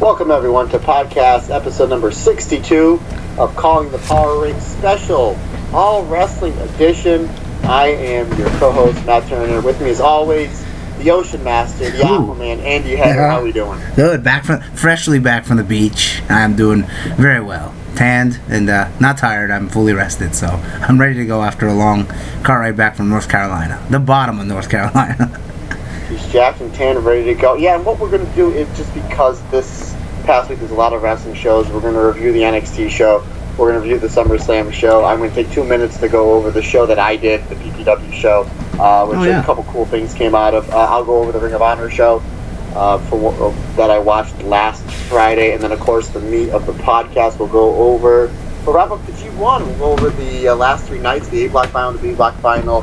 Welcome everyone to podcast episode number 62 of Calling the Power Ring Special All Wrestling Edition. I am your co-host Matt Turner. With me as always, the Ocean Master, the Ooh. Aquaman, Andy Heather. Yeah. How are we doing? Good, back from freshly back from the beach. I'm doing very well. Tanned and uh, not tired. I'm fully rested, so I'm ready to go after a long car ride back from North Carolina, the bottom of North Carolina. Jacked and tan, ready to go. Yeah, and what we're going to do is just because this past week there's a lot of wrestling shows, we're going to review the NXT show. We're going to review the SummerSlam show. I'm going to take two minutes to go over the show that I did, the PPW show, uh, which Oh, yeah. a couple cool things came out of. Uh, I'll go over the Ring of Honor show uh, for uh, that I watched last Friday, and then of course the meat of the podcast will go over. We'll wrap up the G1. We'll go over the uh, last three nights, the A Block final, the B Block final,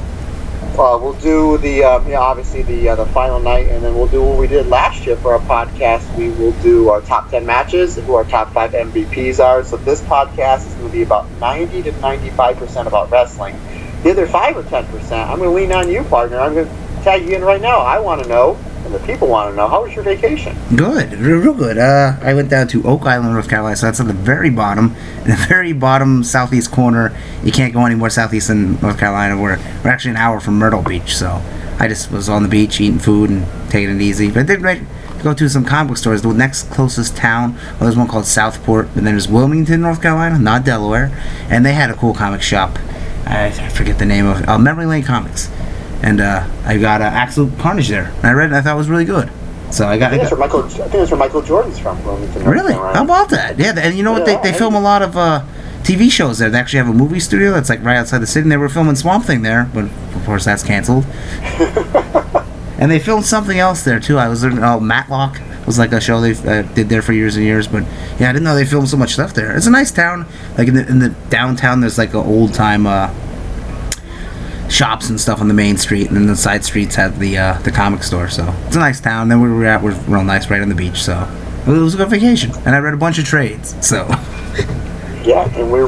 uh, we'll do the uh, you know, obviously the uh, the final night, and then we'll do what we did last year for our podcast. We will do our top ten matches, who our top five MVPs are. So this podcast is going to be about ninety to ninety five percent about wrestling. The other five or ten percent, I'm going to lean on you, partner. I'm going to tag you in right now. I want to know, and the people want to know, how was your vacation? good, real, good. Uh, I went down to Oak Island, North Carolina, so that's at the very bottom, in the very bottom southeast corner. You can't go any more southeast in North Carolina. We're we're actually an hour from Myrtle Beach, so I just was on the beach eating food and taking it easy. But I did right, go to some comic book stores. The next closest town, well, there's one called Southport, and then there's Wilmington, North Carolina, not Delaware, and they had a cool comic shop. I, I forget the name of it. Uh, Memory Lane Comics. And uh, I got uh, Absolute Carnage there. And I read it and I thought it was really good. So I got, I think that's got where Michael. I think that's where Michael Jordan's from. Wilmington, Really? How about that? Yeah, and you know what? They, they film a lot of uh, TV shows there. They actually have a movie studio that's like right outside the city. And they were filming Swamp Thing there, but of course that's canceled. and they filmed something else there too. I was in oh, Matlock was like a show they uh, did there for years and years. But yeah, I didn't know they filmed so much stuff there. It's a nice town. Like in the, in the downtown, there's like an old time. Uh, shops and stuff on the main street, and then the side streets have the uh, the comic store. So it's a nice town. Then we were at was real nice right on the beach. So it was a good vacation, and I read a bunch of trades. So Yeah, and we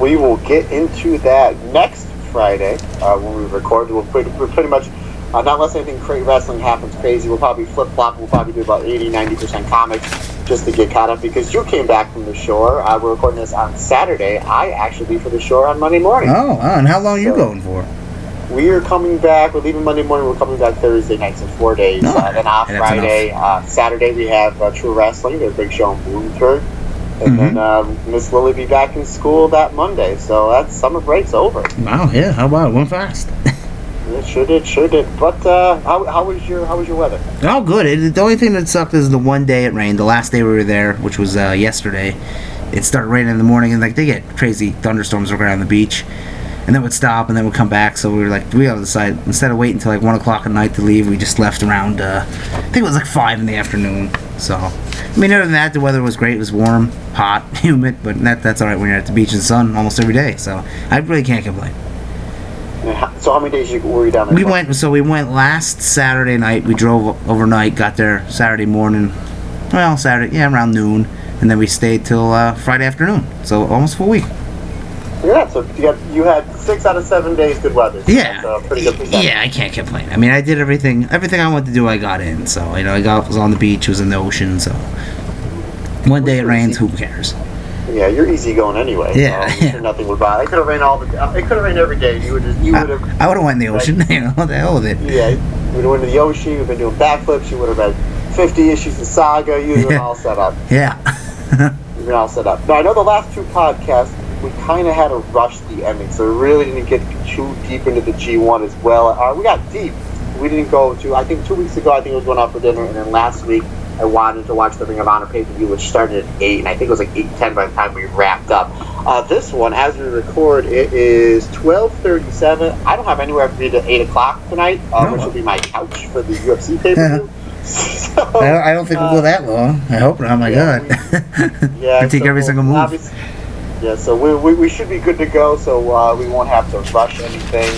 we will get into that next Friday uh, when we record. We'll pretty, we're pretty much, uh, not unless anything crazy wrestling happens crazy, we'll probably flip flop. We'll probably do about 80 90% comics just to get caught up because you came back from the shore. Uh, we're recording this on Saturday. I actually leave for the shore on Monday morning. oh, and how long are you going for? We are coming back. We're leaving Monday morning. We're coming back Thursday nights so four days. No, uh, then off Friday. Uh, Saturday we have uh, True Wrestling, their big show in Bloomsburg. And Mhm. then um, Miss Lily be back in school that Monday. So that's summer break's over. Wow, yeah, how about it? Went fast. It sure did, sure did. But uh, how, how was your how was your weather? oh, good. It, the only thing that sucked is the one day it rained. The last day we were there, which was uh, yesterday, it started raining in the morning, and like they get crazy thunderstorms around the beach. And then would stop, and then would come back. So we were like, we gotta decide. Instead of waiting until like one o'clock at night to leave, we just left around. Uh, I think it was like five in the afternoon. So, I mean, other than that, the weather was great. It was warm, hot, humid, but that that's all right when you're at the beach in the sun almost every day. So I really can't complain. So how many days you, were you down there? We went. So we went last Saturday night. We drove overnight. Got there Saturday morning. Well, Saturday, yeah, around noon, and then we stayed till uh, Friday afternoon. So almost a full week. Yeah, so you, got, you had six out of seven days good weather. So Yeah, that's pretty good percentage. yeah, I can't complain. I mean, I did everything. Everything I wanted to do, I got in. So you know, I got was on the beach, was in the ocean. So one day it rains, who cares? Yeah, you're easy going anyway. Yeah, so yeah. sure nothing would bother. It could have rained all the. It could have rained every day. You would just. You I, would have. I would have went in the ocean. You know, what the hell with it? Yeah, you would have went to the ocean. You've been doing backflips. You would have had 50 issues of Saga. You've been all set up. Yeah. You've been all set up. Now I know the last two podcasts we kind of had to rush the ending, so we really didn't get too deep into the G1 as well. Uh, we got deep. We didn't go to. I think two weeks ago I think it was going out for dinner, and then last week I wanted to watch the Ring of Honor pay per view, which started at eight, and I think it was like eight ten by the time we wrapped up. Uh, this one, as we record, it is twelve thirty seven. I don't have anywhere for me to eight o'clock tonight, uh, No. which will be my couch for the UFC pay per view. so, I don't, I think we'll go that long. I hope not. My yeah, God. yeah, take so every single move. Yeah, so we, we, we should be good to go, so uh, we won't have to rush anything.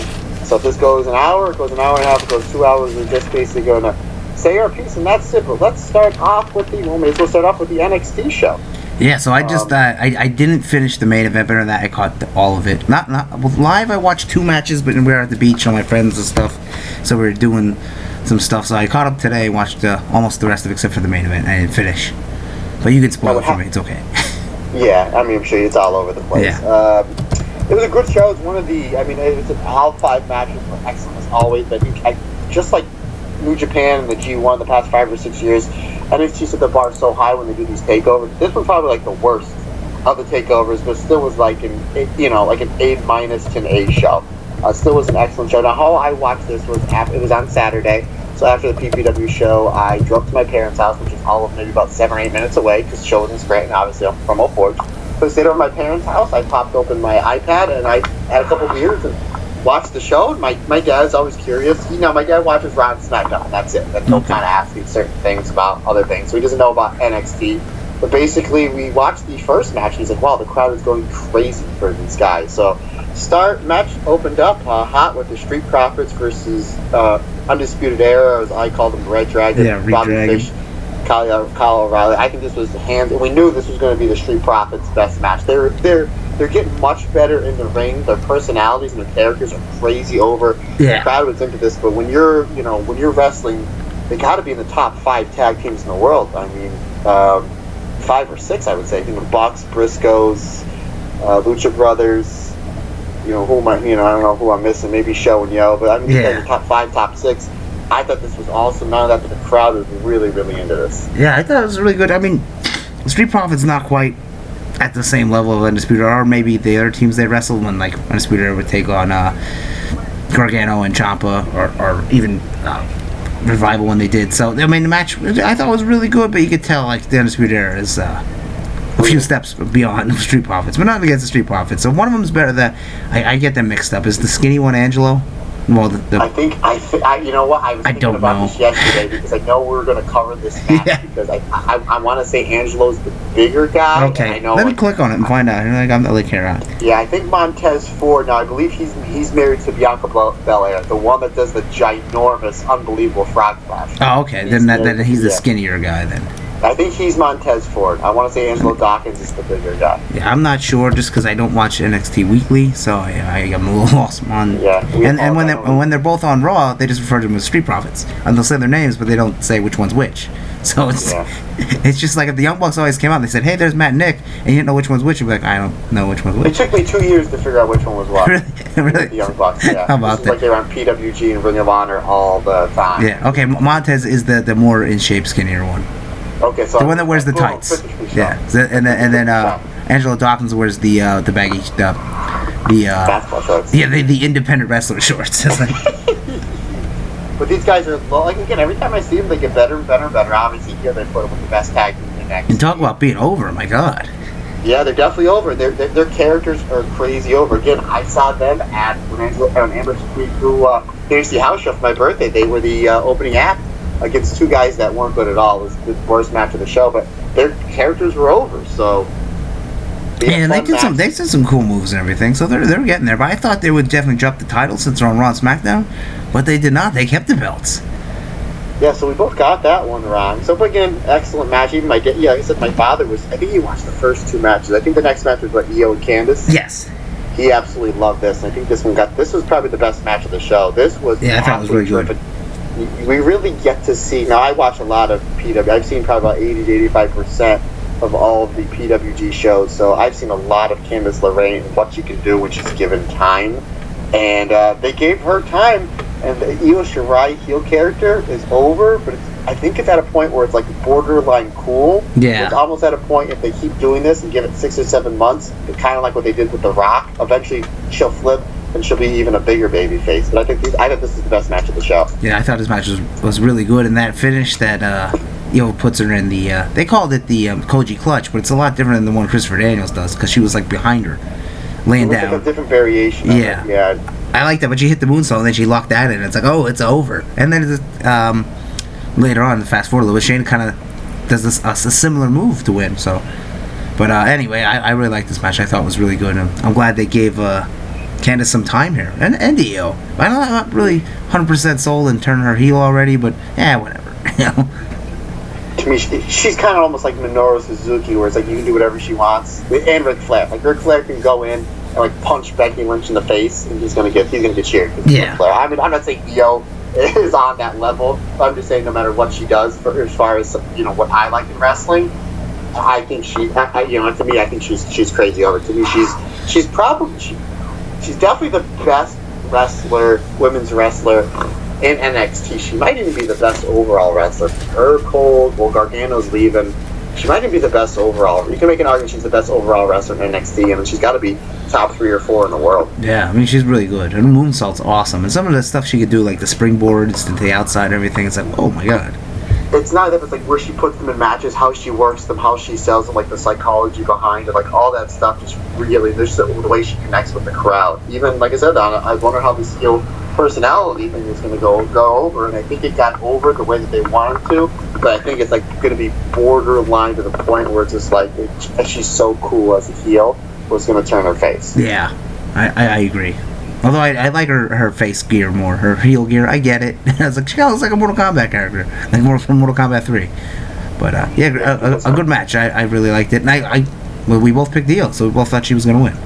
So if this goes an hour, it goes an hour and a half, it goes two hours, we're just basically going to say our piece, and that's it. But let's start off with the, well, may as well start off with the NXT show. Yeah, so I just Um, uh, I, I didn't finish the main event, but than that I caught the, all of it. Not not well, live. I watched two matches, but we were at the beach with my friends and stuff, so we were doing some stuff. So I caught up today, watched uh, almost the rest of it except for the main event. I didn't finish. But you can spoil it for ha- me. It's okay. Yeah, I mean, I'm sure it's all over the place. Yeah. Um, it was a good show. It's one of the, I mean, it it's an all five matches were excellent as always. But I think, I, just like New Japan and the G1 the past five or six years, NXT set the bar so high when they do these takeovers. This was probably like the worst of the takeovers, but still was like an, you know, like an A minus to an A show. Uh, still was an excellent show. Now, how I watched this was after, it was on Saturday. So after the PPW show, I drove to my parents' house, which is all of maybe about seven or eight minutes away, because the show was in Scranton. Obviously, I'm from Old Forge. So I stayed over at my parents' house. I popped open my iPad and I had a couple beers and watched the show. And my, my dad's always curious. You know, my dad watches Raw and SmackDown, that's it. And he'll kind of ask me certain things about other things. So he doesn't know about NXT. But basically, we watched the first match, and he's like, wow, the crowd is going crazy for these guys. So start match opened up uh, hot with the Street Profits versus uh, Undisputed Era, as I call them, Red Dragon, Yeah, Red Bobby Dragon. Fish, Kyle, Kyle O'Reilly. I think this was the hands. We knew this was going to be the Street Profits' best match. They're they're they're getting much better in the ring. Their personalities and their characters are crazy over. Yeah. The crowd was into this, but when you're you know when you're wrestling, they got to be in the top five tag teams in the world. I mean, um, five or six, I would say. You know, Bucks, Briscoes, uh, Lucha Brothers. You know who am I? You know I don't know who I'm missing. Maybe Sho and Yoh, but I mean, Yeah. are top five, top six. I thought this was awesome. Of that, but the crowd was really, really into this. Yeah, I thought it was really good. I mean, Street Profits not quite at the same level of Undisputed, or maybe the other teams they wrestled when like Undisputed would take on uh, Gargano and Ciampa, or, or even uh, Revival when they did. So I mean, the match I thought was really good, but you could tell like the Undisputed Era is uh, a few steps beyond Street Profits, but not against the Street Profits. So one of them's better. That I, I get them mixed up. Is the skinny one Angelo? Well, the, I think I, th- I you know what I was I thinking don't about know. this yesterday because I know we are going to cover this Yeah. because I I, I want to say Angelo's the bigger guy. and I okay. know Let me click on it and find out. I'm not looking around. Yeah, I think Montez Ford. Now I believe he's he's married to Bianca Bel- Belair, the one that does the ginormous, unbelievable frog splash. Oh, okay. He's Then that, then he's the yeah. skinnier guy then. I think he's Montez Ford. I want to say Angelo Dawkins is the bigger guy. Yeah, I'm not sure just because I don't watch NXT weekly, so I, I am a little lost on. Yeah, And and when they, when they're both on Raw, they just refer to them as Street Profits, and they'll say their names, but they don't say which one's which. So it's Yeah. it's just like if the Young Bucks always came out, they said, "Hey, there's Matt and Nick," and you didn't know which one's which. You'd be like, "I don't know which one's which." It which." took me two years to figure out which one was what. really, really. The Young Bucks. Yeah. How about this is like they were on PWG and Ring of Honor all the time. Yeah. Okay. Montez is the the more in shape, skinnier one. Okay, so The one that wears the tights. finish me, Sean. Yeah. And then and then uh, Angelo Dawkins wears the uh, the baggy the the uh, Basketball shorts. yeah the, the independent wrestler shorts. But these guys are well, like again. Every time I see them, they get better and better and better. Obviously, here they put them with the best tag team in next. and talk about being over. My God. Yeah, they're definitely over. Their their their characters are crazy over. Again, I saw them at when Angelo and Amber Street through uh, NXT House Show for my birthday. They were the uh, opening act against two guys that weren't good at all. It was the worst match of the show, but their characters were over. So. And they did some they did some cool moves and everything, so they're they're getting there. But I thought they would definitely drop the title since they're on Raw SmackDown, but they did not. They kept the belts. Yeah, so we both got that one wrong. So again, excellent match. Even my yeah, like I said, my father was. I think he watched the first two matches. I think the next match was what Io and Candice. Yes. He absolutely loved this. And I think this one got. This was probably the best match of the show. This was Yeah, I thought it was really absolutely terrific. We really get to see. Now I watch a lot of PW. I've seen probably about eighty to eighty-five percent of all of the PWG shows. So I've seen a lot of Candice LeRae and what she can do when she's given time. And uh, they gave her time. And the Io Shirai heel character is over, but it's, I think it's at a point where it's like borderline cool. Yeah. It's almost at a point if they keep doing this and give it six or seven months, kind of like what they did with The Rock. Eventually, she'll flip and she'll be even a bigger baby face. But I think these, I think this is the best match of the show. Yeah, I thought this match was, was really good, and that finish that uh, Io puts her in the uh, they called it the um, Koji clutch, but it's a lot different than the one Christopher Daniels does because she was like behind her, laying looks like a down. different variation. Yeah. Yeah. I like that, but she hit the moonsault and then she locked that in. It's like, oh, it's over. And then it's, um, later on, the fast forward a little bit, Shane kind of does this a, a similar move to win. So, but uh, anyway, I, I really like this match. I thought it was really good. And I'm glad they gave uh, Candice some time here and and Io. I'm not really 100% sold in turning her heel already, but yeah, whatever. You know? To me, she, she's kind of almost like Minoru Suzuki, where it's like you can do whatever she wants. And Ric Flair, like Ric Flair can go in and like punch Becky Lynch in the face, and he's gonna get he's gonna get cheered. Yeah. I mean, I'm not saying Io is on that level. But I'm just saying no matter what she does, for as far as you know what I like in wrestling, I think she, I, I- you know, to me, I think she's she's crazy over. To me, she's she's probably she, she's definitely the best wrestler, women's wrestler in NXT. She might even be the best overall wrestler. Her cold, well, Gargano's leaving. She might even be the best overall. You can make an argument she's the best overall wrestler in NXT, and she's got to be top three or four in the world. Yeah, I mean she's really good. Her moonsault's awesome, and some of the stuff she could do, like the springboards to the outside, everything. It's like, oh my god. It's not that it's like where she puts them in matches, how she works them, how she sells them, like the psychology behind it, like all that stuff. Just really, there's the, way she connects with the crowd. Even like I said, Donna, I wonder how this heel personality thing is going to go go over, and I think it got over the way that they wanted to. But I think it's like going to be borderline to the point where it's just like it, she's so cool as a heel, was going to turn her face. Yeah, I, I, I agree. Although I, I like her, her face gear more, her heel gear. I get it. I was like, she looks like a Mortal Kombat character, like more from Mortal Kombat Three. But uh, yeah, a, a, a good match. I, I really liked it, and I, I well, we both picked Io, so we both thought she was gonna win.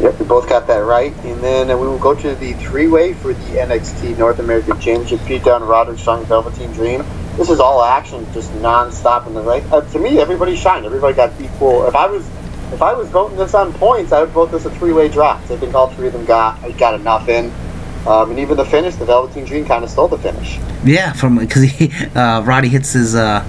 Yep, we both got that right. And then uh, we will go to the three-way for the NXT North American Championship. Pete Dunne, Roderick Strong, Velveteen Dream. This is all action, just non-stop in the right. Uh, to me, everybody shined. Everybody got equal. If I was, if I was voting this on points, I would vote this a three-way draw. I think all three of them got got enough in. Um, and even the finish, the Velveteen Dream kind of stole the finish. Yeah, from because he uh, Roddy hits his uh,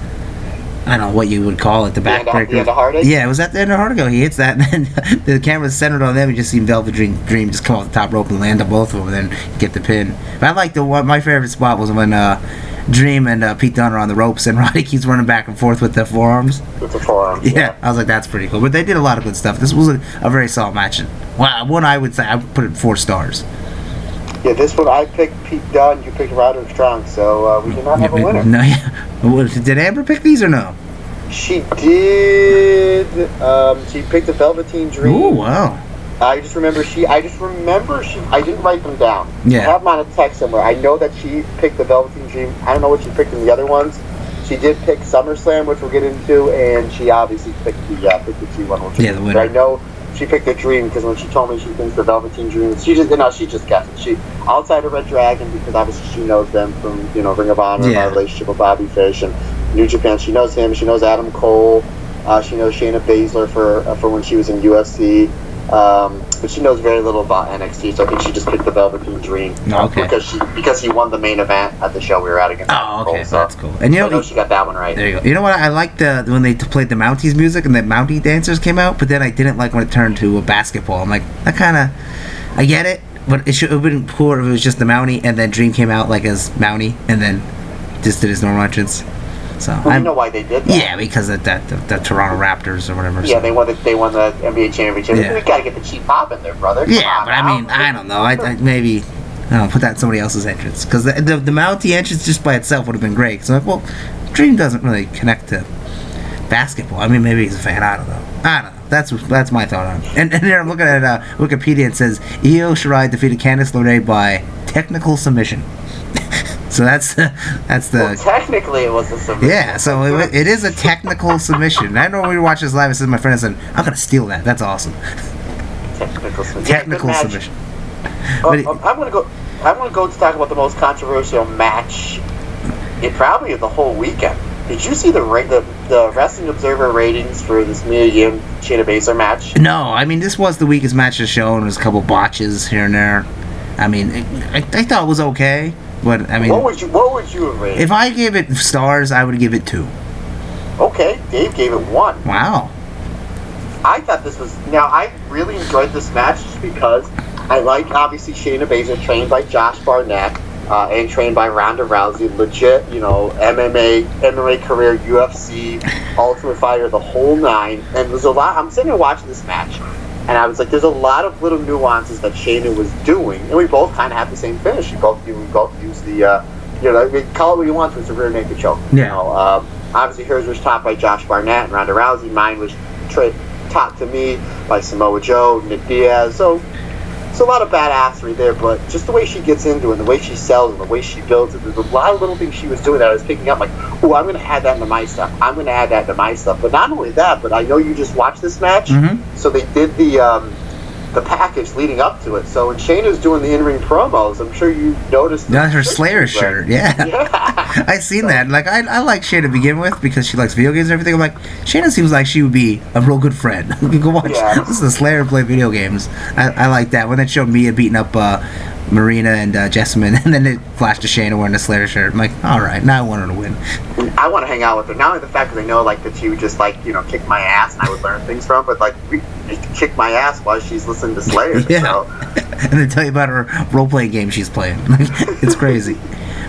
I don't know what you would call it, the The backbreaker. the end of Heartache? Yeah, it was at the end of Heartache. He hits that, and then the camera's centered on them. You just see Velvet Dream, Dream just come off the top rope and land on both of them, and then get the pin. But I like the one. My favorite spot was when uh, Dream and uh, Pete Dunne are on the ropes, and Roddy keeps running back and forth with the forearms. With the forearm. Yeah, I was like, that's pretty cool. But they did a lot of good stuff. This was a, a very solid match. And, well, one I would say I would put it four stars. Yeah, this one I picked Pete Dunne. You picked Roderick Strong. So uh, we do not have a winner. No, yeah. Did Amber pick these or no? She did. Um, she picked the Velveteen Dream. Oh wow. I just remember she. I just remember she. I didn't write them down. Yeah. I have them on a text somewhere. I know that she picked the Velveteen Dream. I don't know what she picked in the other ones. She did pick SummerSlam, which we'll get into, and she obviously picked the uh, picked the G one, Yeah, the but winner. I know she picked the Dream because when she told me she thinks the Velveteen Dream, she just no, she just guessed it. She outside of Red Dragon because obviously she knows them from you know Ring of Honor, Yeah. my relationship with Bobby Fish and New Japan. She knows him. She knows Adam Cole. Uh, she knows Shayna Baszler for uh, for when she was in UFC. Um, but she knows very little about NXT, so I think she just picked the Velveteen Dream Okay. because she because he won the main event at the show we were at against. Oh, Cole, okay, so that's cool. And you I know know, she got that one right. there you go. You know what? I like the when they played the Mounties music and the Mountie dancers came out, but then I didn't like when it turned to a basketball. I'm like, that kind of, I get it, but it should have been cooler if it was just the Mountie and then Dream came out like as Mountie and then just did his normal entrance. So Well, I'm, know why they did that? yeah, because of that the, the Toronto Raptors or whatever. Yeah, so. they won the they won the NBA championship. Yeah. We gotta get the cheap pop in there, brother. Come Yeah, but I mean, I don't know. I, I maybe I put that in somebody else's entrance because the, the the Mountie entrance just by itself would have been great. So like, well, Dream doesn't really connect to basketball. I mean, maybe he's a fan. I don't know. I don't know. That's that's my thought on it. And, and here I'm looking at uh, Wikipedia. It says Io Shirai defeated Candice LeRae by technical submission. So that's the that's the well, technically, it was a submission. yeah, so it, it is a technical submission. I know when we watch this live, it says my friend said, I'm going to steal that. That's awesome. technical submission. Technical submission. Uh, it- um, I'm gonna go. I'm gonna go to talk about the most controversial match, it probably of the whole weekend. Did you see the ra- the, the Wrestling Observer ratings for this Mia Yim Shayna Baszler match? No, I mean, this was the weakest match of the show, and there's a couple botches here and there. I mean, it, I, I thought it was okay, but I mean. what would you What would you have rated? if I gave it stars, I would give it two. okay, Dave gave it one. Wow. I thought this was now. I really enjoyed this match just because I like obviously Shayna Baszler trained by Josh Barnett uh, and trained by Ronda Rousey, legit you know MMA MMA career, UFC, Ultimate Fighter, the whole nine. And there's a lot. I'm sitting here watching this match, and I was like, there's a lot of little nuances that Shayna was doing, and we both kind of have the same finish. We both we both use the uh, you know we call it what you want, but it's a rear naked choke. You Yeah. know, um, obviously hers was topped by Josh Barnett and Ronda Rousey. Mine was tra- topped to me by Samoa Joe, Nick Diaz. So it's a lot of badassery there, but just the way she gets into it, and the way she sells, and the way she builds it, there's a lot of little things she was doing that I was picking up. Like, oh, I'm going to add that into my stuff. I'm going to add that into my stuff. But not only that, but I know you just watched this match, Mhm. so they did the um, the package leading up to it. So when Shayna's doing the in-ring promos, I'm sure you noticed. That's her Slayer shirt. Yeah. Yeah. I seen that. Like I, I like Shayna to begin with because she likes video games and everything. I'm like, Shayna seems like she would be a real good friend. you can go watch Yeah. this is a Slayer play video games. I, I like that. When they showed Mia beating up uh, Marina and uh, Jessamyn, and then it flashed to Shayna wearing a Slayer shirt. I'm like, all right, now I want her to win. I want to hang out with her. Not only the fact that I know like that she would just like you know kick my ass and I would learn things from, but like kick my ass while she's listening to Slayer. Yeah. So and then tell you about her role playing game she's playing. it's crazy.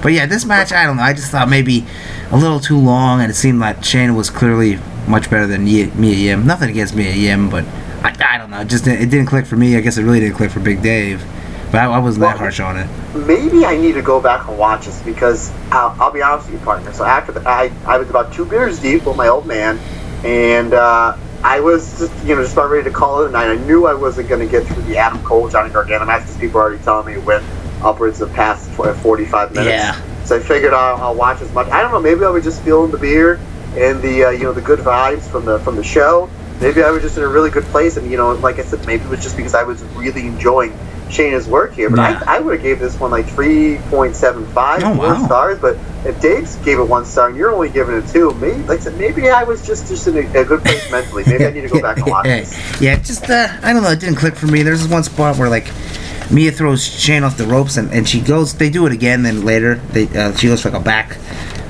But yeah, this match, I don't know. I just thought maybe a little too long, and it seemed like Shayna was clearly much better than Mia Yim. Nothing against Mia Yim, but I, I don't know. It just it didn't click for me. I guess it really didn't click for Big Dave. But I, I wasn't that harsh on it. maybe I need to go back and watch this because I'll, I'll be honest with you, partner. So after the, I I was about two beers deep with my old man, and uh, I was just you know just about ready to call it a night. I knew I wasn't going to get through the Adam Cole Johnny Gargano match because people were already telling me it went upwards of past 45 minutes. Yeah. So I figured I'll, I'll watch as much. I don't know. Maybe I was just feeling the beer and the uh, you know the good vibes from the from the show. Maybe I was just in a really good place, and you know, like I said, maybe it was just because I was really enjoying Shayna's work here. But Yeah. I, I would have gave this one like three point seven five, Oh, four wow. stars. But if Dave's gave it one star and you're only giving it two, maybe like I said, maybe I was just just in a, a good place mentally. Maybe I need to go back and watch yeah, this. yeah, just uh, I don't know. It didn't click for me. There's this one spot where like Mia throws Shane off the ropes and, and she goes. They do it again. Then later, they uh, she goes for like a back,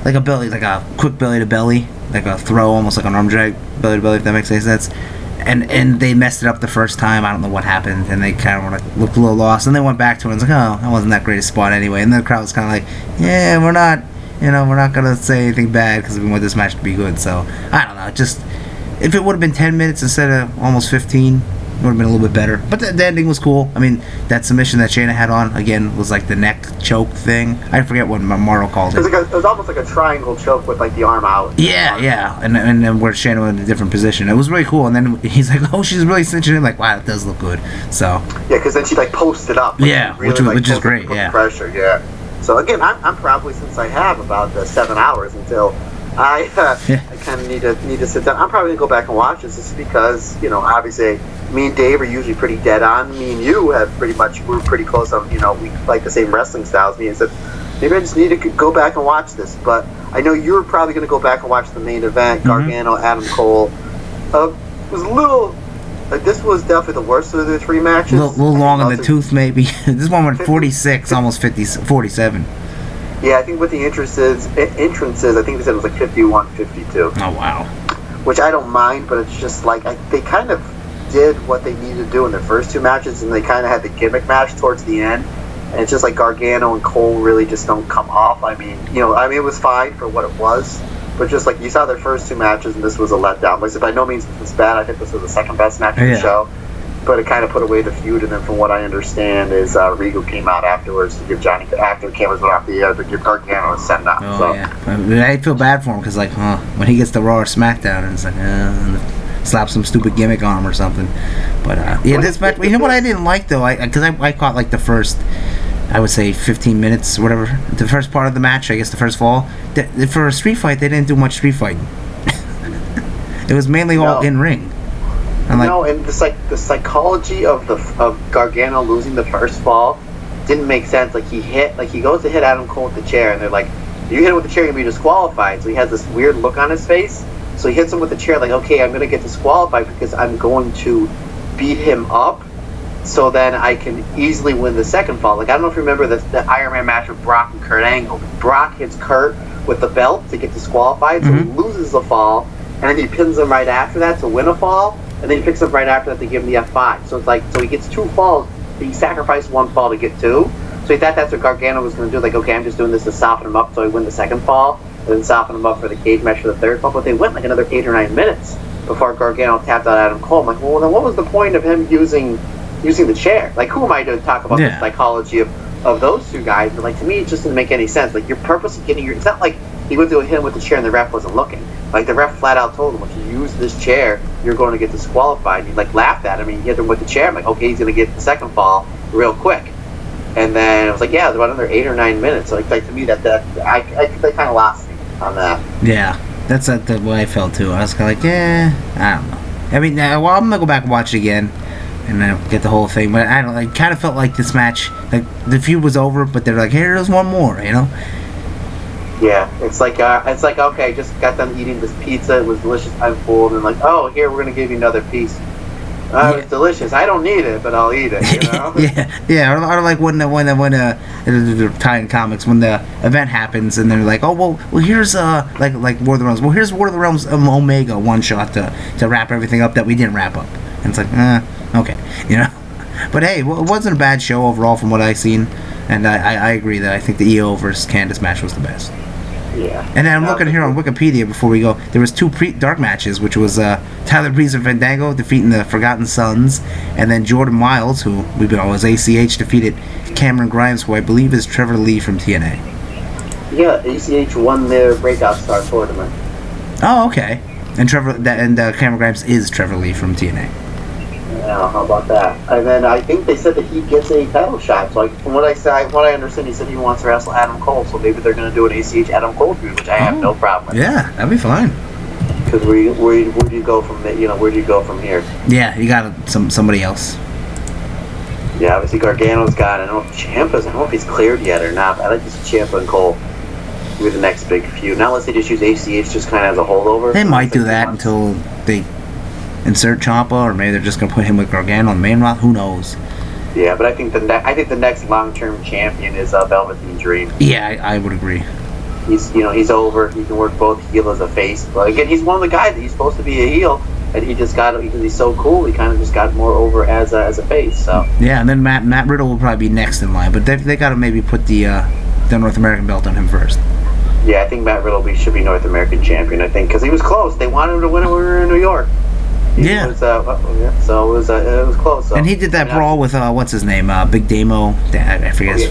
like a belly, like a quick belly to belly, like a throw, almost like an arm drag belly to belly. If that makes any sense. And and they messed it up the first time. I don't know what happened, and they kind of looked a little lost. And they went back to it and was like, oh, that wasn't that great a spot anyway. And the crowd was kind of like, yeah, we're not, you know, we're not gonna say anything bad because we want this match to be good. So I don't know, just if it would have been 10 minutes instead of almost 15 it would have been a little bit better. But the, the ending was cool. I mean that submission that shayna had on again was like the neck choke thing. I forget what Mauro called It. Was, it like a, it was almost like a triangle choke with like the arm out. yeah yeah. And, and then where shayna was in a different position. It was really cool. And then he's like oh she's really cinching in. Like wow it does look good. So. Yeah, because then she like posted up. like, Yeah, she which was- like, which is great, yeah. Pressure, yeah. So again, I'm, I'm probably since I have about uh, seven hours until I uh, Yeah. I kind of need to need to sit down. I'm probably gonna go back and watch this just because you know obviously me and Dave are usually pretty dead on. Me and you have pretty much we're pretty close on you know we like the same wrestling styles. Me and said maybe I just need to go back and watch this. But I know you're probably gonna go back and watch the main event, Mhm. Gargano, Adam Cole. Uh, it was a little. Like this was definitely the worst of the three a matches. little, little long in the tooth maybe this one went 46 almost 50 47 Yeah, I think with the entrances, entrances, I think they said it was like 51, 52, oh wow which I don't mind, but it's just like I, they kind of did what they needed to do in their first two matches, and they kind of had the gimmick match towards the end. And it's just like Gargano and Cole really just don't come off. I mean, you know, I mean, it was fine for what it was, but just like you saw their first two matches, and this was a letdown. I by no means was this bad. I think this was the second best match of Yeah. the show. But it kind of put away the feud, and then from what I understand, is uh, Regal came out afterwards to give Johnny after the cameras went off the air to give Gargano a send off. Oh so. yeah, I, mean, I feel bad for him because like, huh, when he gets the Raw or SmackDown, and it's like, uh, slap some stupid gimmick on him or something. But uh, yeah, this match. You know what I didn't like though, I because I, I caught like the first, I would say 15 minutes, whatever, the first part of the match. I guess the first fall. The, for a street fight, they didn't do much street fighting. it was mainly all in ring. I'm like, no, and the psych the psychology of the of Gargano losing the first fall didn't make sense. Like he hit, like he goes to hit Adam Cole with the chair, and they're like, "You hit him with the chair, you're gonna be disqualified." So he has this weird look on his face. So he hits him with the chair, like, "Okay, I'm gonna get disqualified because I'm going to beat him up." So then I can easily win the second fall. Like I don't know if you remember the, the Iron Man match with Brock and Kurt Angle. Brock hits Kurt with the belt to get disqualified, so he Mhm. loses the fall, and then he pins him right after that to win a fall, and then he picks up right after that to give him the F5. So it's like so he gets two falls. He sacrificed one fall to get two. So he thought that's what Gargano was going to do. Like, okay, I'm just doing this to soften him up so I win the second fall, and then soften him up for the cage match for the third fall. But they went like another eight or nine minutes before Gargano tapped out Adam Cole. I'm like, well, then what was the point of him using using the chair? Like, who am I to talk about Yeah. the psychology of, of those two guys? But like to me, it just didn't make any sense. Like, you're purposely getting your. It's not like he went to hit him with the chair and the ref wasn't looking. Like the ref flat out told him, if you use this chair, you're going to get disqualified. He like laughed at him. and He hit him with the chair. I'm like, okay, he's going to get the second fall real quick. And then I was like, yeah, it was about another eight or nine minutes. So like, like to me, that that I, I kind of lost me on that. Yeah, that's uh, the way I felt too. I was kind of like, yeah, I don't know. I mean, well, I'm gonna go back and watch it again. And then get the whole thing. But I don't like. Kind of felt like this match, like the feud was over, but they're like, here's one more, you know? Yeah, it's like uh, it's like okay, just got done eating this pizza. It was delicious. I'm full, and like, oh, here we're gonna give you another piece. Uh, It's delicious. I don't need it, but I'll eat it. You know? yeah, yeah. Or, or like when the when the when uh, the tie-in comics when the event happens and they're like, oh well, well here's uh like like War of the Realms. Well, here's War of the Realms um, Omega one shot to to wrap everything up that we didn't wrap up. And it's like, uh, okay, you know. But hey, it wasn't a bad show overall from what I've seen, and I, I, I agree that I think the Io versus Candice match was the best. Yeah. And then I'm looking here on Wikipedia before we go. There was two pre- dark matches, which was uh, Tyler Breeze and Fandango defeating the Forgotten Sons, and then Jordan Myles, who we've been always ACH, defeated Cameron Grimes, who I believe is Trevor Lee from TNA. Yeah, ACH won their breakout star tournament. Oh, okay. And Trevor that and uh, Cameron Grimes is Trevor Lee from TNA. Yeah, how about that? And then I think they said that he gets a title shot. So like, from what I say, what I understand, he said he wants to wrestle Adam Cole. So maybe they're going to do an ACH Adam Cole feud, which I have Oh. no problem with. Yeah, that'd be fine. Because where, where where do you go from there? You know, where do you go from here? Yeah, you got some somebody else. Yeah, obviously Gargano's got. I don't know if Ciampa's. I don't know if he's cleared yet or not. But I like this Ciampa and Cole. Be the next big feud. Not unless they just use ACH just kind of as a holdover. They might do that months. until they insert Ciampa, or maybe they're just gonna put him with Gargano main route. Who knows? Yeah, but I think the ne- I think the next long term champion is uh, Velveteen Dream. Yeah, I, I would agree. He's you know he's over. He can work both heel as a face. But again, he's one of the guys that he's supposed to be a heel, and he just got because he's so cool. He kind of just got more over as a, as a face. So Yeah, and then Matt Matt Riddle will probably be next in line, but they they got to maybe put the uh, the North American belt on him first. yeah, I think Matt Riddle should be North American champion. I think because he was close. They wanted him to win it when we were in New York. He Yeah. Was, uh, so it was uh, it was close. So. And he did that Yeah. brawl with uh, what's his name, uh, Big Damo. I I forget his,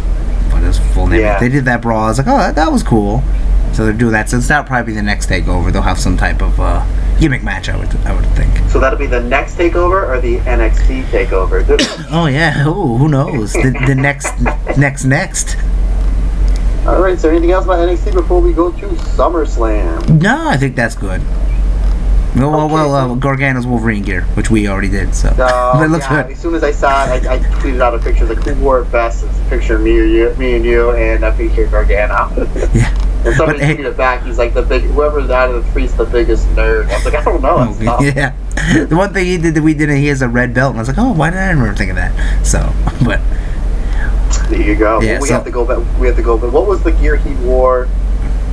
what his full name. Yeah. is. They did that brawl. I was like, oh, that, that was cool. So they're doing that. So that'll probably be the next takeover. They'll have some type of uh, gimmick match. I would I would think. So that'll be the next takeover or the NXT takeover. Oh yeah. Ooh, who knows? the, the next next next. All right. So anything else about NXT before we go to SummerSlam? No, I think that's good. Well, well, Okay, well uh, Gargano's Wolverine gear, which we already did. So, but it looks yeah, good. As soon as I saw it, I, I tweeted out a picture like who wore it best. It's a picture of me or you, me and you, and I featured Gargano. Yeah. and somebody But, hey- tweeted it back. He's like the big whoever's out of the three's the biggest nerd. I was like, I don't know. Yeah. The one thing he did that we didn't, he has a red belt, and I was like, oh, why did I remember thinking that? So, but There you go. Yeah, we so- have to go back. We have to go. But what was the gear he wore?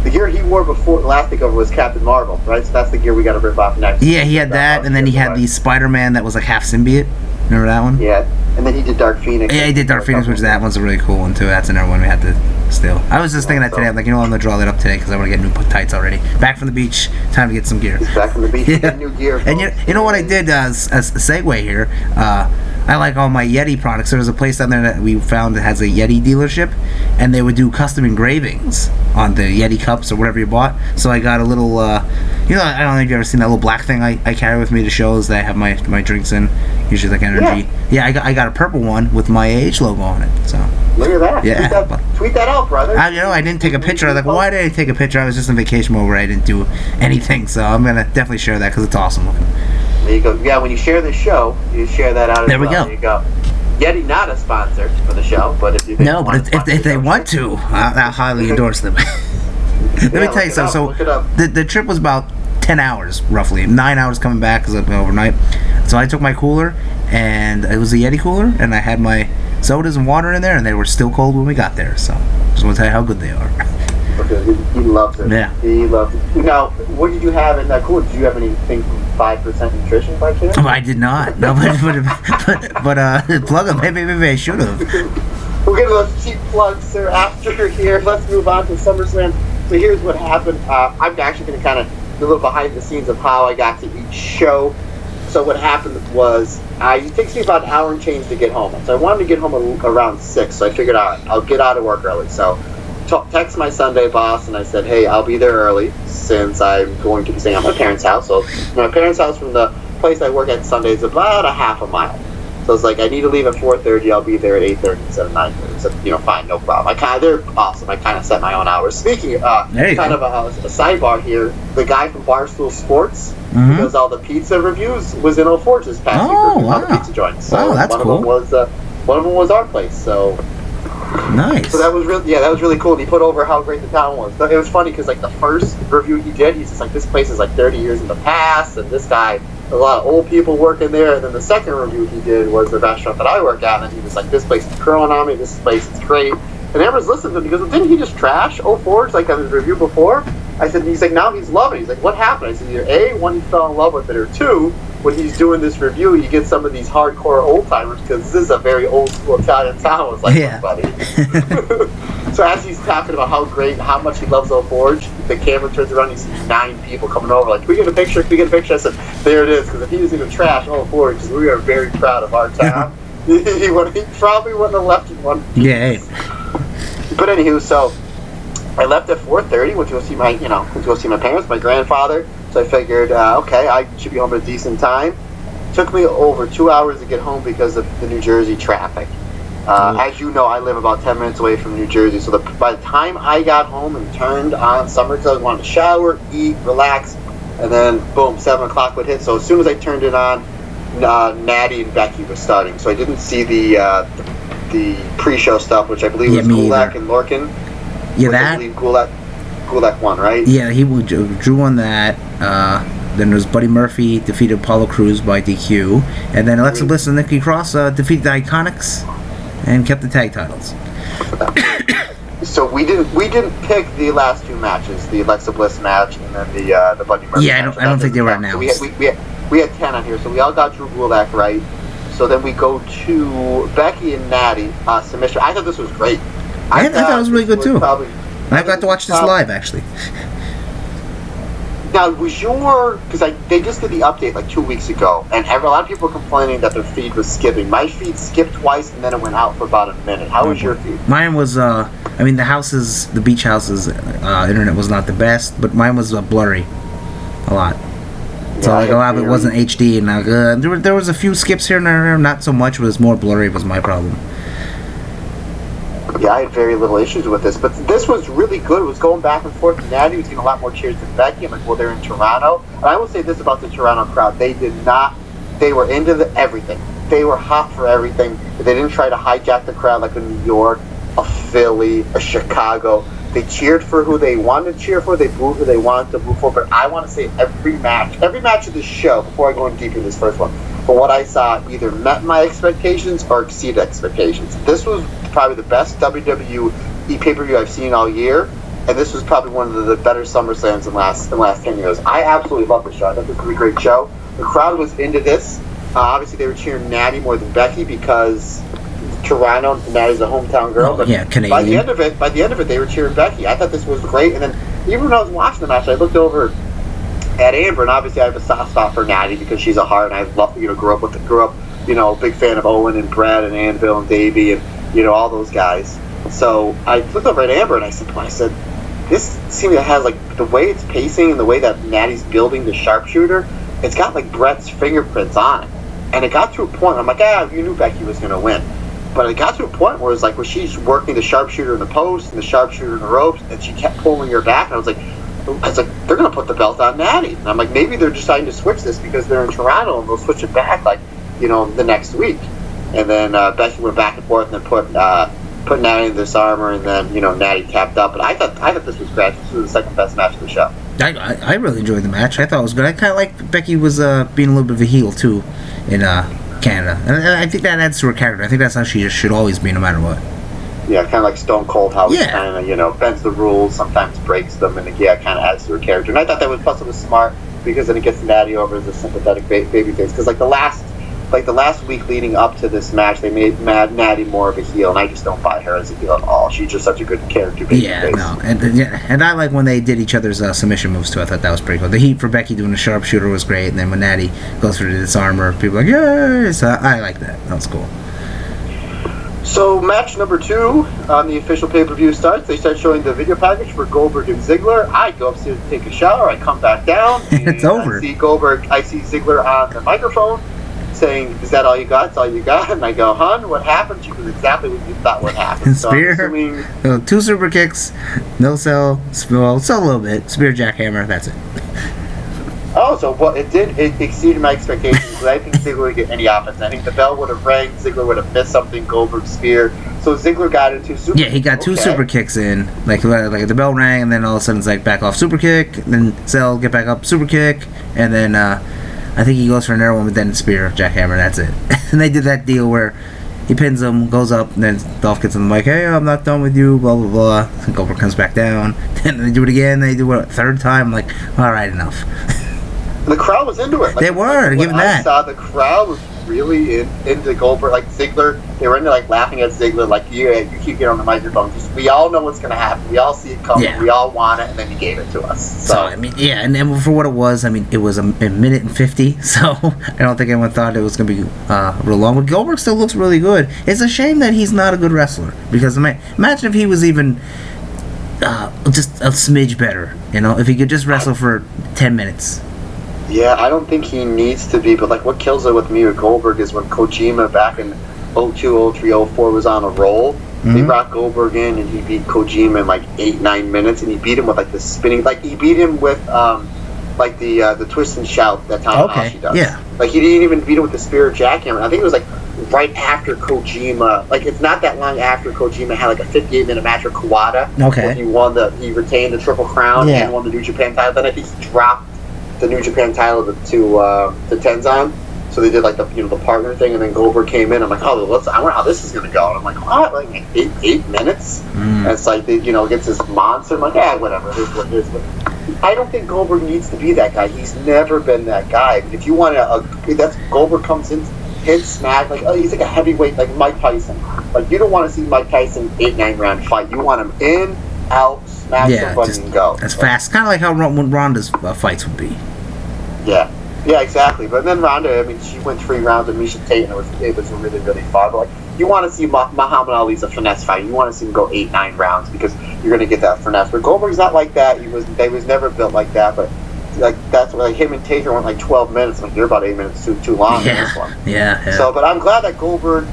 The gear he wore before last takeover was Captain Marvel, right? So that's the gear we got to rip off next. yeah, he had that, and then he had the Spider Man that was like half symbiote. Remember that one? Yeah, and then he did Dark Phoenix. Yeah, he did Dark Phoenix, which that one's a really cool one too. That's another one we had to steal. I was just thinking that today. I'm like, you know, what, I'm gonna draw that up today because I want to get new tights already. Back from the beach, time to get some gear. Back from the beach. Yeah. New gear. And you, you know what I did uh, as, as a segue here? Uh, I like all my Yeti products. There was a place down there that we found that has a Yeti dealership, and they would do custom engravings on the Yeti cups or whatever you bought. So I got a little, uh, you know, I don't know if you've ever seen that little black thing I, I carry with me to shows that I have my, my drinks in, usually like energy. Yeah, I, got, I got a purple one with my age logo on it. So Look at that. Yeah. Tweet that, tweet that out, brother. I, you know, I didn't take a picture. I was like, why did I take a picture? I was just on vacation mode where I didn't do anything. So I'm gonna definitely share that because it's awesome looking. There you go. Yeah, when you share the show, you share that out as There we well. go. There you go. Yeti not a sponsor for the show, but if you No, but if, if, if they want to, I, I highly endorse them. Let me tell you something. So look it up. the the trip was about ten hours roughly, nine hours coming back because I've been overnight. So I took my cooler, and it was a Yeti cooler, and I had my sodas and water in there, and they were still cold when we got there. So just want to tell you how good they are. Okay, he, he loves it. Yeah. He loves it. Now, what did you have in that cooler? Did you have anything five percent nutrition by chance? Oh, I did not. No, but but but, but uh, plug them. Maybe maybe I should have. We'll get those cheap plugs, sir, after here. Let's move on to SummerSlam. So here's what happened. Uh, I'm actually going to kind of do a little behind the scenes of how I got to each show. So what happened was, uh, it takes me about an hour and change to get home. So I wanted to get home a, around 6, so I figured out I'll get out of work early. So t- text my Sunday boss, and I said, hey, I'll be there early since I'm going to be staying at my parents' house. So my parents' house from the place I work at Sunday is about a half a mile. So it's like, I need to leave at 4:30. I'll be there at 8:30 instead of 9:30. So you know, fine, no problem. I kind of they're awesome. I kind of set my own hours. Speaking, uh, There kind of a, a sidebar here. The guy from Barstool Sports who Mhm. does all the pizza reviews was in Old Forge this past week Oh, all the wow. pizza joints. So Wow, that's one cool. of them was uh, one of them was our place. So Nice. so that was really yeah, that was really cool. And he put over how great the town was. But It was funny because like the first review he did, he's just like this place is like 30 years in the past, and this guy, a lot of old people working there. And then the second review he did was the restaurant that I work at, and he was like, this place is growing on me. This place is great. And everyone's listening to him because didn't he just trash Old Forge like on his review before? I said he's like now he's loving. it. He's like what happened? I said either a one he fell in love with it, or two when he's doing this review, you get some of these hardcore old timers because this is a very old school Italian town. Was like Yeah. buddy. so as he's talking about how great, how much he loves Old Forge, the camera turns around. You see nine people coming over. Like, can we get a picture? Can we get a picture? I said, there it is. Because if he was going to trash Old Forge, we are very proud of our town. he, would, he probably wouldn't have left in one. yeah. hey. But anywho, so I left at 4:30. Went to go see my, you know, went to go see my parents, my grandfather. So I figured, uh, okay, I should be home at a decent time. Took me over two hours to get home because of the New Jersey traffic. Uh, Mm. As you know, I live about 10 minutes away from New Jersey. So the, by the time I got home and turned on summer because I wanted to shower, eat, relax, and then boom, 7 o'clock would hit. So as soon as I turned it on, uh, Natty and Becky were starting. So I didn't see the uh, the, the pre-show stuff, which I believe Yeah, was Gulak either. and Lorcan. Yeah, Which I that. believe Gulak, Gulak won, right? Yeah, he drew on that. Uh, then there was Buddy Murphy defeated Apollo Crews by DQ, and then Alexa Bliss and Nikki Cross uh, defeated the Iconics and kept the tag titles. So we didn't we didn't pick the last two matches, the Alexa Bliss match and then the uh, the Buddy Murphy. Yeah, I don't- I don't think they were doesn't. So we, had, we, we, had, we had ten on here, so we all got Drew Gulak right. So then we go to Becky and Natty uh, submission. I thought this was great. I- I thought it was really good, too. Probably, I have got to watch this Probably- live actually. Now, was your because I they just did the update like two weeks ago, and every, a lot of people were complaining that their feed was skipping. My feed skipped twice, and then it went out for about a minute. How was your feed? Mine was, uh, I mean, the houses, the beach houses, uh, internet was not the best, but mine was uh, blurry, a lot. So Yeah, like a lot of it wasn't HD, and like, uh, there were there was a few skips here and there, not so much. It was more blurry was my problem. Yeah, I had very little issues with this, but this was really good. It was going back and forth. Natty was getting a lot more cheers than Becky. I'm like, well, they're in Toronto. And I will say this about the Toronto crowd: they did not. They were into the, everything. They were hot for everything. They didn't try to hijack the crowd like a New York, a Philly, a Chicago. They cheered for who they wanted to cheer for. They booed who they wanted to boo for. But I want to say every match, every match of this show, before I go in deep in this first one, for what I saw, either met my expectations or exceeded expectations. This was probably the best WWE pay per view I've seen all year, and this was probably one of the better SummerSlams in last in the last ten years. I absolutely love this show. I thought this was a great show. The crowd was into this. Uh, obviously, they were cheering Natty more than Becky because Toronto, Natty's a hometown girl. But yeah, by the end of it, by the end of it, they were cheering Becky. I thought this was great. And then even when I was watching the match, I looked over at Amber, and obviously I have a soft spot for Natty because she's a Hart, and I love you know grew up with grew up you know a big fan of Owen and Brad and Anvil and Davey and you know all those guys. So I looked over at Amber and I said, I said, this seems to have like the way it's pacing and the way that Natty's building the sharpshooter. It's got like Bret's fingerprints on it, and it got to a point. I'm like, ah, you knew Becky was gonna win. But it got to a point where it's like where she's working the sharpshooter in the post and the sharpshooter in the ropes, and she kept pulling her back. And I was like, I was like, they're gonna put the belt on Natty. And I'm like, maybe they're deciding to switch this because they're in Toronto and they'll switch it back like, you know, the next week. And then uh, Becky went back and forth and then put uh, put Natty in Dis-arm-her, and then you know Natty tapped up. But I thought I thought this was great. This was the second best match of the show. I, I, really enjoyed the match. I thought it was good. I kind of like Becky was uh, being a little bit of a heel too in uh, Canada, and I think that adds to her character. I think that's how she should always be, no matter what. Yeah, kind of like Stone Cold, how he kind of you know bends the rules, sometimes breaks them, and yeah, kind of adds to her character. And I thought that was plus it was smart because then it gets Natty over as a sympathetic ba- babyface. Because like the last, like the last week leading up to this match, they made Mad Natty more of a heel, and I just don't buy her as a heel at all. She's just such a good character. Yeah, no, and yeah, and I like when they did each other's uh, submission moves too. I thought that was pretty cool. The heat for Becky doing the sharpshooter was great, and then when Natty goes through Dis-arm-her, people are like, yay! So I, I like that. That was cool. So match number two on the official pay-per-view starts. They start showing the video package for Goldberg and Ziggler. I go upstairs to take a shower. I come back down. It's and over. I see Goldberg. I see Ziggler on the microphone saying, "Is that all you got? That's all you got?" And I go, "Hun, what happened?" She goes, "Exactly what you thought would happen." So Spear? assuming- So two super kicks, no sell, well, sell a little bit, spear jackhammer. That's it. Oh, so what it did it exceeded my expectations. 'cause I didn't think Ziggler would get any offense. I think the bell would have rang. Ziggler would have missed something. Goldberg spear. So Ziggler got into super. Yeah, he got two okay. super kicks in. Like like the bell rang, and then all of a sudden it's like back off super kick, then sell, get back up super kick, and then uh, I think he goes for an arrow, but then spear jackhammer. That's it. and they did that deal where he pins him, goes up, and then Dolph gets the mic. Hey, I'm not done with you. Blah blah blah. And Goldberg comes back down. Then they do it again. They do it a third time. I'm like, all right, enough. The crowd was into it. Like, They were, when give I that. saw the crowd was really in, into Goldberg. Like Ziggler, they were into like laughing at Ziggler. Like you, you keep getting on the microphone. Just we all know what's gonna happen. We all see it coming. Yeah. We all want it, and then he gave it to us. So So, I mean, yeah, and, and for what it was, I mean, it was a, a minute and fifty. So I don't think anyone thought it was gonna be uh, real long. But Goldberg still looks really good. It's a shame that he's not a good wrestler because ima- imagine if he was even uh, just a smidge better. You know, if he could just wrestle for ten minutes. Yeah, I don't think he needs to be. But like, what kills it with me with Goldberg is when Kojima back in 02, 03, 04 was on a roll. They Mhm. brought Goldberg in and he beat Kojima in like eight, nine minutes, and he beat him with like the spinning, like he beat him with um, like the uh, the twist and shout that Tanahashi Okay, does. yeah. Like he didn't even beat him with the spirit jackhammer. I think it was like right after Kojima. Like it's not that long after Kojima had like a 58 minute match with Kawada. Okay. He won the he retained the triple crown Yeah. and won the New Japan title. Then I think he dropped the New Japan title to to, uh, to Tenzan. So they did like the you know the partner thing, and then Goldberg came in. I'm like, oh, let's. I wonder how this is gonna go. And I'm like, what? Like eight eight minutes? Mm. And it's like they, you know against this monster. I'm like, yeah, whatever. Is what is. But I don't think Goldberg needs to be that guy. He's never been that guy. If you want to, that's Goldberg comes in, hits, smack. Like oh, he's like a heavyweight, like Mike Tyson. Like you don't want to see Mike Tyson eight nine round fight. You want him in, out, Yeah, just go. as fast, kind of like how Ron- Ronda's uh, fights would be. Yeah, yeah, exactly. But then Ronda, I mean, she went three rounds with Miesha Tate, and it was it was really really fun. But like, you want to see Mah- Muhammad Ali's a finesse fight. You want to see him go eight nine rounds because you're gonna get that finesse. But Goldberg's not like that. He was they was never built like that. But like that's why like him and Taker went like 12 minutes. Like you're about eight minutes too too long in this one. Yeah, yeah. So, but I'm glad that Goldberg.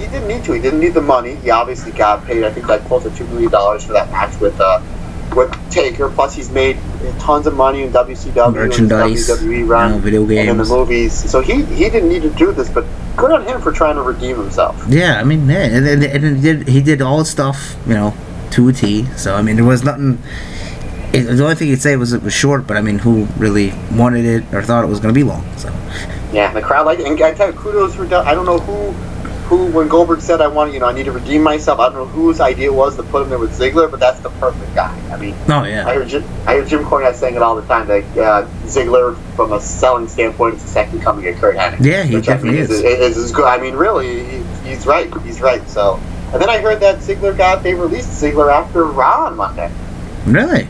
He didn't need to. He didn't need the money. He obviously got paid. I think like close to two million dollars for that match with uh, with Taker. Plus, he's made tons of money in WCW and Merchandise, WWE you run know, video and in the movies. So he he didn't need to do this, but good on him for trying to redeem himself. Yeah, I mean, yeah, and, and, and he did he did all stuff, you know, to a T. So I mean, there was nothing. It, the only thing you'd say was it was short, but I mean, who really wanted it or thought it was going to be long? So Yeah, the crowd liked it. And I tell you, kudos for. I don't know who. Who, when Goldberg said, "I want, you know, I need to redeem myself," I don't know whose idea it was to put him there with Ziggler, but that's the perfect guy. I mean, oh I yeah, heard Jim, I heard Jim Cornette saying it all the time that uh, Ziggler, from a selling standpoint, is the second coming of Curt Hennig. Yeah, he definitely mean is. Is, is good. I mean, really, he, he's right. He's right. So, and then I heard that Ziggler got they released Ziggler after Raw on Monday. really?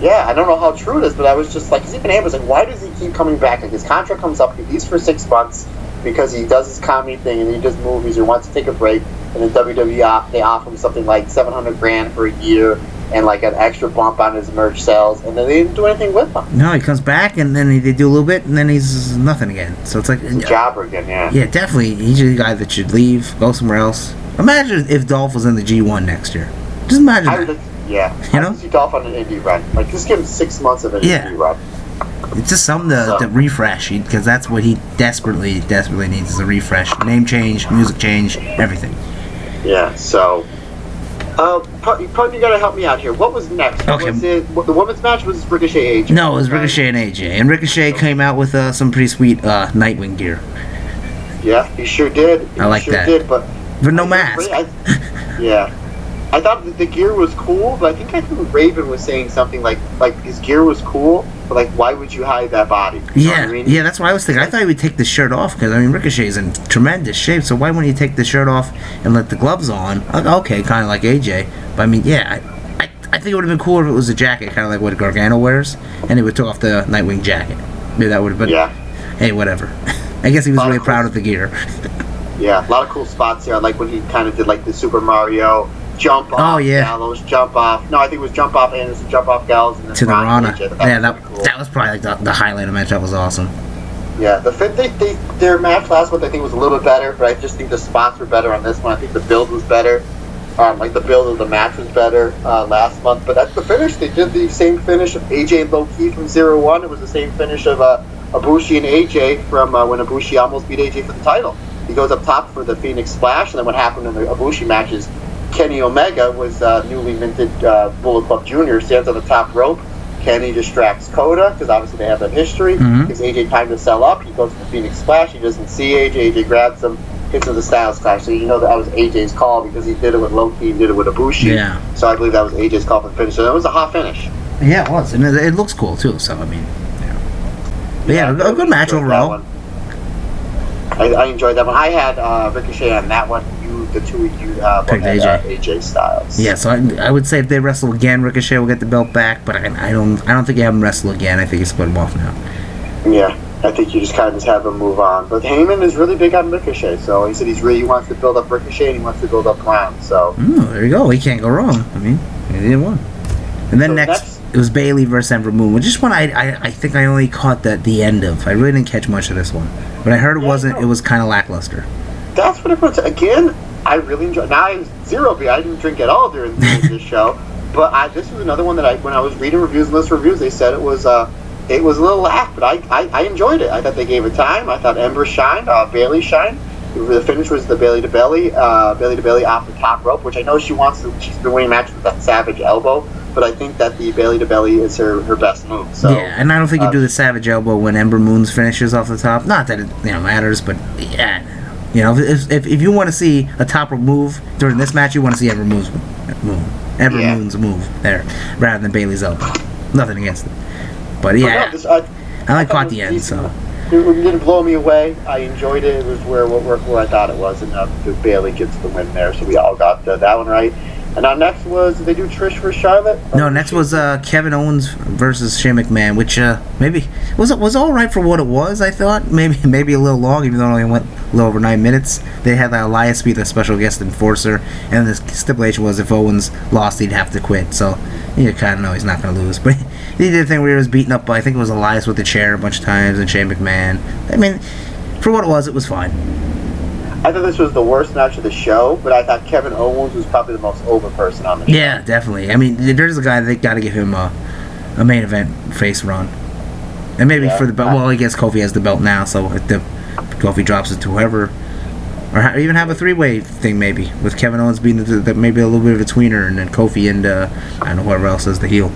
Yeah, I don't know how true it is, but I was just like, he's even able. Like, why does he keep coming back? Like his contract comes up, he leaves for six months because he does his comedy thing and he does movies or wants to take a break, and then WWE they offer him something like seven hundred grand for a year and like an extra bump on his merch sales, and then they didn't do anything with him. No, he comes back and then he, they do a little bit and then he's nothing again. So it's like, He's a jobber again, yeah. yeah, definitely, he's the guy that should leave, go somewhere else. Imagine if Dolph was in the G1 next year. Just imagine I yeah. You I know? see Dolph on an indie run. Like, just give him six months of an Yeah. indie run. It's just something to, to refresh because that's what he desperately, desperately needs is a refresh. Name change, music change, everything. Yeah. So, uh, you gotta help me out here. What was next? Okay. Was it the women's match? Was Ricochet AJ? No, it was Right? Ricochet and AJ, and Ricochet came out with uh, some pretty sweet uh, Nightwing gear, Yeah, he sure did. He I like sure that. Did, but but no mask. I- yeah. I thought the gear was cool, but I think I think Raven was saying something like like his gear was cool, but like why would you hide that body? You Yeah, I mean? yeah, that's what I was thinking. I thought he would take the shirt off because I mean Ricochet's in tremendous shape. So why wouldn't he take the shirt off and let the gloves on? Okay, kind of like AJ. But I mean, yeah, I, I, I think it would have been cooler if it was a jacket, kind of like what Gargano wears, and he would take off the Nightwing jacket. Maybe that would have been. Yeah, Hey, whatever. I guess he was really cool- proud of the gear. yeah, a lot of cool spots here. I like when he kind of did like the Super Mario jump off, Oh, yeah. Gallows jump off. No, I think it was jump off Anderson, jump off Gallows, and then to the Rana. AJ. Yeah, that, was cool. that was probably like the, the highlight of the match. That was awesome. Yeah, the fit they, they their match last month I think was a little bit better, but I just think the spots were better on this one. I think the build was better. Um, like the build of the match was better uh, last month, but at the finish they did the same finish of AJ and Low Ki from zero one. It was the same finish of uh, Ibushi and AJ from uh, when Ibushi almost beat AJ for the title. He goes up top for the Phoenix Splash, and then what happened in the Ibushi matches, Kenny Omega was uh, newly minted uh, Bullet Club Jr. stands on the top rope. Kenny distracts Kota because obviously they have that history. Mhm. Gives AJ time to sell up. He goes to the Phoenix Splash. He doesn't see AJ. AJ grabs him, hits him with the Styles Clash. So you know that was AJ's call because he did it with Low Ki he did it with Ibushi. Yeah. So I believe that was AJ's call for the finish. So that was a hot finish. Yeah, it was, and it, it looks cool too. So I mean, yeah, but yeah, a, a good match overall. I, I enjoyed that one. I had uh, Ricochet on that one. You, the two of you uh, Picked had, AJ. Uh, AJ Styles. Yeah, so I, I would say if they wrestle again, Ricochet will get the belt back. But I, I don't I don't think you have him wrestle again. I think you split him off now. Yeah, I think you just kind of just have him move on. But Heyman is really big on Ricochet, so he said he's really he wants to build up Ricochet and he wants to build up Clown. So Oh, there you go. He can't go wrong. I mean, he didn't win. And then So next, next- it was Bayley versus Ember Moon, which is one I, I I think I only caught the the end of. I really didn't catch much of this one, but I heard it Yeah, wasn't. no. It was kind of lackluster. that's what everyone's again. I really enjoyed. Now I'm zero beer. I didn't drink at all during this show, but I, this was another one that I when I was reading reviews and list reviews, they said it was uh it was a little lack, but I, I I enjoyed it. I thought they gave it time. I thought Ember shined, uh, Bayley shined. The finish was the belly to belly, uh, belly to belly off the top rope, which I know she wants to. She's been winning matches with that savage elbow, but I think that the belly to belly is her, her best move. So yeah, and I don't think you uh, do the Savage Elbow when Ember Moon's finishes off the top. Not that it you know matters, but yeah, you know if if, if you want to see a top rope move during this match, you want to see Ember Moon's move, Ember Yeah. Moon's move there, rather than Bayley's elbow. Nothing against it, but yeah, no, this, I, I thought caught the end, so It, it didn't blow me away. I enjoyed it. It was where where, where I thought it was, and uh, Bayley gets the win there. So we all got uh, that one right. And our next was did they do Trish versus Charlotte? no. Next was uh, Kevin Owens versus Shane McMahon, which uh, maybe was was all right for what it was. I thought maybe maybe a little long, even though it only went a little over nine minutes. They had uh, Elias be the special guest enforcer, and the stipulation was if Owens lost, he'd have to quit. So you kind of know he's not going to lose. But he did the thing where he was beaten up by I think it was Elias with the chair a bunch of times, and Shane McMahon. I mean, for what it was, it was fine. I thought this was the worst match of the show, but I thought Kevin Owens was probably the most over person on the show. Yeah, definitely. I mean, there's a guy they got to give him a, a main event face run, and maybe Yeah. for the belt. Well, I guess Kofi has the belt now, so if the Kofi drops it to whoever, or ha- even have a three way thing maybe with Kevin Owens being the, the, maybe a little bit of a tweener, and then Kofi and uh, I don't know whoever else is the heel.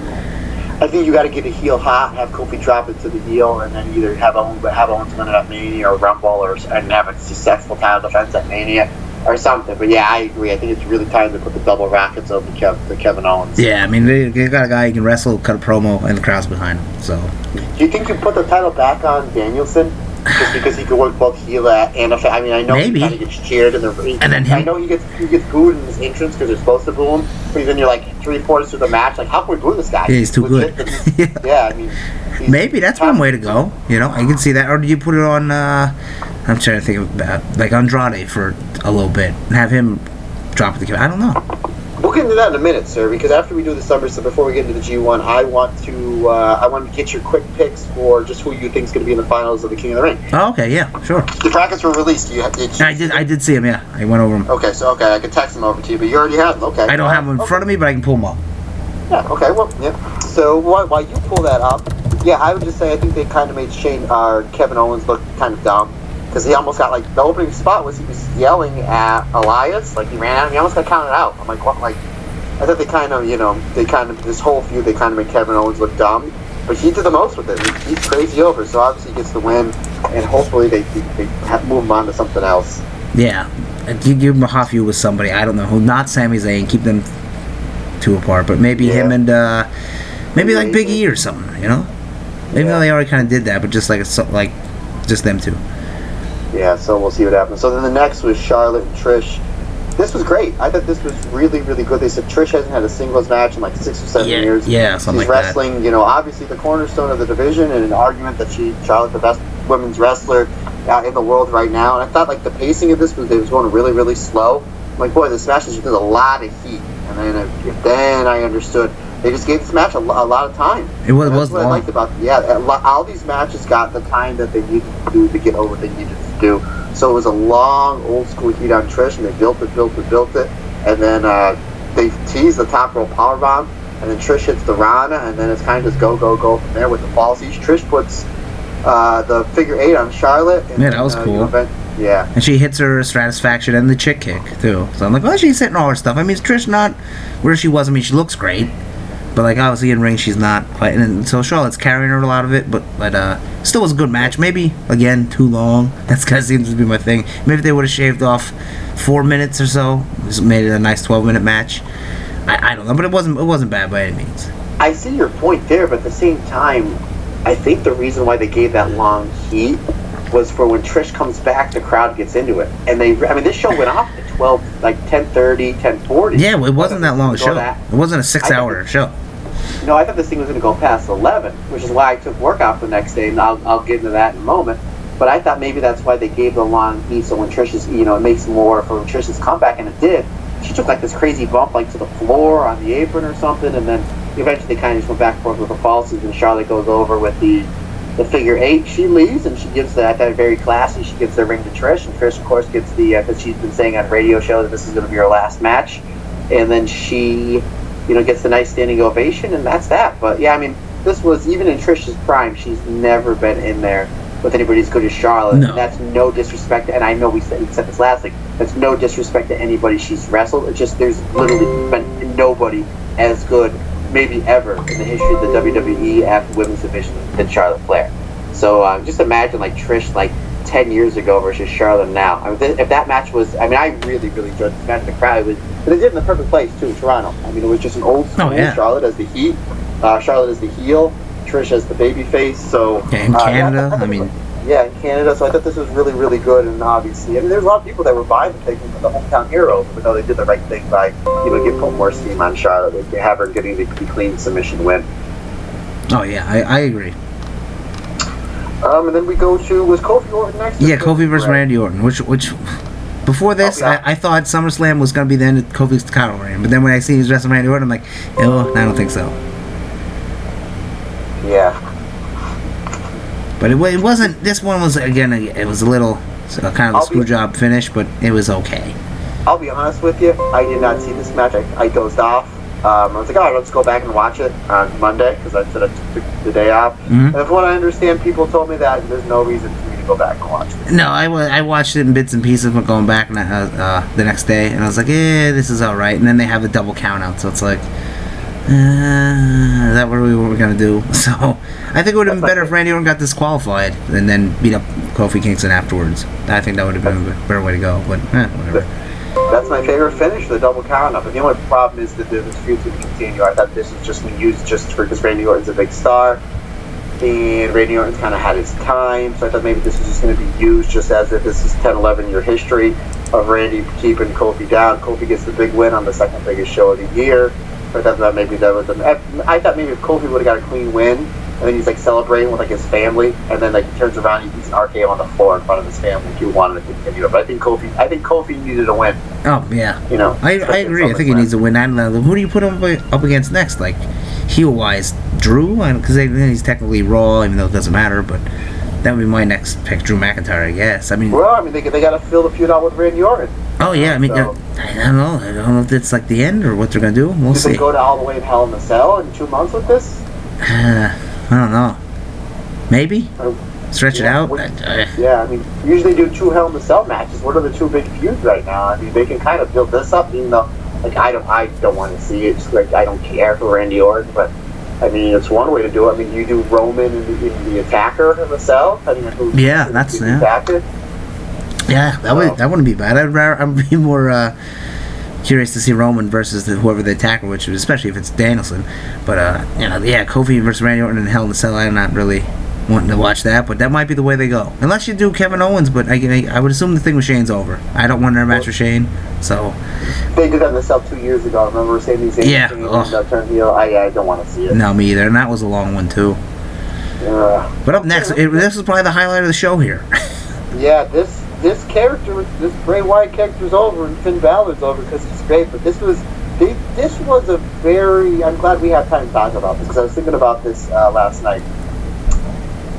I think you got to get a heel hot, have Kofi drop it to the heel, and then either have Owens, have Owens win it at Mania or Rumble, or and have a successful title defense at Mania or something. But yeah, I agree. I think it's really time to put the double rackets over Kev, to Kevin Owens. Yeah, I mean they, they got a guy who can wrestle, cut a promo, and the crowd's behind him. So Do you think you put the title back on Danielson? Just because he could work both heel and a I mean, I know Maybe. he kind of gets cheered in the And then I know he gets he gets booed in his entrance because they're supposed to boo him. But then you're like three fourths through the match, like how can we boo this guy? Yeah, he's too Legit, good. Yeah. yeah, I mean, maybe that's one way to go. You know, I can see that. Or do you put it on? Uh, I'm trying to think of uh, like Andrade for a little bit and have him drop the. I don't know. We'll get into that in a minute, sir, because after we do the summer, so before we get into the G1, I want to uh, I want to get your quick picks for just who you think is going to be in the finals of the King of the Ring. Oh, okay, yeah, sure. The brackets were released. You, did you I did. I did see him. Yeah, I went over him. Okay, so okay, I can text them over to you, but you already have them. Okay. I don't have them in Okay. front of me, but I can pull them up. Yeah. Okay. Well. Yeah. So while, while you pull that up, yeah, I would just say I think they kind of made Shane or Kevin Owens look kind of dumb because he almost got like the opening spot was he was yelling at Elias, like he ran at him. He almost got counted out. I'm like, what? Like, I thought they kind of, you know, they kind of this whole feud they kind of made Kevin Owens look dumb, but he did the most with it. He, he's crazy over, so obviously he gets the win, and hopefully they they, they have, move him on to something else. Yeah, you give him a hot feud with somebody. I don't know who. Not Sami Zayn. Keep them two apart, but maybe Yeah. him and uh, maybe like Big E or something. You know, even Yeah. though they already kind of did that, but just like a, so- like just them two. Yeah, so we'll see what happens. So then the next was Charlotte and Trish. This was great. I thought this was really, really good. They said Trish hasn't had a singles match in like six or seven Yeah, years. yeah, something She's like that. wrestling, you know, obviously the cornerstone of the division, and an argument that she Charlotte the best women's wrestler uh, in the world right now. And I thought like the pacing of this was it was going really, really slow. I'm like, boy, this match is with a lot of heat. And then, uh, then I understood they just gave this match a, lo- a lot of time. It was, And was that's what I liked about yeah. lo- All these matches got the time that they needed to do to get over they needed do. So it was a long, old school heat on Trish, and they built it, built it, built it, and then uh, they tease the top rope power bomb, and then Trish hits the Rana, and then it's kind of just go, go, go from there with the falsies. Trish puts uh, the figure eight on Charlotte. And Yeah, that was uh, cool. you know, yeah. And she hits her Stratusfaction and the chick kick too. So I'm like, well, she's hitting all her stuff. I mean, is Trish not where she was? I mean, she looks great, but like obviously in ring she's not quite. And so Charlotte's carrying her a lot of it, but but uh, still was a good match. Maybe again too long. That's kind of seems to be my thing. Maybe they would have shaved off four minutes or so, just made it a nice 12 minute match. I, I don't know, but it wasn't it wasn't bad by any means. I see your point there, but at the same time, I think the reason why they gave that long heat was for when Trish comes back, the crowd gets into it, and they. I mean, this show went off at twelve, like 10:30, 10:40. Yeah, it wasn't that long a show. that- It wasn't a six-hour show. No, I thought this thing was going to go past 11, which is why I took work off the next day, and I'll, I'll get into that in a moment. But I thought maybe that's why they gave the long heat, so when Trish's, you know, it makes more for Trish's comeback, and it did. She took like this crazy bump, like to the floor on the apron or something, and then eventually they kind of just went back and forth with the falsies, and Charlotte goes over with the the figure eight. She leaves, and she gives the, I thought very classy. She gives the ring to Trish, and Trish, of course, gets the uh, because she's been saying on radio show that this is going to be her last match, and then she you know, gets the nice standing ovation, and that's that. But yeah, I mean, this was even in Trish's prime. She's never been in there with anybody as good as Charlotte. No. And that's no disrespect. And I know we said, we said this last week. That's no disrespect to anybody she's wrestled. It's just there's literally been nobody as good, maybe ever, in the history of the WWE after women's division than Charlotte Flair. So uh, just imagine like Trish like 10 years ago versus Charlotte now. I mean, th- if that match was, I mean, I really, really enjoyed this match. The crowd was, but they did it in the perfect place too, Toronto. I mean, it was just an old school Oh, yeah. Charlotte as the heat, uh, Charlotte as the heel, Trish as the baby face. So Yeah, in uh, Canada, thought I mean- yeah, in Canada. So I thought this was really, really good, and obviously, I mean, there's a lot of people that were buying the taking the hometown hero, even though they did the right thing by, you know, give put more steam on Charlotte. They have her getting the, clean submission win. Oh yeah, I, I agree. Um, and then we go to was Kofi Orton next? Yeah, Kofi versus. Randy Orton. Which which before this, Oh, yeah. I, I thought SummerSlam was gonna be the end of Kofi's title reign, but then when I see he's wrestling Randy Orton, I'm like, oh, I don't think so. Yeah. But it, it wasn't. This one was again. It was a little uh, kind of a screw be- job finish, but it was okay. I'll be honest with you. I did not see this match. I, I dozed off. Um, I was like, all right, let's go back and watch it on Monday because I said I took the day off. Mhm. And from what I understand, people told me that there's no reason for me to go back and watch it. No, I, I watched it in bits and pieces, but going back and, uh, uh, the next day, and I was like, eh, this is all right. And then they have a double count out, so it's like, uh, is that what we were gonna do? So I think it would have been better if Randy Orton got disqualified and then beat up Kofi Kingston afterwards. I think that would have been a better way to go. But eh, whatever. That's my favorite finish, the double count up. But the only problem is that this going to continue. I thought this was just going to use just because Randy Orton's a big star, and Randy Orton's kind of had his time. So I thought maybe this was just going to be used just as if this is 10, 11 year history of Randy keeping Kofi down. Kofi gets the big win on the second biggest show of the year. I thought that maybe that was. A, I, I thought maybe if Kofi would have got a clean win, and then he's like celebrating with like his family, and then like he turns around, and he beats an RKO on the floor in front of his family. He wanted to continue it, but I think Kofi, I think Kofi needed a win. Oh yeah, You know, I, I agree. I think he needs a win. Don't know uh, who do you put him up against next, like heel wise, Drew, because then he's technically Raw, even though it doesn't matter. But that would be my next pick, Drew McIntyre, I guess. I mean, Well, I mean, they, they got to fill the feud out with Randy Orton. oh yeah, I mean, So- uh, I don't know. I don't know if it's like the end or what they're gonna do. We'll Do see. they go to all the way in Hell in the Cell in two months with this? I don't know. Maybe Or- stretch it out. I- I- Yeah, I mean, usually do two Hell in the Cell matches. What are the two big feuds right now? I mean, they can kind of build this up, even though, like, I don't, I don't want to see it. Just, like, I don't care for Randy Orton, but I mean, it's one way to do it. I mean, you do Roman in the, attacker in the cell, depending on who. Yeah, who that's- yeah. attacker. yeah, that So- would that wouldn't be bad. I'd rather I'd be more uh, curious to see Roman versus the, whoever the attacker, which is especially if it's Danielson. But uh, you know, yeah, Kofi versus Randy Orton and Hell in the Cell. I'm not really wanting to watch that, but that might be the way they go. Unless you do Kevin Owens, but I, I, I would assume the thing with Shane's over. I don't want their match with Shane, so They did that cell two years ago. I Remember Sami Zayn Yeah, ugh. uh, turned heel? I, I don't want to see it. no, me either. And that was a long one too. Uh, But up next, it, this is probably the highlight of the show here. Yeah, this this character, this Bray Wyatt character's over, and Finn Balor's over because he's great. But this was they, this was a very. I'm glad we had time to talk about this because I was thinking about this uh, last night.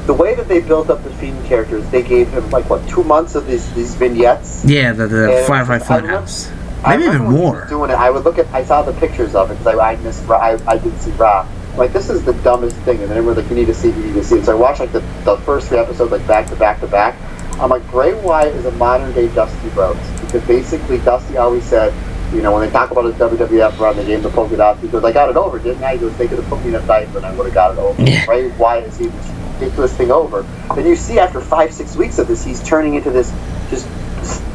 The way that they built up the Fiend characters, they gave him like what two months of these these vignettes. Yeah, the, the And Firefly Funhouse. I Maybe even remember when he more. Doing it, I would look at. I saw the pictures of it because I, I missed. Ra- I, I didn't see Ra. Like this is the dumbest thing, and then everyone's like, "You need to see. You need to see it." So I watched like the, the first three episodes like back to back to back. I'm like, Bray Wyatt is a modern day Dusty Rhodes because basically Dusty always said, you know, when they talk about his WWF run, they gave him the polka. He goes, "I got it over, didn't I?" He goes, "They could have put me in a diaper and I would have got it over." Yeah. Bray Wyatt is this ridiculous thing over. But you see after five six weeks of this, he's turning into this just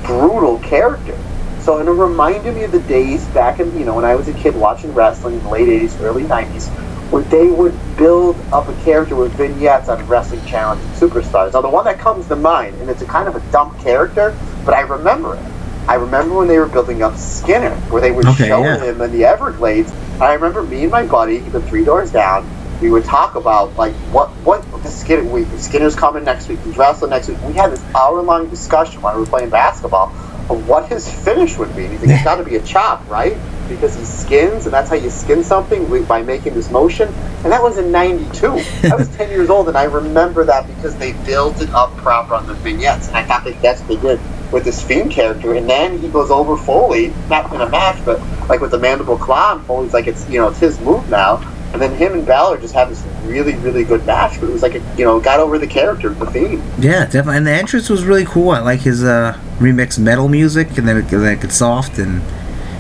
brutal character. So and it reminded me of the days back in you know when I was a kid watching wrestling in the late '80s, early '90s, where they would build up a character with vignettes on Wrestling Challenge and Superstars. Now the one that comes to mind, and it's a kind of a dumb character, but I remember it. I remember when they were building up Skinner, where they would Okay, show yeah. him in the Everglades. I remember me and my buddy, he lived three doors down. We would talk about like what what the Skinner we, Skinner's coming next week. He's wrestling next week. We had this hour long discussion while we were playing basketball of what his finish would be. And he's like, it's got to be a chop, right? Because he skins, and that's how you skin something by making this motion. And that was in '92. I was 10 years old, and I remember that because they built it up proper on the vignettes. And I thought that that's what they did with this Fiend character. And then he goes over Foley, not in a match, but like with the mandible claw, and Foley's like, it's you know, it's his move now. And then him and Balor just had this really, really good match. But it was like, a, you know, got over the character, the theme. Yeah, definitely. And the entrance was really cool. I like his uh, remix metal music, and then it, then gets soft, and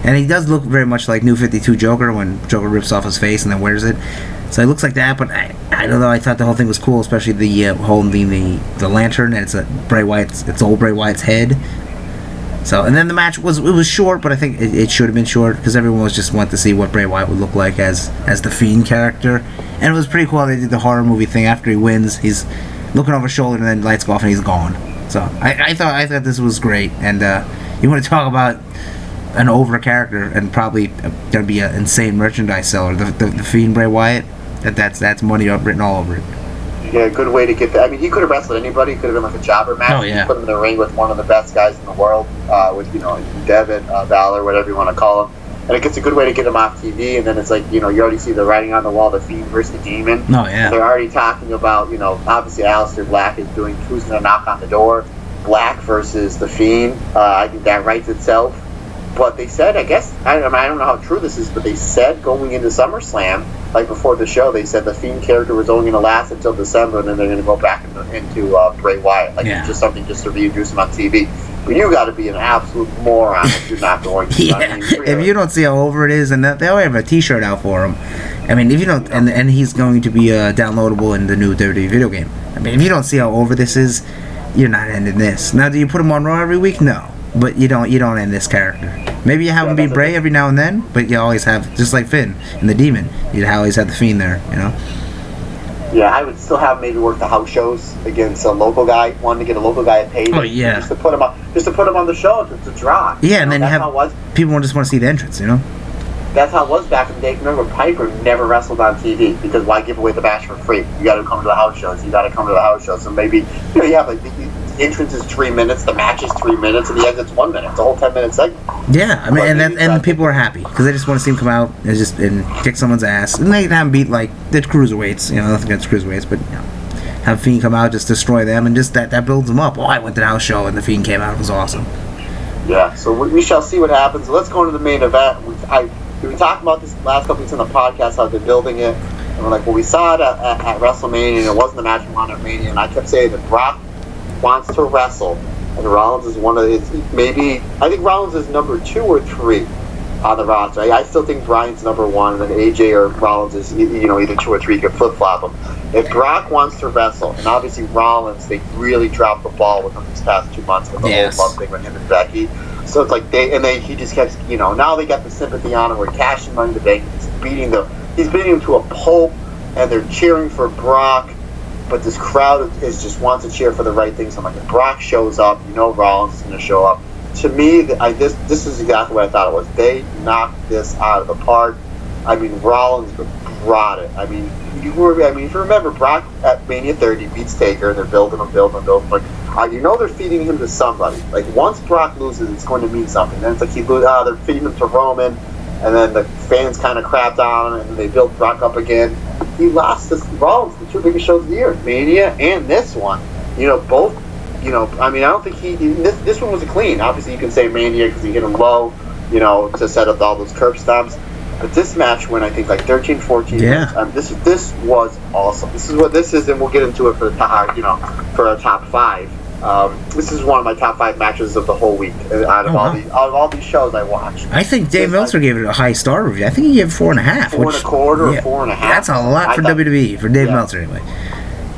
and he does look very much like New Fifty Two Joker when Joker rips off his face and then wears it. So it looks like that. But I, I don't know. I thought the whole thing was cool, especially the uh, holding the the lantern, and it's a Bray Wyatt's, it's old Bray Wyatt's head. So and then the match was it was short, but I think it, it should have been short because everyone was just wanting to see what Bray Wyatt would look like as as the Fiend character, and it was pretty cool. They did the horror movie thing after he wins. He's looking over his shoulder and then lights go off and he's gone. So I, I thought I thought this was great. And uh, you want to talk about an over character and probably gonna be an insane merchandise seller. The, the, the Fiend Bray Wyatt. That that's that's money up written all over it. Yeah, good way to get that. I mean, he could have wrestled anybody. He could have been like a jobber match. Oh, yeah. Put him in the ring with one of the best guys in the world, uh, with you know Devitt, uh, Balor, whatever you want to call him. And it gets a good way to get him off TV. And then it's like you know you already see the writing on the wall, the Fiend versus the Demon. No, yeah. They're already talking about you know obviously Aleister Black is doing who's going to knock on the door. Black versus the Fiend. Uh, I think that writes itself. But they said, I guess, I don't, I don't know how true this is, but they said going into SummerSlam, like before the show, they said the Fiend character was only going to last until December, and then they're going to go back into, into uh, Bray Wyatt. Like, Yeah. it's just something just to reintroduce him on TV. But you got to be an absolute moron if you're not going to. I Yeah, mean, if you don't see how over it is, and that- they already have a T-shirt out for him. I mean, if you don't, and and he's going to be uh, downloadable in the new WWE video game. I mean, if you don't see how over this is, you're not ending this. Now, do you put him on Raw every week? No, but you don't. You don't end this character. Maybe you have Yeah, him be Bray every now and then, but you always have just like Finn and the Demon. You always have the Fiend there. You know. Yeah, I would still have maybe work the house shows against a local guy, wanting to get a local guy paid. Oh, yeah. Just to put him on, just to put him on the show to, to draw. Yeah, and know, then you have- how it was. People just want to see the entrance. You know. That's how it was back in the day. Remember, Piper never wrestled on TV because why give away the match for free? You got to come to the house shows. You got to come to the house shows. So maybe you know you have like entrance is three minutes, the match is three minutes, and the exit's one minute. It's a whole ten minute segment. Yeah, I mean, But and that, and people are happy because they just want to see him come out and just and kick someone's ass, and they can have him beat like the cruiserweights. You know, nothing against cruiserweights, but you know, have Fiend come out, just destroy them, and just that that builds them up. Oh, I went to the house show and the Fiend came out. It was awesome. Yeah. So we, we shall see what happens. Let's go into the main event. We, I, we talking about this last couple weeks on the podcast how they're building it, and we're like, well, we saw it at, at, at WrestleMania, and it wasn't the match we wanted at Mania, and I kept saying that Brock wants to wrestle, and Rollins is one of it's maybe I think Rollins is number two or three on the roster. I, I still think Bryan's number one, and then AJ or Rollins is you know either two or three. You can flip flop them. If Brock wants to wrestle, and obviously Rollins, they really dropped the ball with him these past two months with the Yes. whole love thing with him and Becky. So it's like they and they he just kept you know now they got the sympathy on him. We're cashing money to bank. He's beating the he's beating him to a pulp, and they're cheering for Brock. But this crowd is just wants to cheer for the right things. I'm like, if Brock shows up, you know Rollins is going to show up. To me, I, this this is exactly what I thought it was. They knocked this out of the park. I mean, Rollins brought it. I mean, you were. I mean, if you remember, Brock at Mania 30 beats Taker, and they're building and building and building. Like, uh, you know, they're feeding him to somebody. Like, once Brock loses, it's going to mean something. Then it's like he lose. Uh, they're feeding him to Roman. and then the fans kind of crapped on him, and they built Brock up again. He lost to Rollins, the two biggest shows of the year, Mania and this one. You know, both. You know, I mean, I don't think he. This this one was a clean. Obviously, you can say Mania because he hit him low. You know, to set up all those curb stomps. But this match went, I think, like 13, 14 Yeah. Um, this this was awesome. This is what this is, and we'll get into it for the top, you know, for our top five. Um, this is one of my top five matches of the whole week uh, out of Oh, all wow. the out of all these shows I watched. I think Dave Meltzer gave it a high star review. I think he gave it four and a half. Four and a quarter or yeah, four and a half. That's a lot for thought- WWE for Dave Yeah. Meltzer anyway.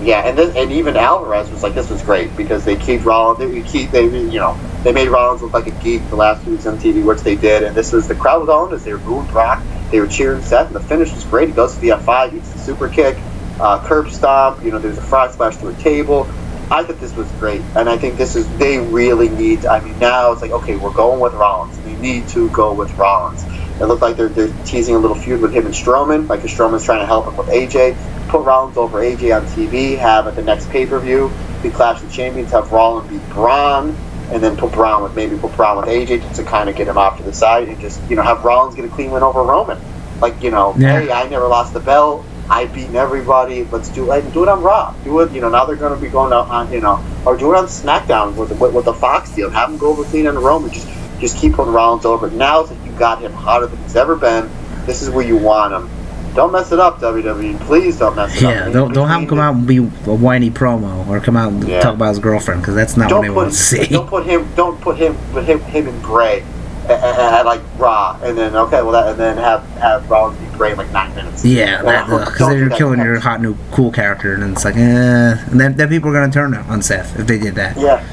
Yeah, and then, and even Alvarez was like, this was great because they keep Rollins. They keep they you know they made Rollins look like a geek the last two weeks on TV, which they did. And this was the crowd was on as they were booing Brock. They were cheering Seth, and the finish was great. He goes to the F5, eats the super kick, uh, curb stomp. You know, there's a frog splash to a table. I thought this was great, and I think this is they really need. I mean, now it's like okay, we're going with Rollins. They need to go with Rollins. It looked like they're, they're teasing a little feud with him and Strowman, like if Strowman's trying to help him with AJ. Put Rollins over AJ on TV, have at the next pay per view, the Clash of Champions, have Rollins beat Braun, and then put Braun with maybe put Braun with AJ just to kind of get him off to the side, and just you know have Rollins get a clean win over Roman. Like you know, Yeah. hey, I never lost the belt. I've beaten everybody. Let's do it. Do it on Raw. Do it. You know, now they're going to be going out on you know, or do it on SmackDown with the, with, the Fox deal. Have him go over clean on Roman. Just just keep putting Rollins over. Now that you got him hotter than he's ever been, this is where you want him. Don't mess it up, WWE. Please don't mess it up. Yeah, don't don't have him come out and be a whiny promo or come out and Yeah. talk about his girlfriend because that's not what Don't they put, want to see. don't put him. Don't put him. Put him. Him in Bray, at, at, like Raw, and then okay, well, that, and then have have Rollins beat Bray in like nine minutes. Yeah, Well, because do they're killing your hot new cool character, and then it's like, eh. And then, then people are gonna turn on Seth if they did that. Yeah,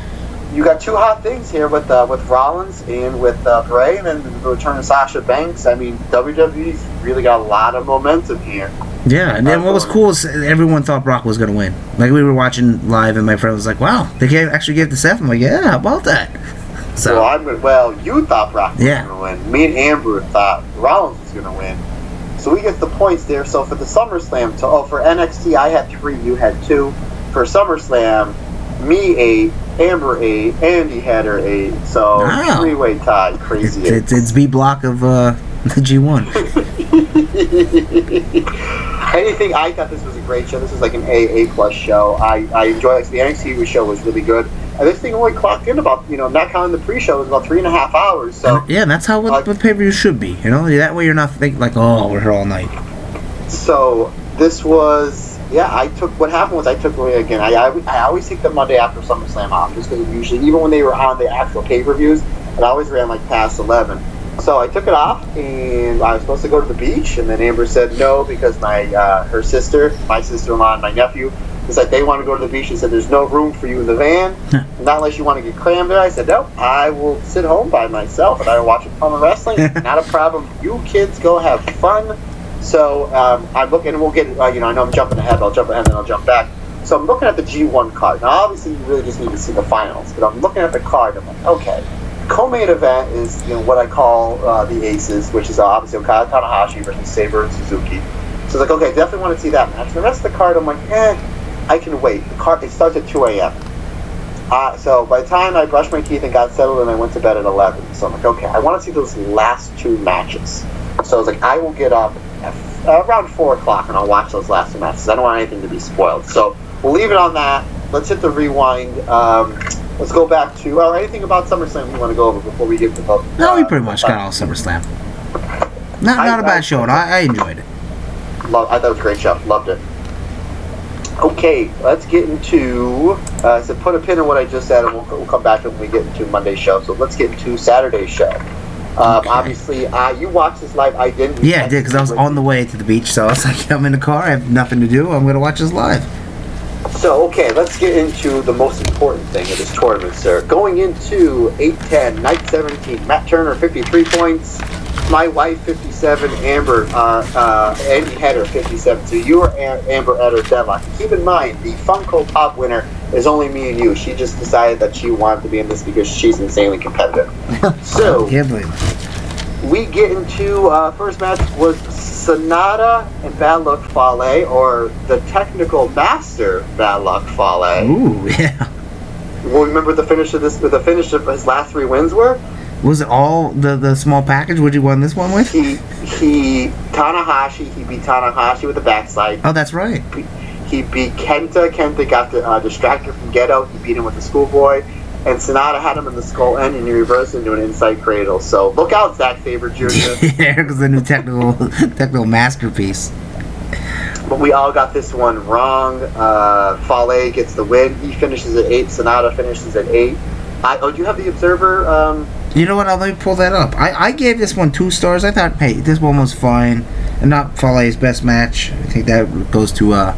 you got two hot things here with uh, with Rollins and with uh, Bray, and then the return of Sasha Banks. I mean, WWE's really got a lot of momentum here. Yeah, and then what was cool is everyone thought Brock was gonna win. Like we were watching live, and my friend was like, "Wow, they gave, actually gave to Seth." I'm like, "Yeah, how about that?" So well, I'm well. You thought Brock was Yeah. going to win. Me and Amber thought Rollins was going to win. So we get the points there. So for the SummerSlam, to, oh, for NXT, I had three. You had two. For SummerSlam, me eight, Amber eight, Andy had her eight. So Wow. three-way tie. it's Crazy. it's, it's B block of uh, the G1. Anything, I thought this was a great show. This was like an A A plus show. I I enjoyed it. The NXT show was really good. And this thing only clocked in about you know not counting the pre-show it was about three and a half hours. So. Yeah, and that's how what, Uh, what pay per view should be. You know, that way you're not thinking like, "Oh, we're here all night." So this was yeah. I took what happened was I took away again. I, I I always take the Monday after SummerSlam off just because usually even when they were on the actual pay per views, it always ran like past eleven. So I took it off and I was supposed to go to the beach, and then Amber said no because my uh, her sister, my sister in law, and my nephew was like they want to go to the beach. She said there's no room for you in the van, not unless you want to get crammed there. I said no, I will sit home by myself and I will watch a ton of wrestling. not a problem. You kids go have fun. So um, I'm looking, and we'll get, uh, you know, I know I'm jumping ahead, but I'll jump ahead and then I'll jump back. So I'm looking at the G1 card. Now, obviously, you really just need to see the finals, but I'm looking at the card. I'm like, okay, co-main event is you know what I call uh, the Aces, which is uh, obviously Okada Tanahashi versus Sabre and Suzuki. So it's like, okay, definitely want to see that match. The rest of the card, I'm like, eh, I can wait. The card it starts at 2 a.m. Uh, so by the time I brushed my teeth and got settled, and I went to bed at 11. So I'm like, okay, I want to see those last two matches. So I was like, I will get up at, uh, around 4 o'clock and I'll watch those last two matches. I don't want anything to be spoiled. So we'll leave it on that. Let's hit the rewind. Um, let's go back to, or anything about SummerSlam you want to go over before we get to the. No, we pretty much got all SummerSlam. Not not a I- bad show. and I, I enjoyed it. Love, I thought it was a great show. Loved it. Okay, let's get into. Uh, so put a pin in what I just said, and we'll, we'll come back when we get into Monday's show. So let's get into Saturday's show. Um, Okay. Obviously, uh, you watched this live. I didn't. Yeah, I did because I was on the way to the beach, so I was like, I'm in the car. I have nothing to do. I'm gonna watch this live. So, okay, let's get into the most important thing of this tournament, sir. Going into 8-10, night 17, Matt Turner, 53 points. My wife, 57. Amber, uh, uh, Andy Header, 57. So you are Am- Amber at her deadlock. Keep in mind, the Funko Pop winner is only me and you. She just decided that she wanted to be in this because she's insanely competitive. So, Can't believe it. we get into uh, first match was Sanada and Bad Luck Fale, or the technical master Bad Luck Fale. Ooh, yeah. Well, remember the finish of this. The finish of his last three wins were Was it all the the small package? Would you won this one with? He he Tanahashi. He beat Tanahashi with a backslide. Oh, that's right. He beat Kenta. Kenta got the, uh, distracted from Gedo. He beat him with the schoolboy. And Sanada had him in the skull end, and he reversed into an inside cradle. So look out, Zack Sabre Jr. there goes the new technical technical masterpiece. But we all got this one wrong. Uh, Fale gets the win. He finishes at eight. Sanada finishes at eight. I, oh, do you have the Observer? Um, You know what? I'll let me pull that up. I, I gave this one two stars. I thought, hey, this one was fine, and not Fale's best match. I think that goes to uh,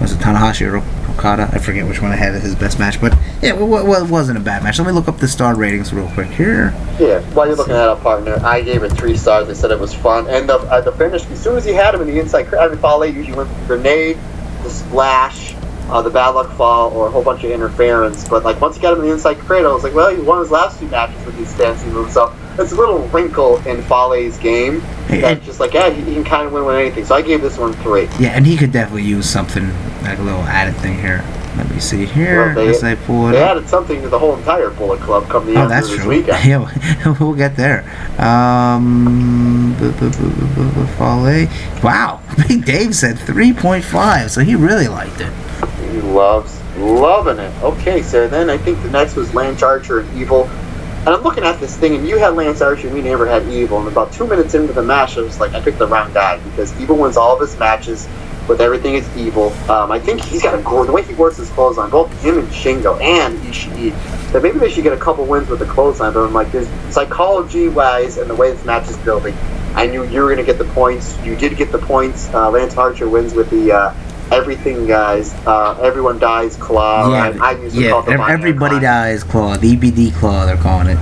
was it Tanahashi or Okada? I forget which one I had as his best match, but yeah, well, well, it wasn't a bad match. Let me look up the star ratings real quick here. yeah, while you're looking at a partner, I gave it three stars. They said it was fun. And the, uh, the finish, as soon as he had him in the inside, I mean, Fale usually went grenade, the splash, uh, the bad luck fall, or a whole bunch of interference. But like once he got him in the inside cradle, I was like, well, he won his last two matches with these fancy moves. So it's a little wrinkle in Fale's game. Hey, That's and- just like, yeah, he, he can kind of win with anything. So I gave this one three. Yeah, and he could definitely use something like a little added thing here. Let me see here Well, they- as I pull it They up. added something to the whole entire Bullet Club come the Oh, end that's of this true. weekend. Yeah, we'll get there. Um. Wow, Big Dave said 3.5, so he really liked it. He loves loving it. Okay, so then I think the next was Lance Archer and Evil. And I'm looking at this thing, and you had Lance Archer, and we never had Evil. And about two minutes into the match, I was like, I picked the wrong guy because Evil wins all of his matches with everything is evil. Um, I think he's got a the way he works his clothes on, both him and Shingo and Ishii. That maybe they should get a couple wins with the clothesline. But I'm like, there's psychology wise and the way this match is building. I knew you were going to get the points. You did get the points. Uh, Lance Archer wins with the uh, everything guys. Uh, everyone dies claw. yeah, I, I usually yeah. call it the ev- Von Erich everybody dies claw. The EBD claw, they're calling it.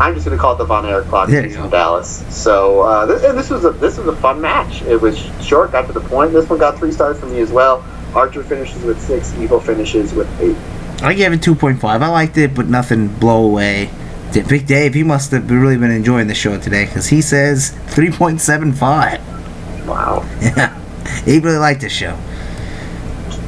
I'm just going to call it the Von Erich claw. 'cause There you he's go. from Dallas. So uh, this, and this was a this was a fun match. It was short, got to the point. This one got three stars from me as well. Archer finishes with six. Evil finishes with eight. I gave it 2.5. I liked it, but nothing blow away. Big Dave, he must have really been enjoying the show today because he says 3.75. Wow. Yeah, he really liked the show.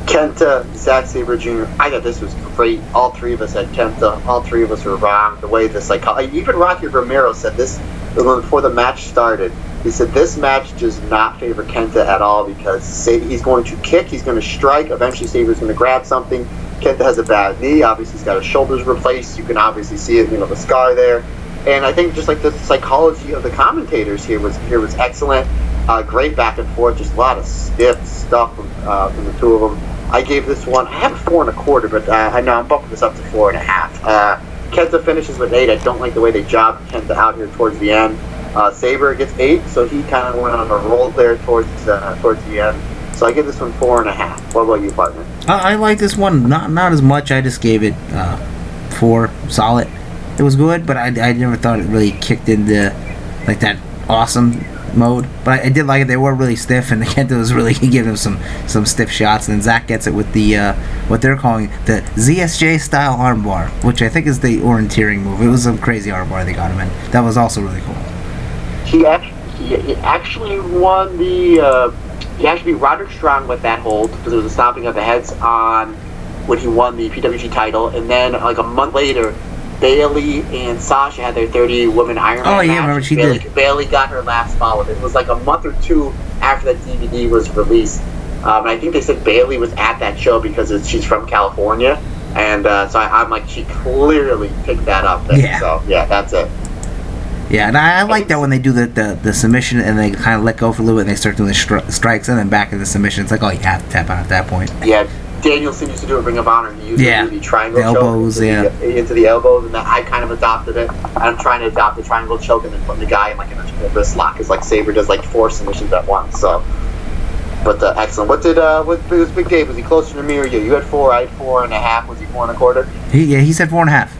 Kenta, Zack Sabre Jr. I thought this was great. All three of us had Kenta. All three of us were wrong. The way this, like, even Rocky Romero said this before the match started. He said this match does not favor Kenta at all because he's going to kick, he's going to strike. Eventually, Sabre's going to grab something. Kenta has a bad knee. Obviously, he's got his shoulders replaced. You can obviously see it, you know, the scar there. And I think just like the psychology of the commentators here was here was excellent. Uh, great back and forth, just a lot of stiff stuff from, uh, from the two of them. I gave this one. I have four and a quarter, but uh, I know I'm bumping this up to four and a half. Uh, Kenta finishes with eight. I don't like the way they jobbed Kenta out here towards the end. Uh, Sabre gets eight, so he kind of went on a roll there towards uh, towards the end. So I give this one four and a half. What about you, partner? I, I like this one. Not not as much. I just gave it uh, four solid. It was good, but I, I never thought it really kicked into like that awesome mode. But I, I did like it. They were really stiff, and Kenta was really giving them some some stiff shots. And then Zack gets it with the uh, what they're calling the ZSJ style armbar, which I think is the orienteering move. It was some crazy armbar they got him in. That was also really cool. He actually, he actually won the. Uh, he actually beat Roderick Strong with that hold because it was a stomping of the heads on when he won the PWG title, and then like a month later, Bayley and Sasha had their 30 women Iron Man Oh, yeah, match. remember she Bayley, did. Bayley got her last with it. It was like a month or two after that DVD was released. Um, and I think they said Bayley was at that show because it's, she's from California. And uh, so I, I'm like, she clearly picked that up. There. Yeah. So, yeah, that's it. Yeah, and I, I like that when they do the, the, the submission and they kind of let go for a little bit and they start doing the stri- strikes and then back in the submission. It's like, oh, you have to tap out at that point. Yeah, Danielson used to do a Ring of Honor. He used Yeah. to do the triangle The choke into, yeah. the, into the elbows, and that I kind of adopted it. I'm trying to adopt the triangle choke and then putting the guy in like a wrist lock, because like Sabre does like four submissions at once. So, but uh, excellent. What did uh, what was Big Dave? Was he closer to me or you? You had four, I had four and a half. Was he four and a quarter? He, yeah, he said four and a half.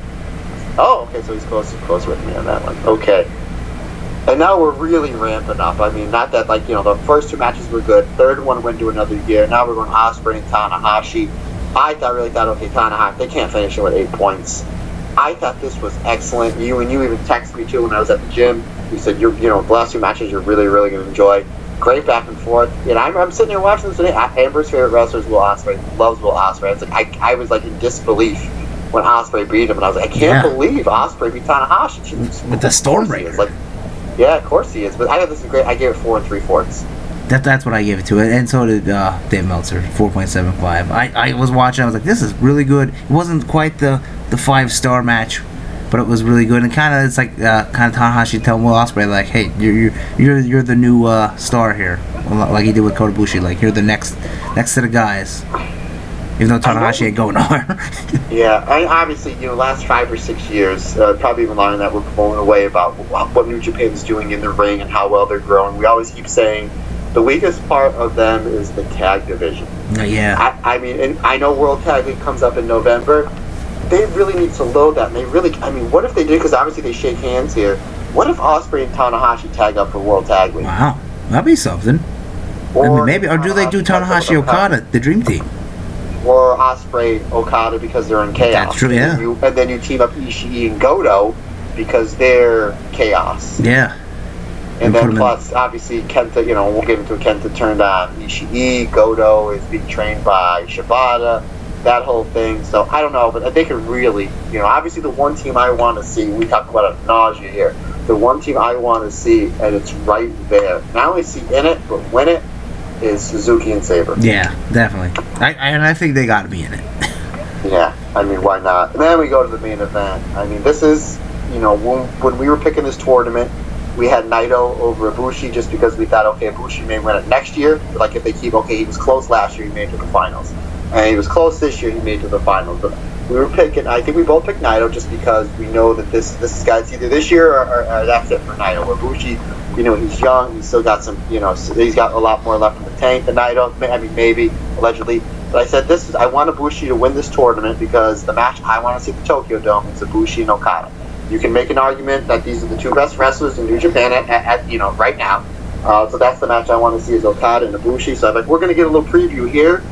Oh, okay, so he's close, close with me on that one. Okay. And now we're really ramping up. I mean, not that like you know the first two matches were good. Third one went to another year. Now we're going Ospreay and Tanahashi. I thought really thought okay, Tanahashi they can't finish it with eight points. I thought this was excellent. You and you even texted me too when I was at the gym. You said you're you know the last two matches you're really really going to enjoy. Great back and forth. And I'm, I'm sitting here watching this today. Amber's favorite wrestler is Will Ospreay. Loves Will Ospreay. It's like I, I was like in disbelief when Ospreay beat him, and I was like, I can't Yeah. believe Ospreay beat Tanahashi With the. Stormbreaker. Like, yeah, of course he is. But I thought this was great. I gave it four and three fourths. That, that's what I gave it to it, and so did uh, Dave Meltzer, four point seven five. I, I was watching, I was like, this is really good. It wasn't quite the, the five star match, but it was really good. And kind of it's like uh, kind of Tanahashi telling Will Ospreay like, hey, you're you're you're, the new uh, star here, like he did with Kota Ibushi. Like you're the next next set of guys. Even though Tanahashi ain't going nowhere. Yeah, I obviously, you know, last five or six years, uh, probably even longer than that, we're blown away about what New Japan's doing in the ring and how well they're growing. We always keep saying the weakest part of them is the tag division. yeah, I, I mean, and I know World Tag League comes up in November. They really need to load that. And they really, I mean, what if they did? Because obviously they shake hands here. What if Ospreay and Tanahashi tag up for World Tag League? wow, that'd be something. I mean, maybe or do they do Tanahashi Okada, the Dream Team? Or Ospreay Okada because they're in chaos. That's true, yeah. And, you, and then you team up Ishii and Goto because they're chaos. Yeah, And And put 'em then in- plus, obviously, Kenta, you know, we'll get into it. Kenta turned on Ishii. Goto is being trained by Shibata. That whole thing. So I don't know, but they could really, you know, obviously the one team I want to see. We talk about a nausea here. The one team I want to see, and it's right there. Not only see in it, but win it, is Suzuki and Sabre. yeah, definitely. I, I and I think they got to be in it. Yeah, I mean, why not? And then we go to the main event. I mean, this is, you know, when, when we were picking this tournament, we had Naito over Ibushi just because we thought, okay, Ibushi may win it next year. Like, if they keep, okay, he was close last year, he made it to the finals. And he was close this year, he made it to the finals. But we were picking, I think we both picked Naito just because we know that this this is guys either this year or, or, or that's it for Naito. Ibushi, you know, he's young, he's still got some, you know, he's got a lot more left in the tank than Naito. I mean, maybe, allegedly. But I said this is I want Ibushi to win this tournament because the match I want to see the Tokyo Dome is Ibushi and Okada. You can make an argument that these are the two best wrestlers in New Japan at, at, at you know right now. Uh, so that's the match I want to see is Okada and Ibushi. So I'm like, we're going to get a little preview here.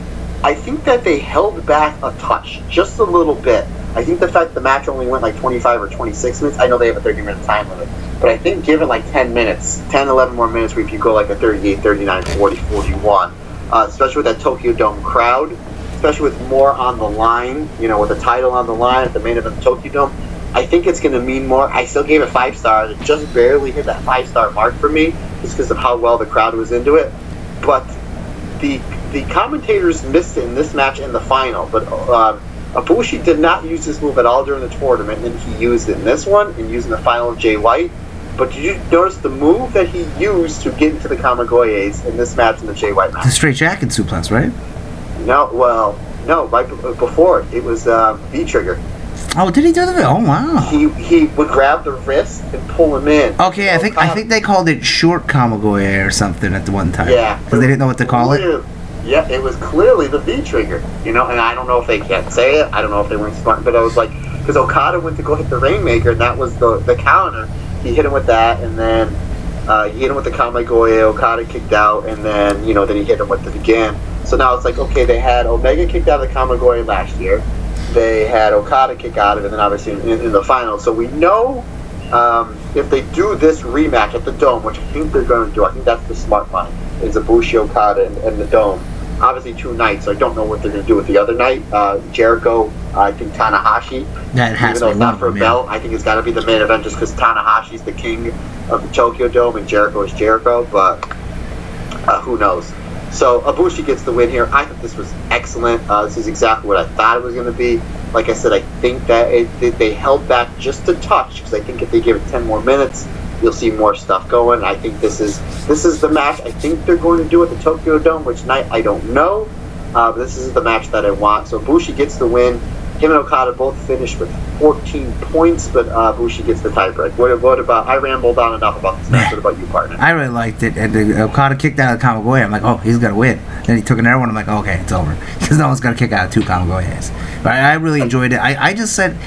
I think that they held back a touch, just a little bit. I think the fact the match only went like 25 or 26 minutes, I know they have a 30 minute time limit, but I think given like 10 minutes, 10, 11 more minutes, where if you go like a 38, 39, 40, 41, uh, especially with that Tokyo Dome crowd, especially with more on the line, you know, with the title on the line at the main event of Tokyo Dome, I think it's going to mean more. I still gave it five stars. It just barely hit that five star mark for me, just because of how well the crowd was into it. But the the commentators missed it in this match in the final. But uh, Ibushi did not use this move at all during the tournament, and he used it in this one and used in the final of Jay White. But did you notice the move that he used to get into the Kamigoyes in this match in the Jay White match? The straight jacket suplex, right? No, well, no, right be- before it, it was uh, V trigger. Oh, did he do the? Oh, wow. He he would grab the wrist and pull him in. Okay, I think I think they called it short Kamigoye or something at the one time. Yeah, because they didn't know what to call it. Yeah, it was clearly the V trigger, you know, and I don't know if they can't say it. I don't know if they weren't smart, but I was like, because Okada went to go hit the Rainmaker, and that was the the counter. He hit him with that, and then uh, he hit him with the Kamigoye. Okada kicked out, and then you know, then he hit him with it again. So now it's like, okay, they had Omega kicked out of the Kamigoye last year. They had Okada kick out of it, and then obviously in, in the final. So we know um, if they do this rematch at the Dome, which I think they're going to do, I think that's the smart line, is Ibushi Okada and, and the Dome. Obviously, two nights, so I don't know what they're going to do with the other night. Uh, Jericho, I think Tanahashi, That has even to though it's not for a belt, I think it's got to be the main event just because Tanahashi's the king of the Tokyo Dome and Jericho is Jericho, but uh, who knows? So Ibushi gets the win here. I thought this was excellent. Uh, this is exactly what I thought it was going to be. Like I said, I think that it, they held back just a touch because I think if they give it 10 more minutes, you'll see more stuff going. I think this is this is the match I think they're going to do at the Tokyo Dome, which night I don't know. Uh, but this is the match that I want. So Bushi gets the win. Him and Okada both finished with 14 points, but uh, Bushi gets the tiebreak. What, what about? I rambled on enough about this match. What about you, partner? I really liked it. And the Okada kicked out of Kamigoye. I'm like, oh, he's gonna win. Then he took another one. I'm like, okay, it's over because no one's gonna kick out of two Kamigoyes. But I, I really enjoyed it. I, I just said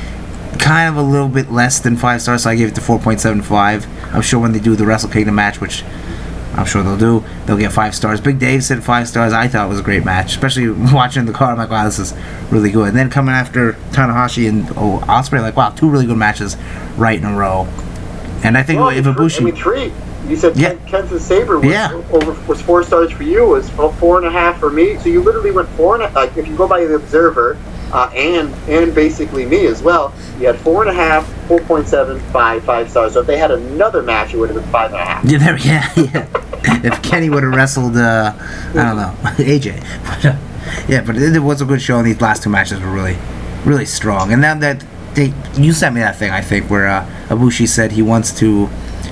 kind of a little bit less than five stars, so I gave it to 4.75. I'm sure when they do the Wrestle Kingdom match, which I'm sure they'll do, they'll get five stars. Big Dave said five stars. I thought it was a great match, especially watching the car. I'm like, wow, this is really good. And then coming after Tanahashi and oh, Ospreay, like, wow, two really good matches right in a row. And I think Well, if Ibushi, I mean, three. You said Yeah. Ken, Kenta Sabre was Yeah. over was four stars for you. Was four and a half for me. So you literally went four and a, like if you go by the Observer, uh, and and basically me as well. You had four and a half, four point seven, five, five stars. So if they had another match, it would have been five and a half. Yeah, yeah, yeah. if Kenny would have wrestled, uh, I don't know, AJ. Uh, yeah, but it, was a good show, and these last two matches were really, really strong. And now that they, you sent me that thing, I think, where uh, Ibushi said he wants to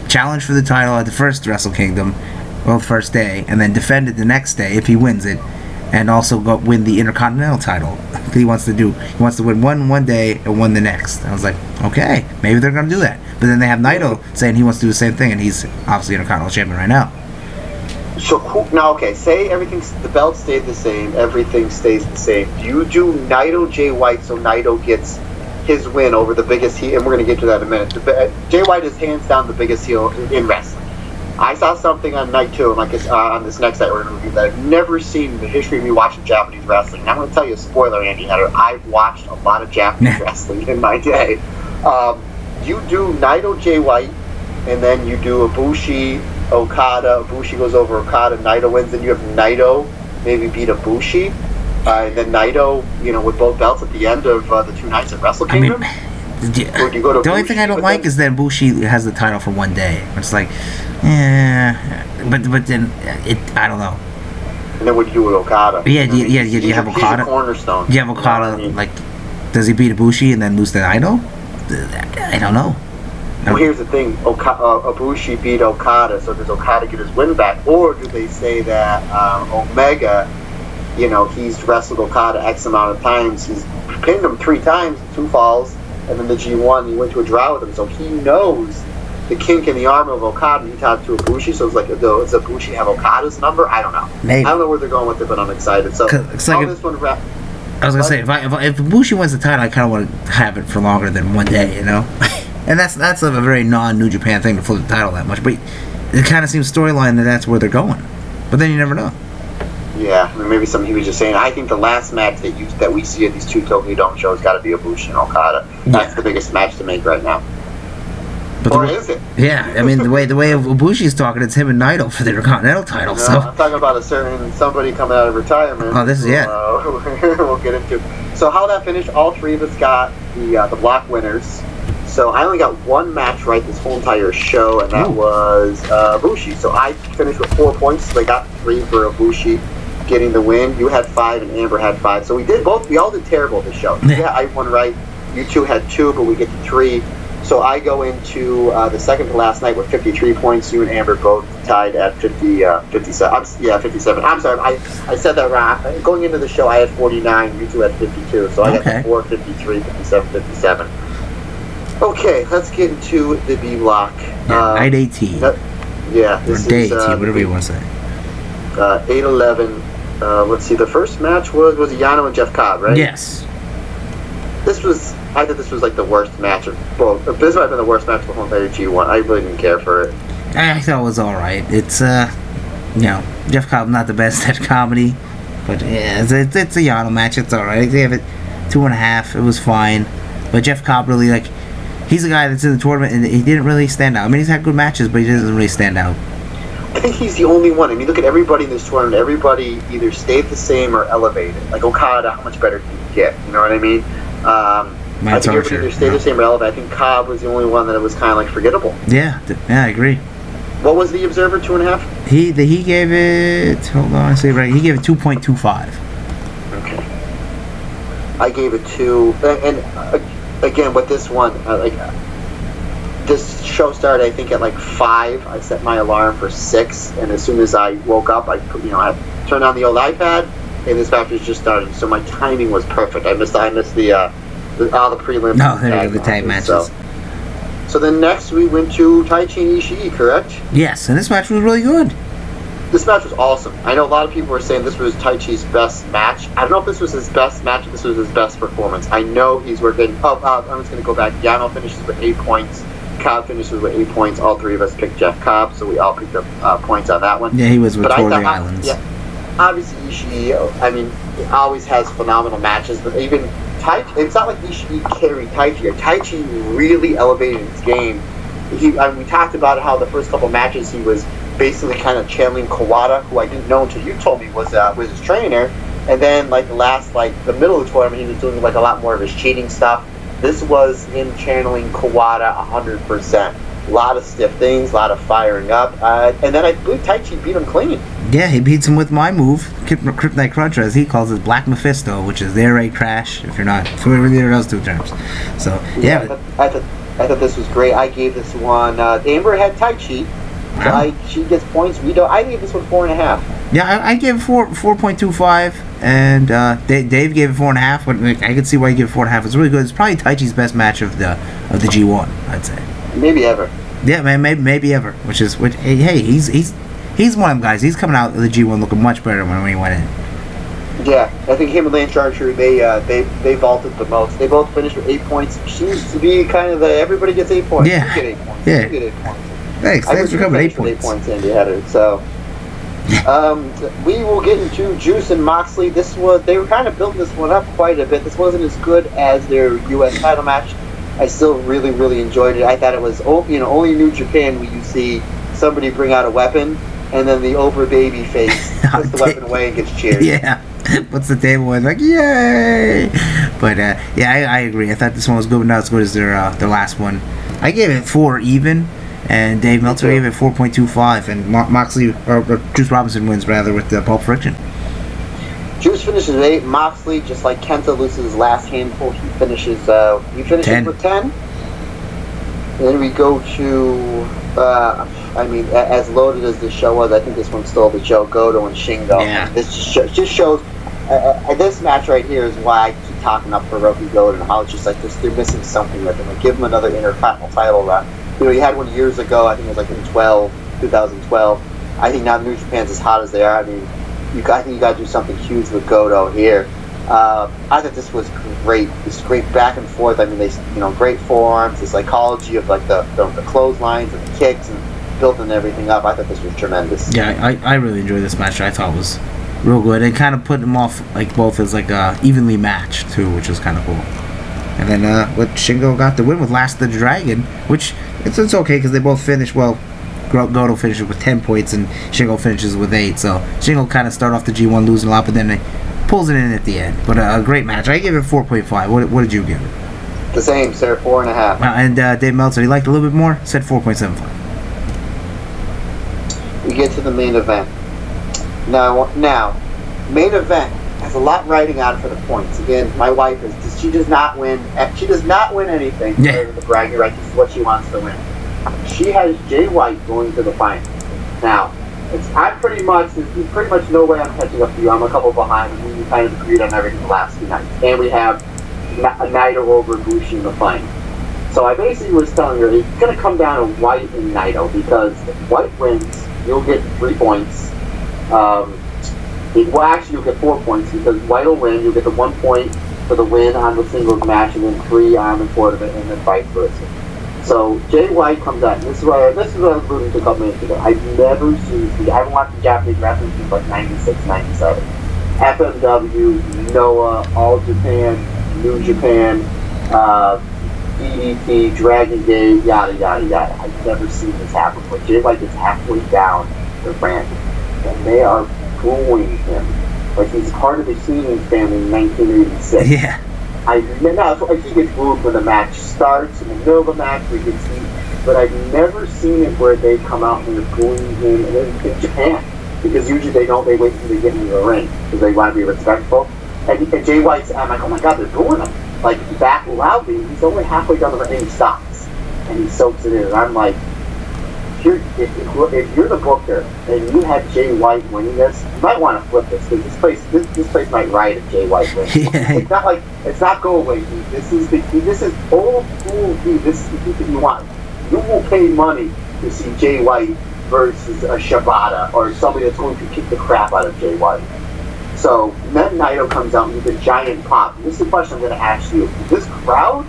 challenge for the title at the first Wrestle Kingdom, well, the first day, and then defend it the next day if he wins it, and also go win the Intercontinental title. he wants to do, he wants to win one one day and one the next. I was like, okay, maybe they're gonna do that. But then they have Naito saying he wants to do the same thing, and he's obviously Intercontinental champion right now. So now, okay, say everything, the belt stayed the same, everything stays the same. Do you do Naito Jay White so Naito gets his win over the biggest heel? And we're to get to that in a minute. The, uh, Jay White is hands down the biggest heel in wrestling. I saw something on night two, like uh, on this next night we're going to review that I've never seen in the history of me watching Japanese wrestling. And I'm going to tell you a spoiler, Andy Hatter. I've watched a lot of Japanese wrestling in my day. Um, you do Naito Jay White, and then you do Ibushi Okada. Ibushi goes over Okada. Naito wins. Then you have Naito maybe beat Ibushi. Uh, and then Naito, you know, with both belts at the end of uh, the two nights at Wrestle I mean, Kingdom. Yeah, Or do you go to the only thing I don't like then- is that Bushi has the title for one day. It's like, yeah, but but then it, I don't know. and then what do you do with Okada? Yeah, do you- yeah, yeah, do you have a- he's a Okada? cornerstone. Do you have You know I Okada mean? like? Does he beat Ibushi and then lose to Naito? I don't know. Well, here's the thing: Oka- uh, Ibushi beat Okada, so does Okada get his win back, or do they say that um, Omega, you know, he's wrestled Okada X amount of times, he's pinned him three times, two falls, and then the G1 he went to a draw with him, so he knows the kink in the arm of Okada. And he talked to Ibushi, so it's like, does Ibushi have Okada's number? I don't know. Maybe. I don't know where they're going with it, but I'm excited. So, it's like this one wrap. I was gonna say if I, if, I, if Ibushi wins the title, I kind of want to have it for longer than one day, you know. and that's that's a very non New Japan thing to flip the title that much, but it kind of seems storyline that that's where they're going. But then you never know. Yeah, I mean, maybe something he was just saying. I think the last match that you that we see at these two Tokyo Dome shows got to be Ibushi and Okada. That's Yeah. the biggest match to make right now. But or the, is it? yeah, I mean the way the way Ibushi's talking, it's him and Naito for the Intercontinental title. You know, So I'm talking about a certain somebody coming out of retirement. Oh, this is- yeah. Uh, we'll get into. So how that finished? All three of us got the uh, the block winners. So I only got one match right this whole entire show, and that Ooh. was uh, Ibushi. So I finished with four points. So they got three for Ibushi getting the win. You had five, and Amber had five. So we did both. We all did terrible this show. Yeah. I won right. You two had two, but we get to three. So I go into uh, the second to last night with 53 points. You and Amber both tied at 50, uh, 57. I'm, yeah, 57. I'm sorry, I, I said that wrong. Going into the show, I had 49. You two had 52. So I Okay. got 4, 53, 57, 57. Okay, let's get into the B block. yeah, Uh, night eighteen that- yeah, or day is uh, whatever you want to say. uh, 8-11. Uh, let's see. The first match was was Yano and Jeff Cobb, right? Yes. This was. I thought this was like the worst match of. Well, this might have been the worst match of the whole entire G1. I really didn't care for it. I thought it was all right. It's uh, you know, Jeff Cobb not the best at comedy, but yeah, it's, it's, it's a Yano match. It's all right. They have it two and a half. It was fine, but Jeff Cobb really like. He's a guy that's in the tournament and he didn't really stand out. I mean, he's had good matches, but he doesn't really stand out. I think he's the only one. I mean, look at everybody in this tournament. Everybody either stayed the same or elevated. Like Okada, how much better can you get? You know what I mean? Um, I think everybody either stayed the same or elevated. I think Cobb was the only one that was kind of like forgettable. Yeah, yeah, I agree. What was the Observer two and a half? He the, he gave it. Hold on, I say right. He gave it two point two five. Okay. I gave it two, and, and uh, again with this one, uh, like this show started, I think at like five. I set my alarm for six, and as soon as I woke up, I you know I turned on the old iPad, and this match was just starting. So my timing was perfect. I missed I missed the uh, the, all the prelims. No, and there the tag matches. So, so then next we went to Taichi and Ishii, correct? Yes, and this match was really good. This match was awesome. I know a lot of people were saying this was Taichi's best match. I don't know if this was his best match, if this was his best performance. I know he's working. Oh, uh, I'm just going to go back. Yano finishes with eight points. Cobb finishes with eight points. All three of us picked Jeff Cobb, so we all picked up uh, points on that one. Yeah, he was with But I the Islands. Yeah, obviously Ishii. I mean, always has phenomenal matches, but even Tai, it's not like Ishii carried Taichi. Taichi really elevated his game. He, I mean, we talked about how the first couple matches he was basically kind of channeling Kawada, who I didn't know until you told me was uh, was his trainer. And then like the last like the middle of the tournament, he was doing like a lot more of his cheating stuff. This was him channeling Kawada hundred percent. A lot of stiff things, a lot of firing up, uh, and then I believe Taichi beat him clean. Yeah, he beats him with my move, Kryptonite Cruncher, as he calls it, Black Mephisto, which is their A crash, if you're not familiar with those two terms. So, I yeah. thought, I thought, I thought this was great. I gave this one. Uh, Amber had Taichi. So I, she gets points. We don't. I gave this one four and a half. Yeah, I, I gave it four four point two five, and uh, Dave, Dave gave it four and a half. But I could see why he gave it four and a half. It's really good. It's probably Taichi's best match of the of the G one, I'd say. Maybe ever. Yeah, man, maybe maybe ever. Which is which. Hey, hey, he's he's he's one of them guys. He's coming out of the G one looking much better when, when he went in. Yeah, I think him and Lance Archer, they uh, they they vaulted the most. They both finished with eight points. Seems to be kind of the everybody gets eight points. Yeah. You get eight points. Yeah. You get eight points. Thanks, I thanks for coming. Eight points. Eight points, Andy Header. So. Um, we will get into Juice and Moxley. This was they were kind of building this one up quite a bit. This wasn't as good as their U.S. title match. I still really, really enjoyed it. I thought it was, oh, you know, only New Japan where you see somebody bring out a weapon and then the over baby face puts the weapon away and gets cheered. Yeah, puts the table in like yay. But uh, yeah, I, I agree. I thought this one was good, but not as good as their uh, their last one. I gave it four even, and Dave Meltzer gave it four point two five, and Mo- Moxley or, or Juice Robinson wins rather with the Pulp Friction. Juice finishes eight. Moxley, just like Kenta loses his last handful, he finishes. Uh, he finishes Ten. with ten. And then we go to. Uh, I mean, as loaded as the show was, I think this one stole the show. Goto and Shingo. Yeah. This just, just shows. Uh, uh, this match right here is why I keep talking up for Roki Goto and how it's just like this, they're missing something with him. Like, give him another Intercontinental title run. You know, he had one years ago. I think it was like in 12, 2012. I think now New Japan's as hot as they are. I mean, you I think you got to do something huge with Goto here. Uh, I thought this was great. This great back and forth. I mean, they you know great forearms, the psychology of like the the, the clotheslines and the kicks and building everything up. I thought this was tremendous. Yeah, I, I really enjoyed this match. I thought it was real good, and kind of put them off like both as like uh, evenly matched too, which was kind of cool. And then uh, what Shingo got the win with Last of the Dragon, which it's, it's okay because they both finished well. Go- Goto finishes with 10 points and Shingo finishes with 8. So Shingo kind of started off the G1 losing a lot, but then he pulls it in at the end. But uh, a great match. I give it 4.5. What, what did you give it? The same, sir. Four and a half. Uh, and uh, Dave Meltzer, he liked a little bit more, said 4.75. We get to the main event. Now, now, main event has a lot riding on for the points. Again, my wife is she does not win. She does not win anything. Yeah. The bragging rights This is what she wants to win. She has Jay White going to the final. Now, it's I'm pretty much there's pretty much no way I'm catching up to you. I'm a couple behind, and we kind of agreed on everything the last two nights. And we have Na- Naito over Bushi in the final. So I basically was telling her it's going to come down to White and Naito because if White wins, you'll get three points. Um, well, actually, you'll get four points because White will win. You'll get the one point for the win on the singles match, and then three on the tournament, and then vice versa. So Jay White comes out. This is what I, this is what I was alluding to a couple minutes ago. I've never seen. I haven't watched the Japanese wrestling since like 96, 97. FMW, Noah, All Japan, New Japan, uh, Dragon Gate, yada yada yada. I've never seen this happen. But Jay White gets halfway down the brand, and they are booing him like he's part of the Heenan family in 1986. Yeah. I no, I think it's booed when the match starts in the middle of the match. We can see, but I've never seen it where they come out and they're booing him in, in Japan because usually they don't. They wait until they get into the ring because they want to be respectful. And, and Jay White's, I'm like, oh my god, they're booing him like back loudly. He's only halfway down the ring and he stops and he soaks it in. And I'm like, if you're, if, if, if you're the booker and you have Jay White winning this, you might want to flip this because this place this, this place might riot if Jay White wins. It's not like it's not go away. Dude. This is the this is old school. Dude. This is the that you want. You will pay money to see Jay White versus a Shibata or somebody that's going to kick the crap out of Jay White. So then Naito comes out with a giant pop. This is the question I'm going to ask you: Did this crowd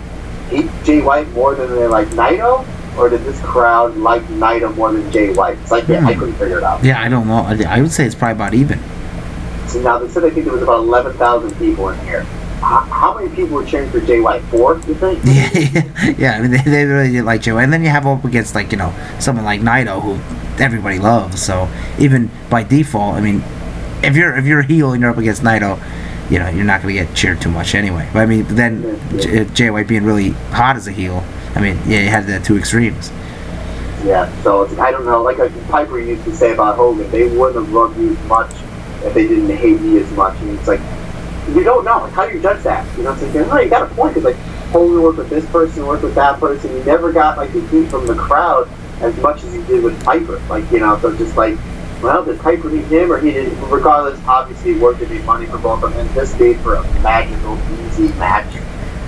hate Jay White more than they like Naito, or did this crowd like Naito more than Jay White? It's like I hmm. couldn't figure it out. Yeah, I don't know. I, I would say it's probably about even. So now they said I think there was about eleven thousand people in here. How, how many people were cheering for Jay White? Four, you think? Yeah, yeah. I mean, they, they really did like Joe, and then you have up against like you know someone like Naito, who everybody loves. So even by default, I mean, if you're if you're a heel and you're up against Naito, you know you're not going to get cheered too much anyway. But I mean, then J- Jay White being really hot as a heel, I mean, yeah, you had the two extremes. Yeah, so it's, I don't know. Like uh, Piper used to say about Hogan, they wouldn't have loved you as much if they didn't hate me as much. And it's like you don't know. Like, how do you judge that? You know, it's like no, you got a point. Because like Hogan worked with this person, worked with that person. You never got like the heat from the crowd as much as you did with Piper. Like you know, so just like well, did Piper need him or he did? Regardless, obviously, it worked to be money for both of them. And this made for a magical, easy match.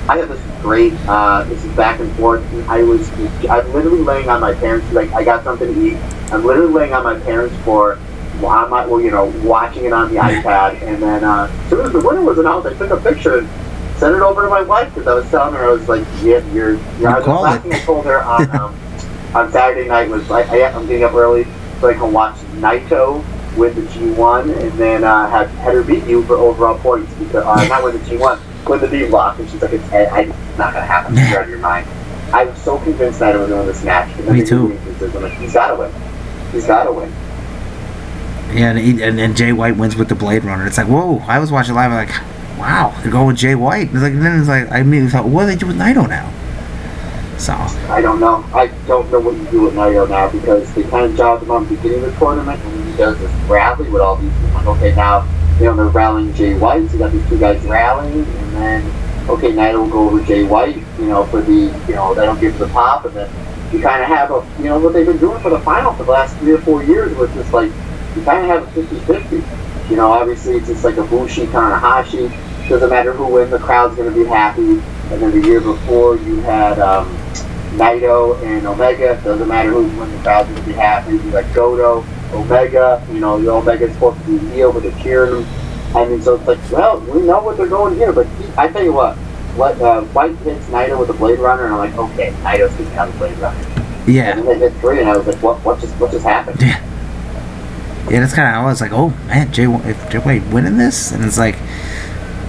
I thought this great. Uh, this is back and forth. I was, I'm literally laying on my parents. Like, I got something to eat. I'm literally laying on my parents' floor, on my, well, you know, watching it on the iPad. And then, uh, as soon as the winner was announced, I took a picture and sent it over to my wife because I was telling her I was like, yeah, you're, you're. I was thing I told her on um, on Saturday night was like, I, I'm getting up early so I can watch Naito win the G1 and then uh, have Heather beat you for overall points because uh, not win the G1 win the D block, and she's like, it's, I, it's not gonna happen. You're out of your mind. I was so convinced that I was win this match. Me too. I'm like, he's gotta win. He's gotta win. Yeah, and, he, and and Jay White wins with the Blade Runner. It's like, whoa! I was watching live, I'm like, wow, they're going with Jay White. It's like, then it's like, I immediately thought, what do they do with Naito now? So I don't know. I don't know what you do with Naito now because they kind of jobbed him on the beginning of the tournament, and he does this rally with all these. Like, okay, now you know, they're rallying Jay White. So you got these two guys rallying, and then okay, Naito will go over Jay White, you know, for the you know don't give the pop, and then you kind of have a you know what they've been doing for the final for the last three or four years, it's just like you kind of have a 50-50. You know, obviously it's just like a Bushi Tanahashi. Doesn't matter who wins, the crowd's going to be happy. And then the year before you had um, Naito and Omega. Doesn't matter who wins, the crowd's going to be happy. You got Goto, Omega. You know, the Omega's supposed to be heel, but they're cheering him. I mean, so it's like, well, we know what they're going here, but he, I tell you what, what uh, White hits Naito with the Blade Runner, and I'm like, okay, Naito's going to have the Blade Runner. yeah, And then they hit three, and I was like, what, what just, what just happened? yeah, yeah. That's kind of I was like, oh man, Jay if Jay White winning this, and it's like,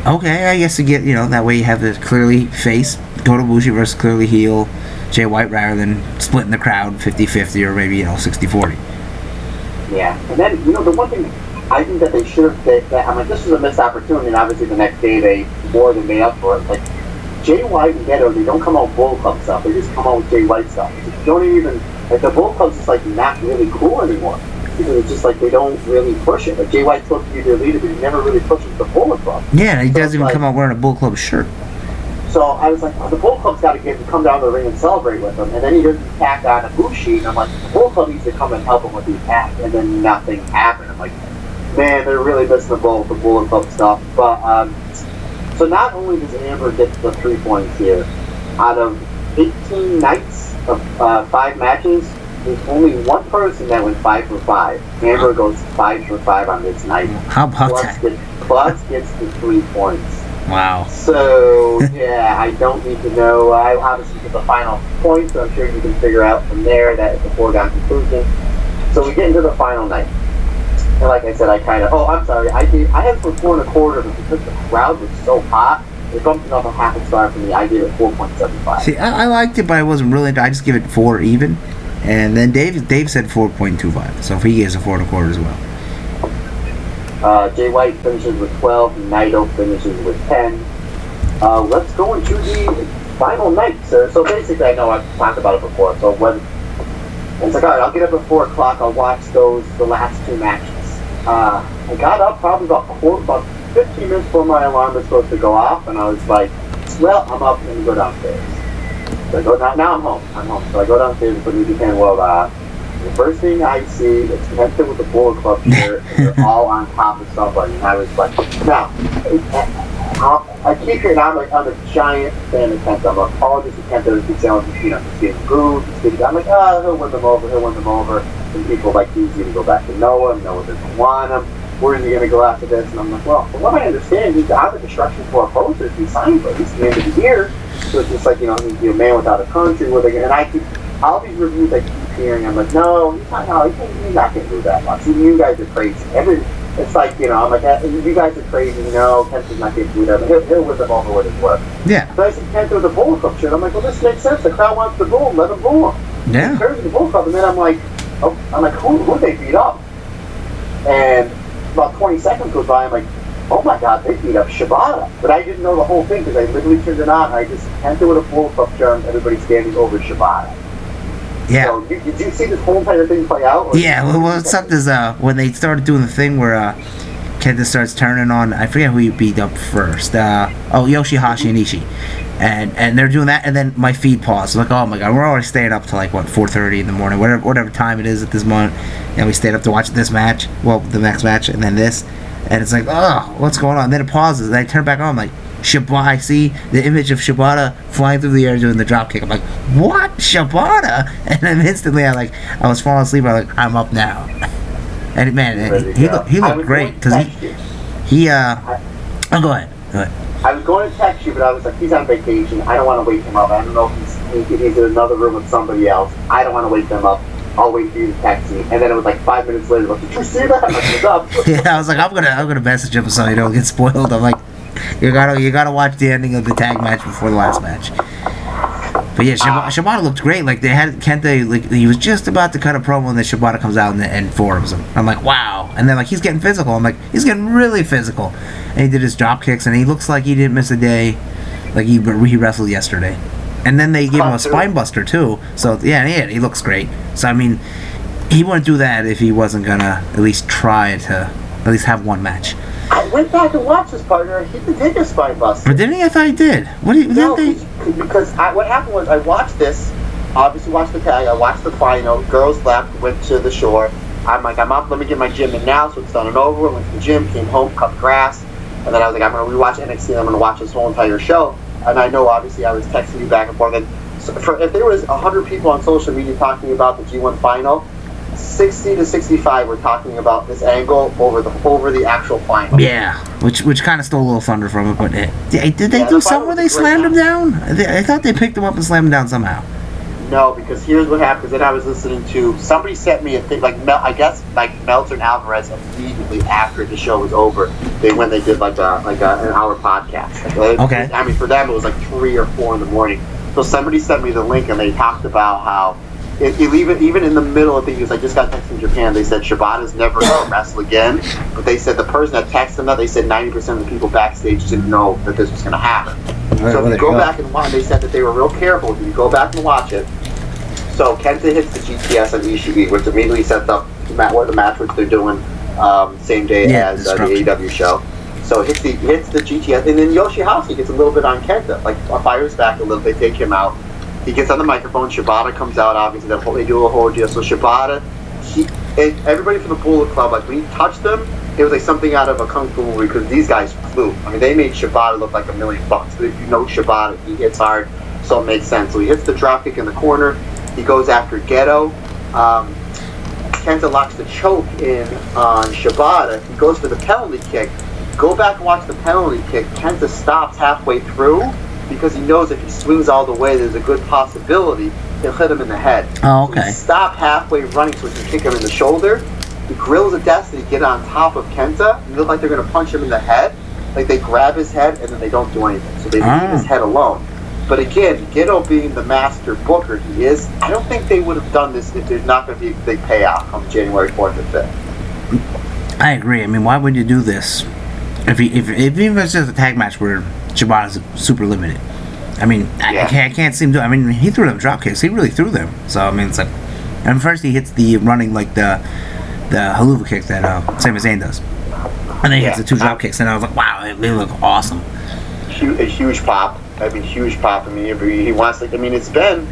okay, I guess to get you know that way you have the clearly face Kota Bushi versus clearly heel Jay White rather than splitting the crowd 50-50 or maybe you know 60-40. Yeah, and then you know the one thing I think that they should have. That, that I'm like, this was a missed opportunity, and obviously the next day they more than made up for it. Like Jay White and Gedo, they don't come out with Bull Club stuff. They just come out with Jay White stuff. They don't even like the Bull Club's just like not really cool anymore because it's just like they don't really push it. Like Jay White's supposed to be their leader, but he never really pushes the Bullet Club. Yeah, he So doesn't even like- come out wearing a Bull Club shirt. So I was like, the Bull Club's got to get to come down to the ring and celebrate with them. And then he does the attack on Ibushi, and I'm like, the Bull Club needs to come and help him with the attack. And then nothing happened. I'm like, man, they're really missing the ball with the Bullet Club stuff. But um, so not only does Amber get the three points here, out of 18 nights of uh, five matches, there's only one person that went five for five. Amber goes five for five on this night. How about Plus, that? get, plus gets the three points. Wow. So yeah, I don't need to know. I obviously get the final point, so I'm sure you can figure out from there that it's a foregone conclusion. So we get into the final night, and like I said, I kind of. Oh, I'm sorry. I gave. I had it for four and a quarter, but because the crowd was so hot, it bumped it up a half a star for me. I gave it four point seven five. See, I, I liked it, but I wasn't really. I just give it four even, and then Dave Dave said four point two five, so if he gives a four and a quarter as well. Uh, Jay White finishes with 12, Naito finishes with 10. Uh, let's go into the final night, sir. So basically, I know I've talked about it before. So when it's like, all right, I'll get up at 4 o'clock, I'll watch those, the last two matches. Uh, I got up probably about about 15 minutes before my alarm was supposed to go off, and I was like, well, I'm up, and go downstairs. So I go down, now I'm home, I'm home. So I go downstairs and put New Japan World on. The first thing I see is Kenta with the Bullet Club and they're all on top of somebody. And I was like, now, I, I keep hearing, I'm like, I'm a giant fan of Kenta. I'm a apologist to Kenta, he's selling, you know, he's getting good, he's getting, I'm like, oh, he'll win them over, he'll win them over. And people like, he's going to go back to Noah, Noah doesn't want him. Where's he going to go after this? And I'm like, well, from what I understand, he's out of the Destruction for posters. He signed for at least the end of the year. So it's just like, you know, he's a man without a country. Where they, and I keep, all these reviews I keep hearing, I'm like, no, he's not, no, he's not going to do that much. You guys are crazy. Every, it's like, you know, I'm like, you guys are crazy. No, Kenta's not going to do that. He'll, he'll win them over with his work. Yeah, So I see Kenta with the Bull Club shirt. I'm like, well, this makes sense. The crowd wants the Bull. Let him Bull him. yeah. He turns the Bull Club, and then I'm like, oh, I'm like, who, who they beat up? And about 20 seconds goes by, I'm like, oh my god, they beat up Shibata. But I didn't know the whole thing because I literally turned it on and I just entered with a full up germ, everybody standing over Shibata. Yeah. So, you, did you see this whole entire thing play out? Yeah, well, what sucked is uh, when they started doing the thing where uh, Kenta starts turning on. I forget who he beat up first. Uh, oh, Yoshihashi and Ishii, and and they're doing that, and then my feed paused. Like, oh my god, we're already staying up to like what 4:30 in the morning, whatever whatever time it is at this moment, and we stayed up to watch this match. Well, the next match, and then this, and it's like, oh, what's going on? And then it pauses, and I turn back on. I'm like. Shibata, I see the image of Shibata flying through the air doing the drop kick. I'm like, what? Shibata? And then instantly, I like, I was falling asleep. I'm like, I'm up now. And man, he go. looked, he looked great because he he uh. Oh, go ahead. Go ahead. I was going to text you, but I was like, he's on vacation. I don't want to wake him up. I don't know if he's, he's in another room with somebody else. I don't want to wake them up. I'll wait for you to text me. And then it was like five minutes later, like, did you see that? I'm like, up? Yeah, I was like, I'm gonna I'm gonna message him so you don't get spoiled. I'm like, you gotta you gotta watch the ending of the tag match before the last match. But yeah, Shibata, ah. Shibata looked great. Like they had Kenta, like he was just about to cut a promo, and then Shibata comes out and, and forums him. I'm like, wow. And then like he's getting physical. I'm like, he's getting really physical. And he did his drop kicks, and he looks like he didn't miss a day. Like he he wrestled yesterday. And then they gave him a spine buster too. So yeah, yeah, he looks great. So I mean, he wouldn't do that if he wasn't gonna at least try to at least have one match. I went back and watched this partner. He didn't take a spine buster. But didn't he? I thought he did. What did, No, didn't they? because I, what happened was I watched this, obviously watched the tag, I watched the final, girls left, went to the shore. I'm like, I'm up, let me get my gym in now, so it's done and over. Went to the gym, came home, cut grass, and then I was like, I'm gonna rewatch NXT, and I'm gonna watch this whole entire show. And I know, obviously, I was texting you back and forth. And so for, if there was 100 people on social media talking about the G1 final, 60 to 65 we're talking about this angle over the over the actual final. Yeah, which which kind of stole a little thunder from it. But it, did, did they Yeah, do the something where they slammed him down? I, I thought they picked him up and slammed him down somehow. No, because here's what happened. Then I was listening to somebody sent me a thing like Mel, I guess like Meltzer and Alvarez immediately after the show was over. They when they did like a like a, an hour podcast. Like, Okay. I mean, for them it was like three or four in the morning. So somebody sent me the link and they talked about how. It, it, even even in the middle of things, I just got text from Japan. They said Shibata's never going to wrestle again, but they said the person that texted them that they said 90% of the people backstage didn't know that this was going to happen. So if you go back and watch, they said that they were real careful. If you go back and watch it, so Kenta hits the GTS on Ishii, which immediately sets up what the match which they're doing um, same day Yeah, as uh, the. AEW show. So hits the hits the GTS, and then Yoshihashi gets a little bit on Kenta, like fires back a little bit, take him out. He gets on the microphone. Shibata comes out. Obviously, they do a whole deal. So Shibata, he, everybody from the Bullet Club, like when he touched them, it was like something out of a kung fu movie because these guys flew. I mean, they made Shibata look like a million bucks. But if you know Shibata, he hits hard, so it makes sense. So he hits the dropkick in the corner. He goes after Gedo. Um, Kenta locks the choke in on Shibata. He goes for the penalty kick. Go back and watch the penalty kick. Kenta stops halfway through because he knows if he swings all the way, there's a good possibility he'll hit him in the head. Oh, So he okay. stopped halfway running so he can kick him in the shoulder. The Guerrillas of Destiny get on top of Kenta and look like they're going to punch him in the head. Like they grab his head and then they don't do anything. So they leave Ah. his head alone. But again, Gedo being the master booker he is, I don't think they would have done this if there's not going to be a big payout on January 4th and 5th. I agree. I mean, why would you do this? If, he, if, if even if it's just a tag match where Shibata's super limited. I mean, I, I, can't, I can't see him do. I mean, he threw them drop kicks. He really threw them. So I mean, it's like, and first he hits the running like the the Helluva kick that uh, Sami Zayn does, and then he hits the two drop kicks, and I was like, wow, they, look awesome. Hu- A huge pop. I mean, huge pop. I mean, he wants Like, I mean, it's been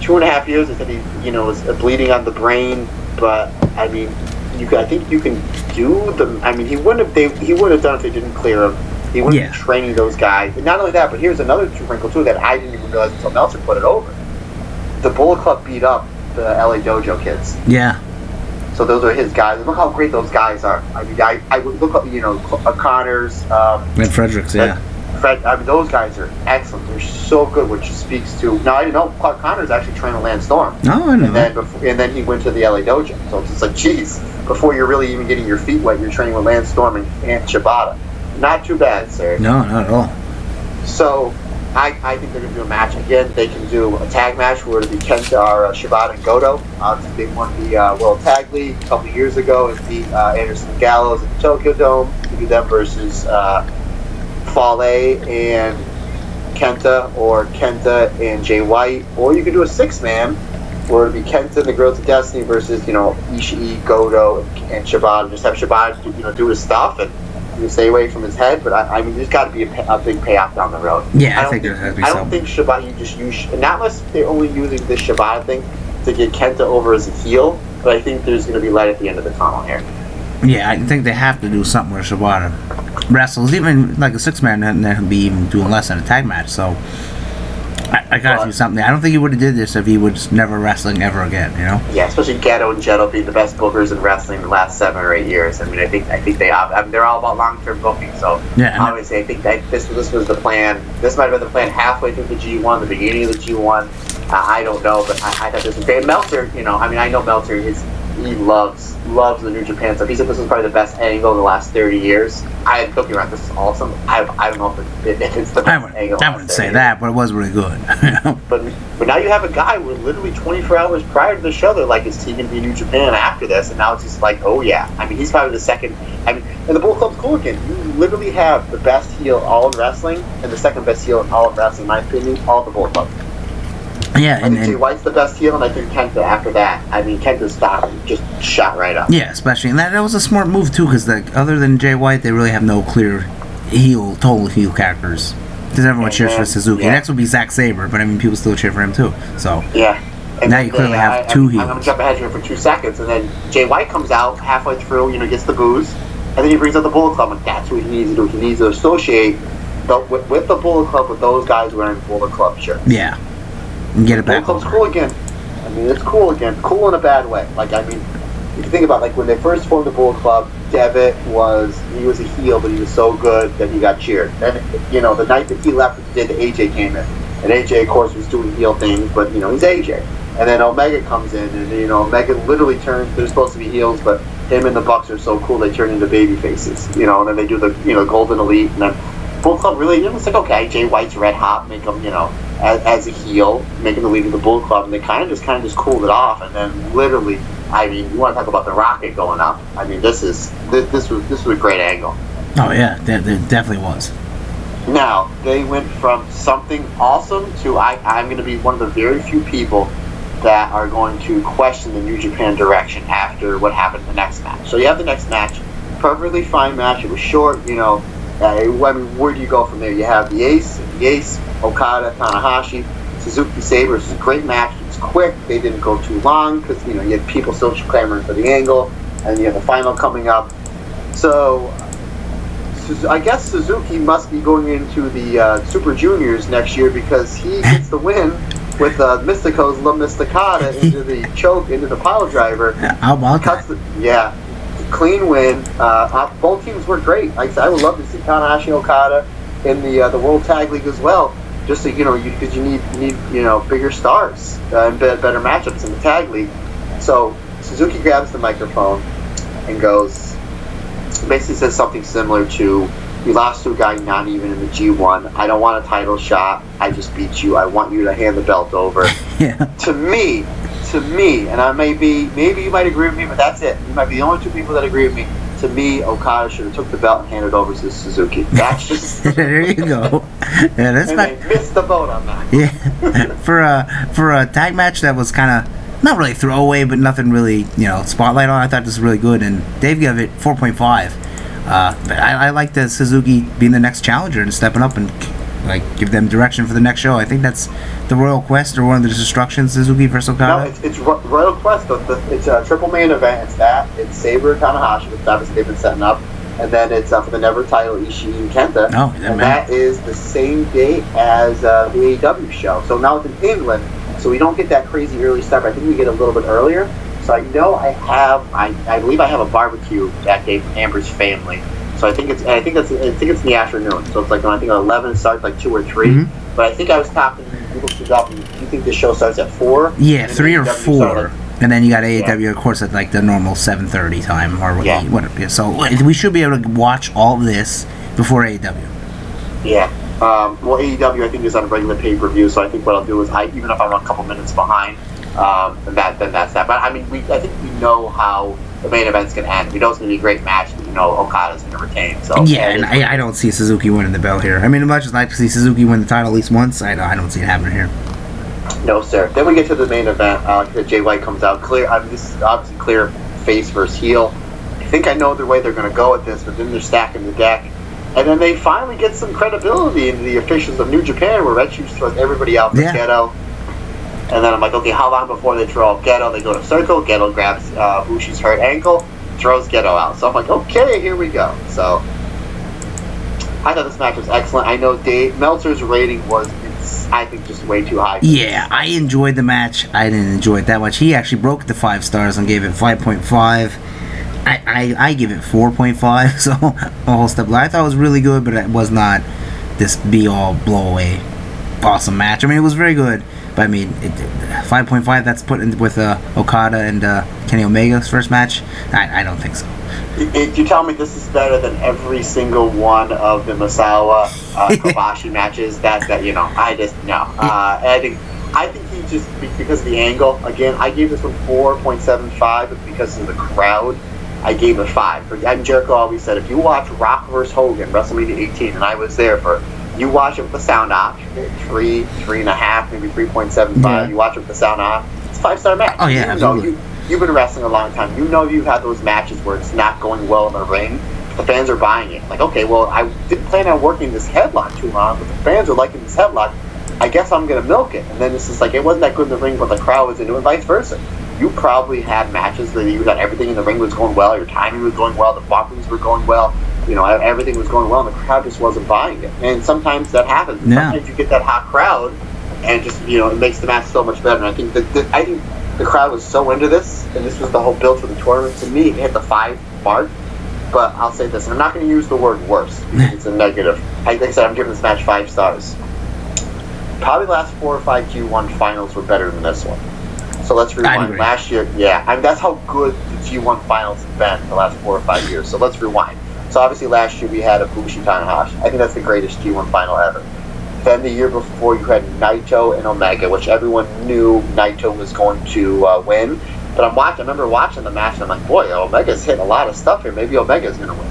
two and a half years that he, you know, was bleeding on the brain. But I mean, you. I think you can do the. I mean, he wouldn't have. They, he wouldn't have done it if they didn't clear him. He wouldn't Yeah. training those guys. And not only that, but here's another wrinkle too that I didn't even realize until Meltzer put it over. The Bullet Club beat up the LA Dojo kids. Yeah, So those are his guys. Look how great those guys are. I mean, I, I would look up, you know, uh, Connors, um, and Fredericks. Yeah, Fred. I mean, those guys are excellent. They're so good, which speaks to. Now I didn't know Clark Connors actually trained to Lance Storm, no, I know and then before, and then he went to the LA Dojo. So it's just like, geez, before you're really even getting your feet wet, you're training with Lance Storm and Aunt Shibata. Not too bad, sir. No, not at all. So I, I think they're going to do a match again. They can do a tag match where it'll be Kenta or uh, Shibata and Goto. Obviously, they won the uh, World Tag League a couple years ago and beat uh, Anderson and Gallows at the Tokyo Dome. You do them versus uh, Fale and Kenta or Kenta and Jay White. Or you could do a six man where it'd be Kenta and the Guerrillas of Destiny versus, you know, Ishii, Goto, and, and Shibata. Just have Shibata, do, you know, do his stuff and you stay away from his head. But I, I mean, there's got to be a, pay, a big payoff down the road. Yeah, I, don't think there has to be I don't some. think Shibata, you just use, not unless they're only using this Shibata thing to get Kenta over as a heel. But I think there's going to be light at the end of the tunnel here. Yeah, I think they have to do something with Shibata wrestles, even like a six man, and then be even doing less in a tag match. So I, I gotta Well, do something. I don't think he would have did this if he was never wrestling ever again. You know? Yeah, especially Gedo and Jado being the best bookers in wrestling in the last seven or eight years. I mean, I think I think they have. I mean, they're all about long-term booking. So Yeah, obviously, I think that this this was the plan. This might have been the plan halfway through the G1, the beginning of the G1. Uh, I don't know, but I, I thought this was great. Meltzer, you know, I mean, I know Meltzer is he loves loves the New Japan stuff. He said this was probably the best angle in the last 30 years. I don't get wrong, this is awesome. I, I don't know if it, if it's the I best would angle. I wouldn't say that, but it was really good. But but now you have a guy where literally 24 hours prior to the show, they're like, "Is he to be New Japan after this?" And now it's just like, "Oh yeah." I mean, he's probably the second. I mean, and the Bull Club's cool again. You literally have the best heel all in wrestling and the second best heel in all in wrestling, in my opinion, all of the Bull Club. Yeah, I and, think Jay White's the best heel, and I think Kenta after that. I mean, Kenta's stock just shot right up. yeah, especially and that, that was a smart move too, because like other than Jay White, they really have no clear heel, total heel characters. Because everyone And cheers for mm-hmm. Suzuki. yeah. Next would be Zack Sabre, but I mean, people still cheer for him too. So Yeah. And Now you clearly they- have I, two I'm, I'm going to jump ahead here for two seconds, and then Jay White comes out halfway through, you know, gets the booze, and then he brings out the Bullet Club, and that's what he needs to do. He needs to associate the, with, with the Bullet Club with those guys wearing Bullet Club shirts. yeah, and get it back Club's cool again. I mean, it's cool again. Cool in a bad way. Like, I mean, if you think about like when they first formed the Bullet Club, Devitt was he was a heel, but he was so good that he got cheered. And you know, the night that he left, the day that AJ came in, and AJ of course was doing heel things, but you know he's AJ. And then Omega comes in, and you know Omega literally turns. They're supposed to be heels, but him and the Bucks are so cool they turn into baby faces. You know, and then they do the you know Golden Elite, and then Bullet Club really, you know, it's like okay, Jay White's red hot, make him you know as, as a heel, making the lead of the Bull Club, and they kind of just kind of just cooled it off, and then literally, I mean, you want to talk about the rocket going up? I mean, this is this, this was this was a great angle. Oh yeah, there, there definitely was. Now they went from something awesome to I, I'm going to be one of the very few people that are going to question the New Japan direction after what happened in the next match. So you have the next match, perfectly fine match. It was short, you know. Uh, I mean, where do you go from there? You have the Ace, the Ace, Okada, Tanahashi, Suzuki Sabre. It's a great match. It's quick. They didn't go too long because you know you had people still clamoring for the angle, and you have the final coming up. So I guess Suzuki must be going into the uh, Super Juniors next year because he gets the win with uh, Mystico's La Mysticata into the choke, into the pile driver. How about Cuts that? the, yeah, clean win. Uh, both teams were great. Like I said, I would love to see Tanahashi Okada in the uh, the World Tag League as well. Just so you know, because you, need you need you know bigger stars uh, and be- better matchups in the tag league. So Suzuki grabs the microphone and goes, basically says something similar to, "You lost to a guy not even in the G1. I don't want a title shot. I just beat you. I want you to hand the belt over." Yeah, to me, to me, and I may be, maybe you might agree with me, but that's it. You might be the only two people that agree with me. To me, Okada should have took the belt and handed it over to Suzuki. That's just, there you go. Yeah, that's not. missed the boat on that. Yeah, for a for a tag match that was kind of not really throwaway, but nothing really you know spotlight on. I thought this was really good, and Dave gave it four point five. Uh, but I, I like the Suzuki being the next challenger and stepping up and like give them direction for the next show. I think that's the Royal Quest or one of the Destructions Suzuki versus No, Okada. it's, it's Ro- Royal Quest. It's a triple main event. It's that. It's Sabre Tanahashi, which obviously they've been setting up. And then it's uh, for the Never title, Ishii and Kenta. Oh, yeah, and man. that is the same date as uh, the AEW show. So now it's in England, so we don't get that crazy early start. I think we get a little bit earlier. So I know I have, I, I believe I have a barbecue that day from Amber's family. So I think it's, I think it's, I think it's in the afternoon. So it's like I think eleven starts like two or 3 Mhm. But I think I was talking. People stood up. and You think the show starts at four? Yeah, three or four. And then you got AEW, of course, at like the normal 7:30 time or Yeah. whatever. So we should be able to watch all this before AEW. Yeah. Um, well, AEW I think is on a regular pay per view, so I think what I'll do is I even if I'm a couple minutes behind, um, then that then that's that. But I mean, we I think we know how the main event's gonna end. We know it's gonna be a great match. Know Okada's gonna retain. So Yeah, and I, I don't see Suzuki winning the belt here. I mean, as much as like to see Suzuki win the title at least once, I don't, I don't see it happening here. No, sir. Then we get to the main event. Uh, Jay White comes out. Clear. I mean, this is obviously clear face versus heel. I think I know the way they're going to go with this, but then they're stacking the deck. And then they finally get some credibility into the officials of New Japan, where Red Shoes throws everybody out for Yeah. Gedo. And then I'm like, okay, how long before they throw out Gedo? They go to Circle. Gedo grabs uh, Bushi's hurt ankle, throws Gedo out. So I'm like, okay, here we go. So I thought this match was excellent. I know Dave Meltzer's rating was, I think, just way too high. Yeah, I enjoyed the match. I didn't enjoy it that much. He actually broke the five stars and gave it 5.5. I, I, I give it 4.5, so a whole step. I thought it was really good, but it was not this be all blow away awesome match. I mean, it was very good, but I mean, it, 5.5 that's put in with uh, Okada and uh, Kenny Omega's first match. I, I don't think so. If you tell me this is better than every single one of the Misawa uh, Kobashi matches, that that you know, I just no. Uh, and I think I think he just because of the angle. Again, I gave this one four point seven five, but because of the crowd, I gave it five. And Jericho always said, if you watch Rock vs Hogan WrestleMania 18, and I was there for. You watch it with the sound off, three, three and a half, maybe three point seven five. Yeah. You watch it with the sound off, it's a five star match. Oh, yeah, you know, absolutely. you, you've been wrestling a long time. You know you've had those matches where it's not going well in the ring. The fans are buying it. Like, okay, well, I didn't plan on working this headlock too long, but the fans are liking this headlock. I guess I'm gonna milk it. And then it's just like it wasn't that good in the ring, but the crowd was into it, and vice versa. You probably had matches where you got everything in the ring was going well, your timing was going well, the bumpings were going well, you know, everything was going well, and the crowd just wasn't buying it. And sometimes that happens. Yeah. Sometimes you get that hot crowd, and just you know, it makes the match so much better. And I think that, that I think the crowd was so into this, and this was the whole build for the tournament. To me, it hit the five mark. But I'll say this, and I'm not going to use the word worse because it's a negative. Like I said, I'm giving this match five stars. Probably the last four or five G1 finals were better than this one. So let's rewind. Last year, yeah, I mean that's how good the G1 finals have been the last four or five years. So let's rewind. So obviously last year we had a Bushi Tanahashi. I think that's the greatest G1 final ever. Then the year before you had Naito and Omega, which everyone knew Naito was going to uh, win. But I'm watching. I remember watching the match, and I'm like, boy, Omega's hitting a lot of stuff here. Maybe Omega's going to win.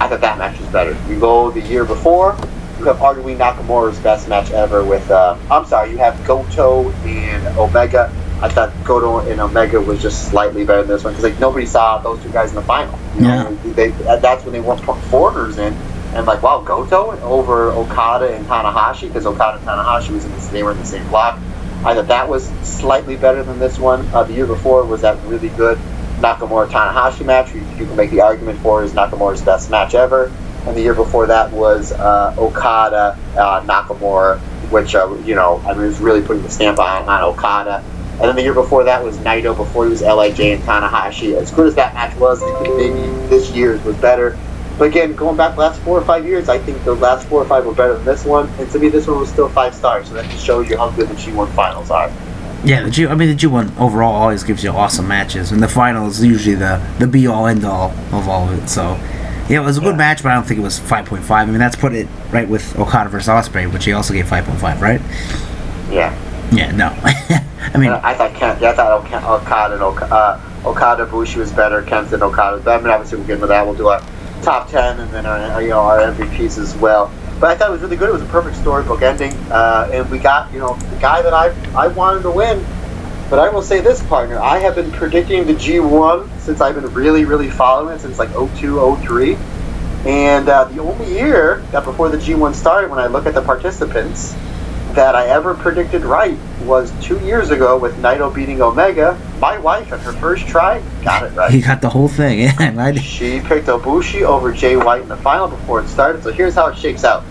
I thought that match was better. You go the year before, you have arguably Nakamura's best match ever with. Uh, I'm sorry, you have Goto and Omega. I thought Goto and Omega was just slightly better than this one because like nobody saw those two guys in the final. You know, they, that's when they weren't putting foreigners in. And like, wow, Goto over Okada and Tanahashi because Okada and Tanahashi was in the, they were in the same block. I thought that was slightly better than this one. Uh, the year before was that really good Nakamura Tanahashi match. You, you can make the argument for is Nakamura's best match ever. And the year before that was uh, Okada uh, Nakamura, which uh, you know I mean was really putting the stamp on, on Okada. And then the year before that was Naito before he was Lij and Tanahashi. As good as that match was, maybe this year's was better. But again, going back the last four or five years, I think the last four or five were better than this one. And to me, this one was still five stars. So that just shows you how good the G1 finals are. Yeah, the G. I mean, the G one overall always gives you awesome matches, and the final is usually the the be all end all of all of it. So, yeah, it was a good Yeah. match, but I don't think it was five point five. I mean, that's put it right with Okada versus Ospreay, which he also gave five point five, right? Yeah. Yeah, no. I mean, I thought Ken, yeah, I thought Oka- Okada and uh, Okada Bushi was better. Kent and Okada. But. I mean, obviously we'll get into that. We'll do our top ten and then our you know our MVPs as well. But I thought it was really good. It was a perfect storybook ending, uh, and we got you know the guy that I I wanted to win. But I will say this, partner. I have been predicting the G1 since I've been really, really following it since like 02, 03. And uh, the only year that before the G1 started, when I look at the participants, that I ever predicted right was two years ago with Naito beating Omega. My wife, at her first try, got it right. he got the whole thing. Yeah, I, She picked Ibushi over Jay White in the final before it started. So here's how it shakes out.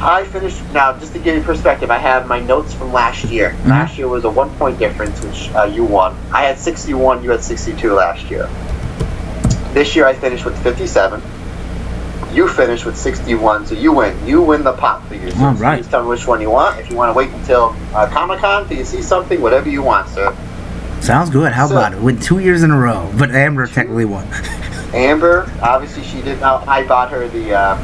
I finished now. Just to give you perspective, I have my notes from last year. Last year was a one point difference, which uh, you won. I had 61. You had 62 last year. This year I finished with 57. You finish with 61, so you win. You win the you. So All right. Just tell me which one you want. If you want to wait until uh, Comic Con till you see something, whatever you want, sir. sounds good. How So- about it? Win two years in a row, but Amber technically won. Amber, obviously she did. Now I bought her the uh,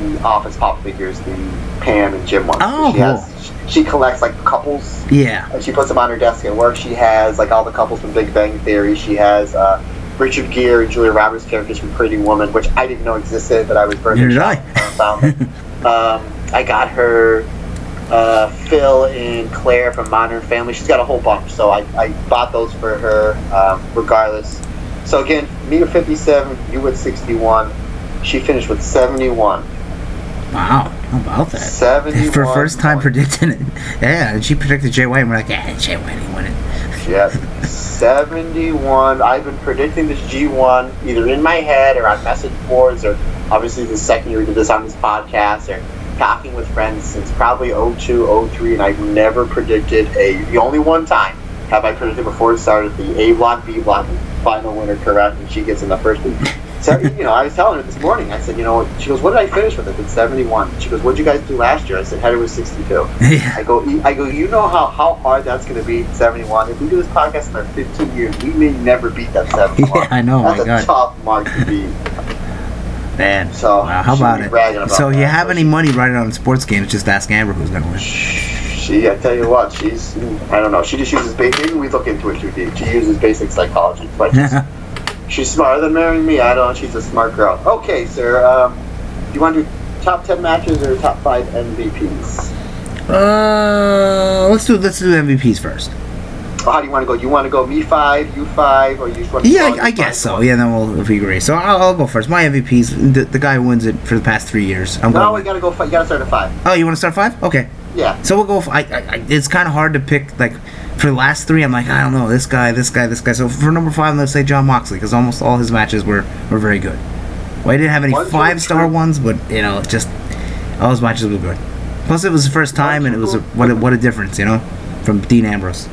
the Office pop figures, the Pam and Jim ones. Oh, she has she collects like couples. Yeah. And she puts them on her desk at work. She has like all the couples from Big Bang Theory. She has uh, Richard Gere and Julia Roberts characters from Pretty Woman, which I didn't know existed, but I was Neither did I. I found them. um, I got her uh, Phil and Claire from Modern Family. She's got a whole bunch, so I, I bought those for her um, regardless. So again, me with 57, you with 61. She finished with 71. Wow. How about that? 71 For first time predicting it. Yeah, and she predicted Jay White, and we're like, yeah, Jay White ain't winning. Yep. 71. I've been predicting this G1 either in my head or on message boards or obviously the second year we did this on this podcast or talking with friends since probably 02, 03, and I've never predicted a. The only one time have I predicted before it started the A block, B block, final winner correct, and she gets in the first week. So, you know, I was telling her this morning, I said, you know, she goes, what did I finish with? I said, 71. She goes, what did you guys do last year? I said, header was 62. yeah. I go, I go. You know how, how hard that's going to be. Seventy one. If we do this podcast for fifteen years, we may never beat that seventy one. Yeah, I know, That's my a God. tough mark to beat. Man. So, wow, how about it? about so you have any money riding on a sports game? Just ask Amber who's gonna win. She, I tell you what, she's. I don't know. She just uses. Maybe we look into it too deep. She uses basic psychology. But she's smarter than marrying me. I don't. know. She's a smart girl. Okay, sir. Um, do you want to do top ten matches or top five MVPs? uh, let's do let's do MVPs first. Or how do you want to go? You want to go me five, you five, or you just want to? Yeah, I, I guess so. Yeah, then we'll if we agree. So I'll, I'll go first. My MVPs, the, the guy who wins it for the past three years. I'm No, going. we gotta go. fi- You gotta start at five. Oh, you want to start five? Okay. Yeah. So we'll go. I. it's kind of hard to pick. Like for the last three, I'm like, I don't know, this guy, this guy, this guy. So for number five, let's say Jon Moxley, because almost all his matches were were very good. Well, I didn't have any five star ones, but you know, just all his matches were good. Plus, it was the first time, and it was a, what a, what a difference, you know, from Dean Ambrose.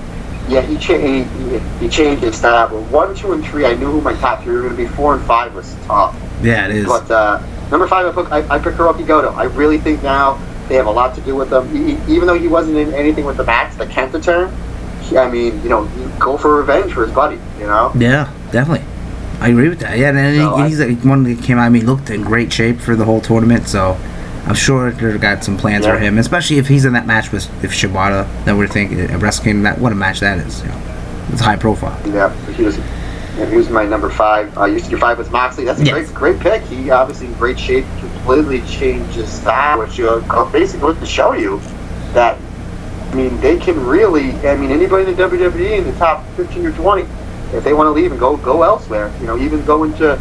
Yeah, he, cha- he, he- changed his style. But one, two, and three, I knew who my top three were going to be. Four and five was tough. Yeah, it is. But uh, number five, I put, I, I picked Hirooki Goto. I really think now they have a lot to do with them. He, even though he wasn't in anything with the match, the Kenta turn, I mean, you know, go for revenge for his buddy, you know? Yeah, definitely. I agree with that. Yeah, and, and No, he- I- he's like one that came out. I mean, looked in great shape for the whole tournament. So I'm sure they've got some plans for him, especially if he's in that match with if Shibata. That we're thinking Kingdom. That what a match that is. You know, it's high profile. Yeah, he was. yeah, He was my number five. Uh, your five was Moxley. That's a Yes. great, great pick. He obviously in great shape. Completely changed his style, which uh, basically goes to show you that I mean, they can really. I mean, anybody in the WWE in the top 15 or 20, if they want to leave and go go elsewhere, you know, even go into.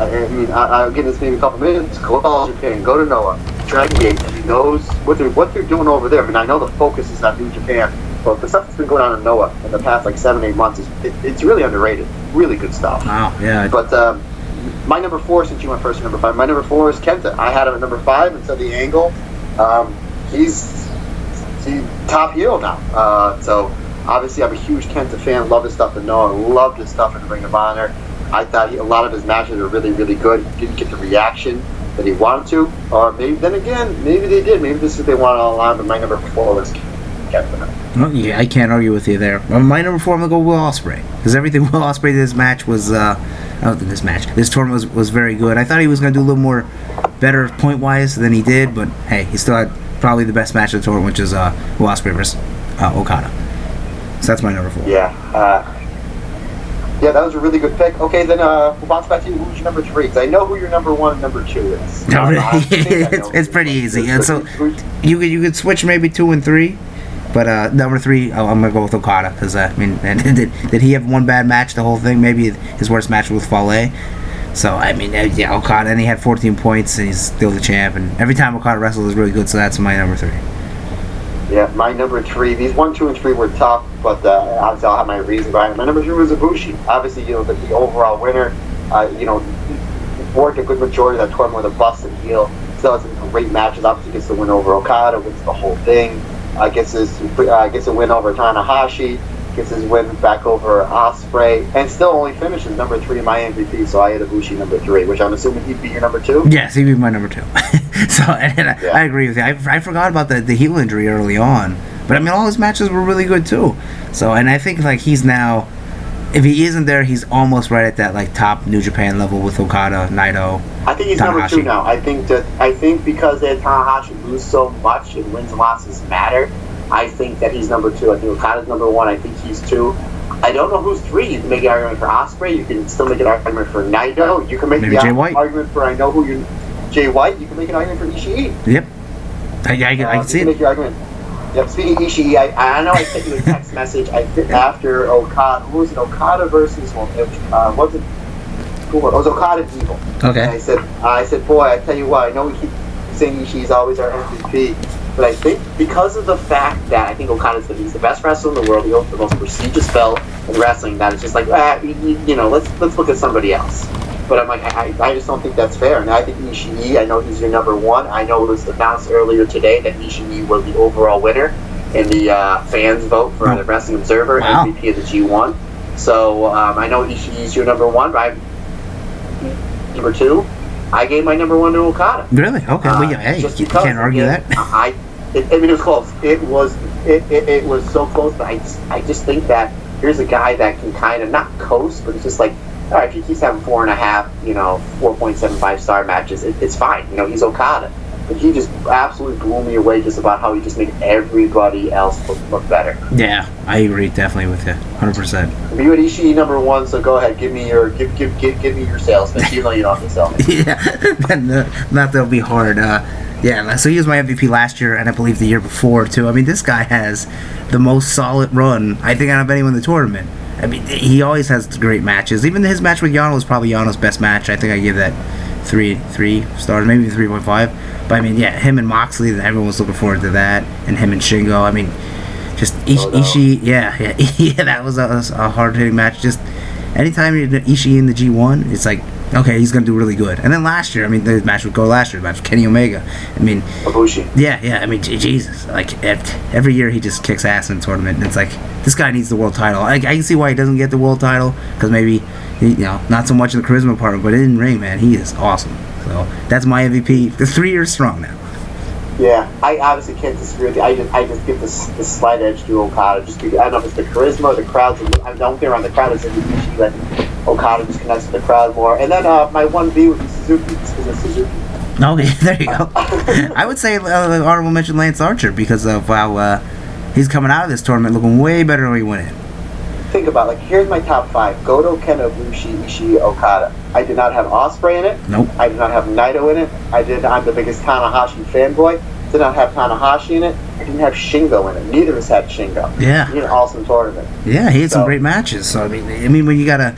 I mean, I, I'll get this maybe a couple minutes. Go to All Japan, go to Noah, Dragon Gate. I mean, those what they're what they're doing over there. I mean, I know the focus is on New Japan, but the stuff that's been going on in Noah in the past like seven, eight months is it, it's really underrated. Really good stuff. Wow. Yeah. But um, my number four, since you went first, to number five. My number four is Kenta. I had him at number five, and so the angle. Um, he's he's top heel now. Uh, so obviously, I'm a huge Kenta fan. Love his stuff in Noah. Loved his stuff in Ring of Honor. I thought he, a lot of his matches were really, really good. He didn't get the reaction that he wanted to, or maybe then again, maybe they did. Maybe this is what they wanted all along. But my number four was Kenta. Well, yeah, I can't argue with you there. My number four, I'm gonna go Will Ospreay because everything Will Ospreay did this match was. Uh, I don't think this match, this tournament was, was very good. I thought he was gonna do a little more, better point wise than he did, but hey, he still had probably the best match of the tournament, which is uh, Ospreay versus uh, Okada. So that's my number four. Yeah. Uh, yeah, that was a really good pick. Okay, then uh, we'll bounce back to you. Who's your number three? 'Cause I know who your number one and number two is. No, I think I know it's, it's pretty easy. And so you could you could switch maybe two and three, but uh, number three oh, I'm gonna go with Okada because uh, I mean did, did he have one bad match the whole thing? Maybe his worst match was with Fale. So I mean yeah Okada and he had 14 points and he's still the champ and every time Okada wrestles is really good. So that's my number three. Yeah, my number three. These one, two, and three were tough, but uh, obviously I'll have my reason behind it. My number three was Ibushi. Obviously, you know the, the overall winner. Uh, you know, worked a good majority of that tournament with a busted heel. Still has some great matches. Obviously, gets the win over Okada, wins the whole thing. Uh, guess his uh, gets a win over Tanahashi. Gets his win back over Ospreay, and still only finishes number three in my MVP. So I had Ibushi number three, which I'm assuming he'd be your number two. Yes, he'd be my number two. so and, and I, Yeah. I agree with you. I, I forgot about the, the heel injury early on, but I mean all his matches were really good too. So and I think like he's now if he isn't there, he's almost right at that like top New Japan level with Okada, Naito. I think he's number two now. I think that I think because they had Tanahashi lose so much and wins and losses matter. I think that he's number two. I think Okada's number one. I think he's two. I don't know who's three. You can make an argument for Ospreay. You can still make an argument for Naito. You can make Maybe the White. argument for I know who you Jay White. You can make an argument for Ishii. Yep. I, I, I Uh, can see you can it. make your argument. Yep. Speaking of Ishii, I, I know I sent you a text message. I did after Okada. Who was it? Okada versus well, uh, was it? Who was it? Was Okada and Evil. And I said, I said, boy, I tell you what, I know we keep saying Ishii's always our MVP, but I think because of the fact that I think Okada's the, he's the best wrestler in the world, he holds the most prestigious belt in wrestling, that it's just like, ah, you, you- know, let's let's look at somebody else. But I'm like, I, I just don't think that's fair. And I think Ishii, I know he's your number one. I know it was announced earlier today that Ishii was the overall winner in the uh, fans vote for the Wrestling Observer Wow. MVP of the G1. So um, I know Ishii's your number one, but I'm number two. I gave my number one to Okada. Really? Okay. well, yeah, Uh, hey, just you can't argue that. I, it, I mean, it was close. It was, it, it, it was so close. But I, just, I just think that here's a guy that can kind of not coast, but it's just like, all right, if he keeps having four and a half, you know, four point seven five star matches, it, it's fine. You know, he's Okada. But he just absolutely blew me away just about how he just made everybody else look, look better. Yeah, I agree definitely with you, hundred percent. You had Ishii number one, so go ahead, give me your give give give, give me your sales even though you don't have to sell me. Yeah, uh, not that'll be hard. Uh, yeah, so he was my MVP last year, and I believe the year before too. I mean, this guy has the most solid run I think out of anyone in the tournament. I mean, he always has great matches. Even his match with Yano was probably Yano's best match. I think I give that three three stars, maybe three point five. But I mean, yeah, him and Moxley, everyone was looking forward to that, and him and Shingo. I mean, just Ish- Oh, no. Ishii, yeah, yeah, yeah, that was a, a hard hitting match. Just anytime you're Ishii in the G1, it's like, okay, he's gonna do really good. And then last year, I mean, the match would go last year, the match with Kenny Omega. I mean, Ibushi. yeah, yeah, I mean, Jesus, like every year he just kicks ass in the tournament, and it's like this guy needs the world title. I, I can see why he doesn't get the world title because maybe he, you know not so much in the charisma part, but in ring, man, he is awesome. So that's my MVP. The three years strong now. Yeah, I obviously can't disagree with you. I just, I just give this, this slight edge to Okada. Just because, I don't know if it's the charisma or the crowd. I don't think around the crowd is Ibushi, but Okada just connects with the crowd more. And then uh, my one B would be Suzuki. Just because of Suzuki. Okay, there you go. I would say uh, honorable mention Lance Archer because of how uh, he's coming out of this tournament looking way better than he went in. Think about like here's my top five: Goto, Kenta, Ibushi, Ishii, Okada. I did not have Ospreay in it. Nope. I did not have Naito in it. I did. I'm the biggest Tanahashi fanboy. Did not have Tanahashi in it. I didn't have Shingo in it. Neither of us had Shingo. Yeah. In an awesome tournament. Yeah, he had some great matches. So I mean, I mean, when you gotta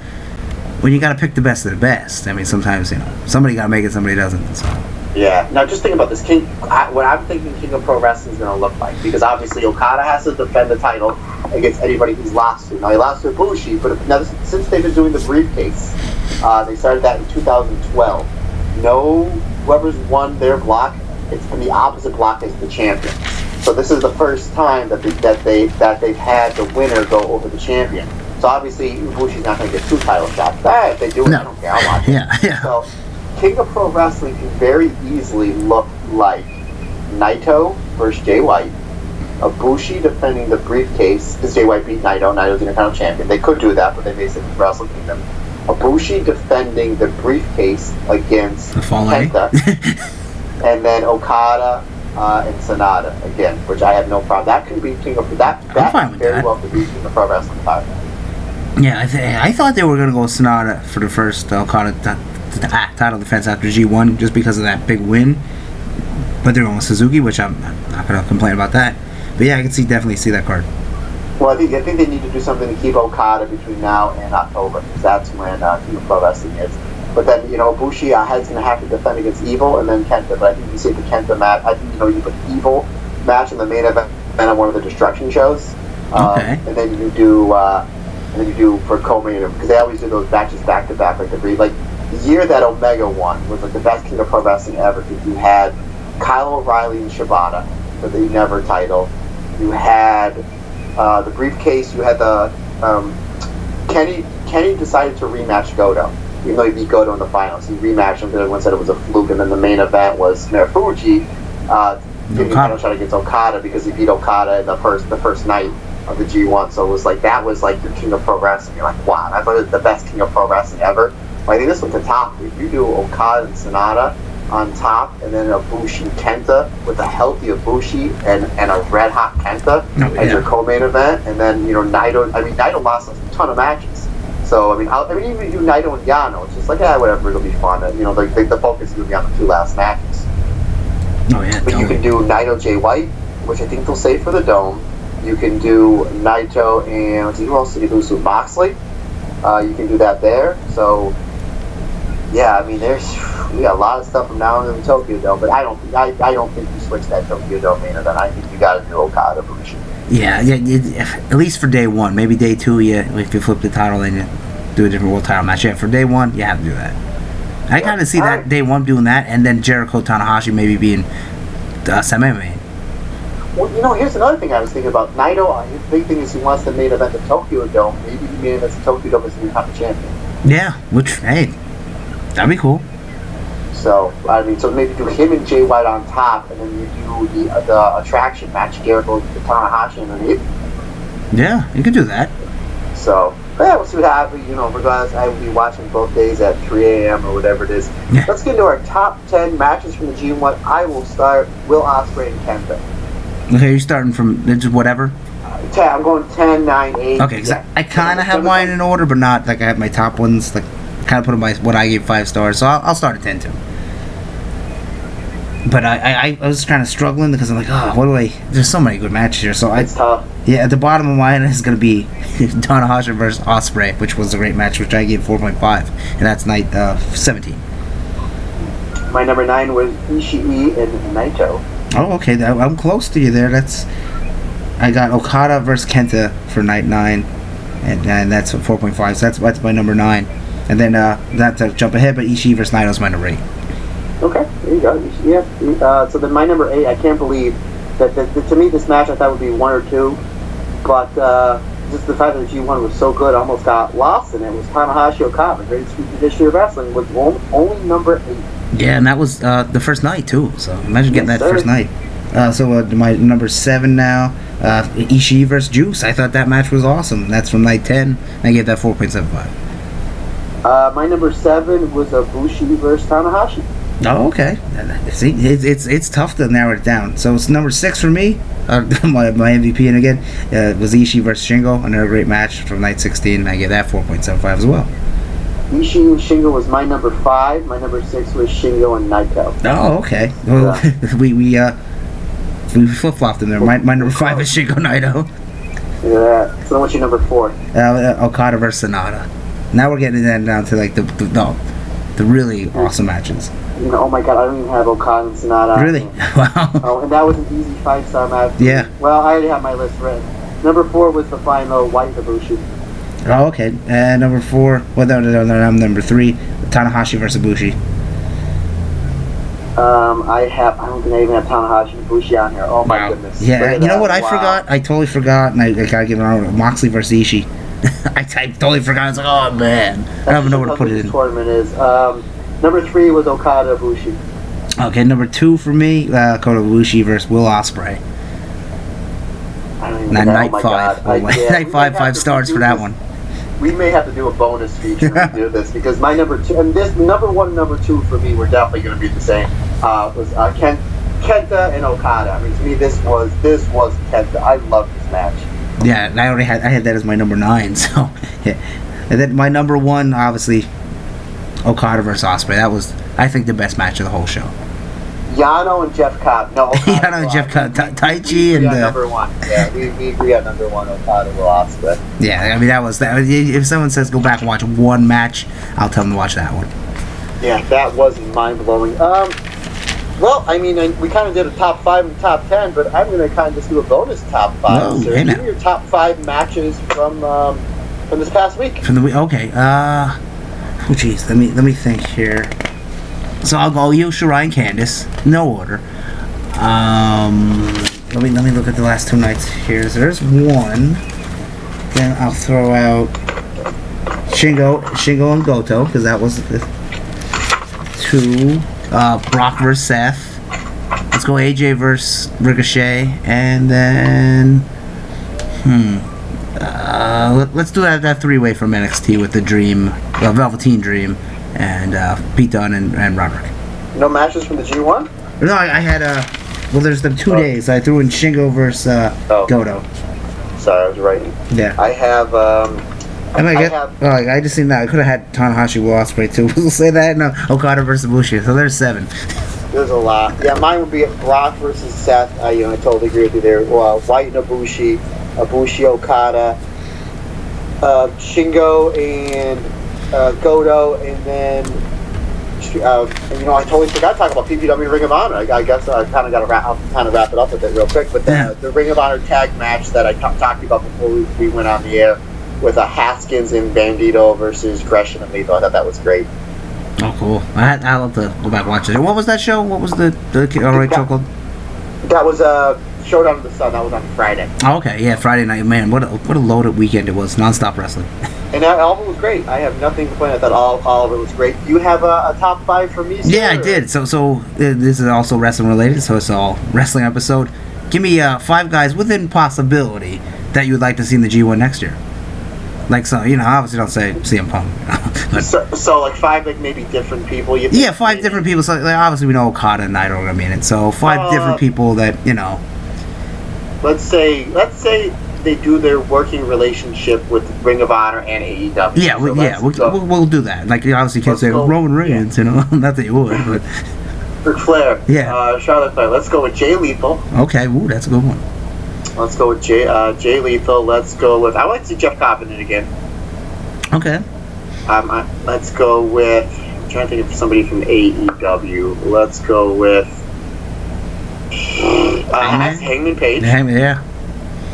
when you gotta pick the best of the best, I mean, sometimes you know somebody gotta make it, somebody doesn't. So. Yeah. Now, just think about this. King, I, what I'm thinking King of Pro Wrestling is going to look like, because obviously Okada has to defend the title against anybody he's lost to. Now, he lost to Ibushi, but now, this, since they've been doing the briefcase, uh, they started that in 2012. No, whoever's won their block, it's in the opposite block as the champion. So this is the first time that they, that they that they've had the winner go over the champion. So obviously Ibushi's not going to get two title shots. Ah, if they do it, No. I don't care. I'll watch it. Yeah, yeah. So, King of Pro Wrestling can very easily look like Naito versus Jay White, Ibushi defending the briefcase because Jay White beat Naito. Naito's the Intercontinental Champion. They could do that, but they basically Wrestle Kingdom. Ibushi defending the briefcase against The Penta, and then Okada uh, and Sanada again, which I have no problem. That can be King of that. That very that. well could be King of Pro Wrestling. Five. Yeah, I, th- I thought they were gonna go Sanada for the first Okada title defense after G1 just because of that big win. But they're going with Suzuki, which I'm, not gonna complain about that. But yeah, I can see definitely see that card. Well, I think I think they need to do something to keep Okada between now and October because that's when uh, King of Pro Wrestling is. But then you know Bushi uh, is going to have to defend against Evil and then Kenta. But I think you see the Kenta match. I think you know you put Evil match in the main event on one of the Destruction shows. Um, Okay. And then you do uh, and then you do for co-main because they always do those matches back to back like the. Like year that Omega won was like the best King of Pro Wrestling ever because you had Kyle O'Reilly and Shibata for the Never title. You had uh, the briefcase. You had the um, Kenny. Kenny decided to rematch Goto, even though he beat Goto in the finals. He rematched him because everyone said it was a fluke, and then the main event was Marufuji uh, giving a title shot against Okada because he beat Okada in the first the first night. of the G1. So it was like that was like your King of Pro Wrestling. You're like, wow, I thought it was the best King of Pro Wrestling ever. I think this was the top. If you do Okada and Sanada on top, and then a Bushi Kenta with a healthy Ibushi and, and a red hot Kenta Oh, as your co-main event, and then you know Naito. I mean Naito lost a ton of matches. So I mean, I'll, I mean even you do Naito and Yano, it's just like yeah, whatever, it'll be fun. And, you know, the, the, the focus is gonna be on the two last matches. Oh yeah. But you can do Naito Jay White, which I think they'll save for the Dome. You can do Naito and let's see who else did you do? So Moxley. Uh, you can do that there. So yeah, I mean there's we got a lot of stuff from now on in the Tokyo Dome, but I don't think I, I don't think you switch that Tokyo Dome main event. I think you got to do Okada Bushi. Yeah, yeah, yeah, at least for day one. Maybe day two, yeah, if you flip the title, then you do a different world title match. Yeah, for day one, you have to do that. I kind of see that day one doing that, and then Jericho Tanahashi maybe being uh, semi main. Well, you know, here's another thing I was thinking about. Naito, uh, his big thing is he wants to main event the Tokyo Dome. Maybe he main events the Tokyo Dome as the Intercontinental champion. Yeah, which hey, that'd be cool. So I mean, so maybe do him and Jay White on top, and then you do the the attraction match, Jericho to Tanahashi underneath. Yeah, you could do that. So yeah, we'll see what happens. You know, regardless, I will be watching both days at 3 a.m. or whatever it is. Yeah. Let's get into our top 10 matches from the G1. I will start Will Ospreay and Kenta. Okay, you're starting from just whatever. Uh, 10, I'm going 10, 9, 8. Okay, 'cause I, I kind of have mine in order, but not like I have my top ones. Like, kind of put my what I gave five stars. So I'll, I'll start at ten too. But I, I, I was kind of struggling because I'm like, oh, what do I? There's so many good matches here. So I, It's tough. yeah, at the bottom of mine is gonna be Donna Tanahashi versus Ospreay, which was a great match, which I gave 4.5, and that's night uh, 17. My number 9 was Ishii and Naito. Oh, okay, I'm close to you there. That's I got Okada versus Kenta for night nine, and, and that's 4.5. So that's that's my number nine, and then uh, not to jump ahead, but Ishii versus Naito is my number eight. Okay, there you go. Ishii, Yeah. Uh, so then my number 8, I can't believe that, that, that to me this match I thought would be 1 or 2. But uh, just the fact that G1 was so good, I almost got lost in it. It was Tanahashi Okada, the greatest in history of wrestling, was on- only number 8. Yeah, and that was uh, the first night too. So imagine getting Yes, that first night. Uh, so uh, my number seven now, uh, Ishii versus Juice. I thought that match was awesome. That's from night ten. I gave that 4.75. Uh, my number 7 was Ibushi versus Tanahashi. Oh, okay. See, it's, it's it's tough to narrow it down. So it's number six for me. Uh, my, my MVP, and again, uh, was Ishii versus Shingo. Another great match from night 16. I gave that 4.75 as well. Ishii and Shingo was my number 5. My number 6 was Shingo and Naito. Oh, okay. Well, we we uh we flip flopped them there. My, my number five is Shingo Naito. Yeah. So then what's your number 4? Uh, Okada versus Sanada. Now we're getting then down to like the the, the, the really awesome matches. Oh my god, I don't even have Okada and Sanada. Really? Wow. Oh, and that was an easy five star match. Yeah. Well, I already have my list written. Number four was the final White Ibushi. Oh, okay. And number four. Well, no, no, no, no, I'm number three. Tanahashi versus Bushi. Um, I have. I don't think I even have Tanahashi and Ibushi on here. Oh my goodness. Look Yeah, you know that. what? I forgot. I totally forgot, and I, I gotta give it on Moxley versus Ishii. I, I totally forgot. I was like, oh man, I don't even know where to put it in. Tournament is. Um, number three was Okada Ibushi. Okay, number two for me, uh, Kota Ibushi versus Will Ospreay. I don't even know. night oh five. I- yeah, night five, five stars for that this- one. We may have to do a bonus feature we do this because my number two and this number one number two for me were definitely going to be the same. Uh, was uh, Ken, Kenta and Okada. I mean, to me, this was this was Kenta. I love this match. Yeah, I already had I had that as my number nine. So, yeah. and then my number one, obviously, Okada versus Ospreay. That was, I think, the best match of the whole show. Yano and Jeff Cobb. No, Okada Yano and Jeff. Cobb. Taichi and, uh, number one. Yeah, we, we agree on number one. Okada will Ospreay. Yeah, I mean that was that. If someone says go back and watch one match, I'll tell them to watch that one. Yeah, that was mind blowing. Um, well, I mean, I, we kind of did a top five and top ten, but I'm going to kind of just do a bonus top five. Whoa, sir. hey. Give me your top five matches from um, from this past week. From the week, okay. Uh, oh jeez, let me let me think here. So I'll go Io Shirai and Candice, no order. Um, let me let me look at the last two nights here. So there's one. Then I'll throw out Shingo, Shingo and Goto because that was the two. Uh, Brock versus Seth. Let's go AJ versus Ricochet, and then Hmm. Uh, let, let's do that, that three way from NXT with the Dream, uh, Velveteen Dream, and uh, Pete Dunne and, and Roderick. No matches from the G1. No, I, I had uh, well, there's the two Oh. days. I threw in Shingo versus uh, Oh. Goto. Sorry, I was writing. Yeah. I have. Um, I might I get. have- oh, I just seen that. I could have had Tanahashi Will Ospreay too. we'll say that. No, Okada versus Bushi. So there's seven. There's a lot. Yeah, mine would be Brock versus Seth. I, you know, I totally agree with you there. Well, White and Ibushi, Ibushi Okada, uh, Shingo and uh, Goto, and then uh, and, you know I totally forgot to talk about PPW Ring of Honor. I, I guess I kind of got to wrap, I'll kind of wrap it up with it real quick. But the, Yeah. the Ring of Honor tag match that I talked about before we, we went on the air with a Haskins and Bandito versus Gresham and Lethal. I thought that was great. Oh, cool. I had. I'll have to go back and watch it. What was that show? What was the the alright show called? That was a uh, Showdown of the Sun. That was on Friday. Oh, okay. Yeah, Friday night. Man, what a what a loaded weekend it was. Non-stop wrestling. And that, all of it was great. I have nothing to complain. I thought all, all of it was great. You have a, a top five for me? Yeah, I did. So, so uh, this is also wrestling related. So it's all wrestling episode. Give me uh, five guys within possibility that you would like to see in the G1 next year. Like so, you know, obviously don't say CM Punk. but So, so like five, like maybe different people. You yeah, five maybe? different people. So like, obviously we know Okada and Naito are gonna be in it. So five Uh, different people that you know. Let's say, let's say they do their working relationship with Ring of Honor and AEW. Yeah, So yeah, we'll, we'll, we'll do that. Like you obviously can't Let's say go- Roman Reigns, you know, not that you would, but Ric Flair. Yeah. Uh, Charlotte Flair. Let's go with Jay Lethal. okay, ooh, that's a good one. Let's go with Jay, uh, Jay Lethal. Let's go with. I would like to see Jeff Cobb in it again. Okay, Um, I, let's go with. I'm trying to think of somebody from AEW. Let's go with. Uh, Hangman? Hangman Page. Hangman, yeah.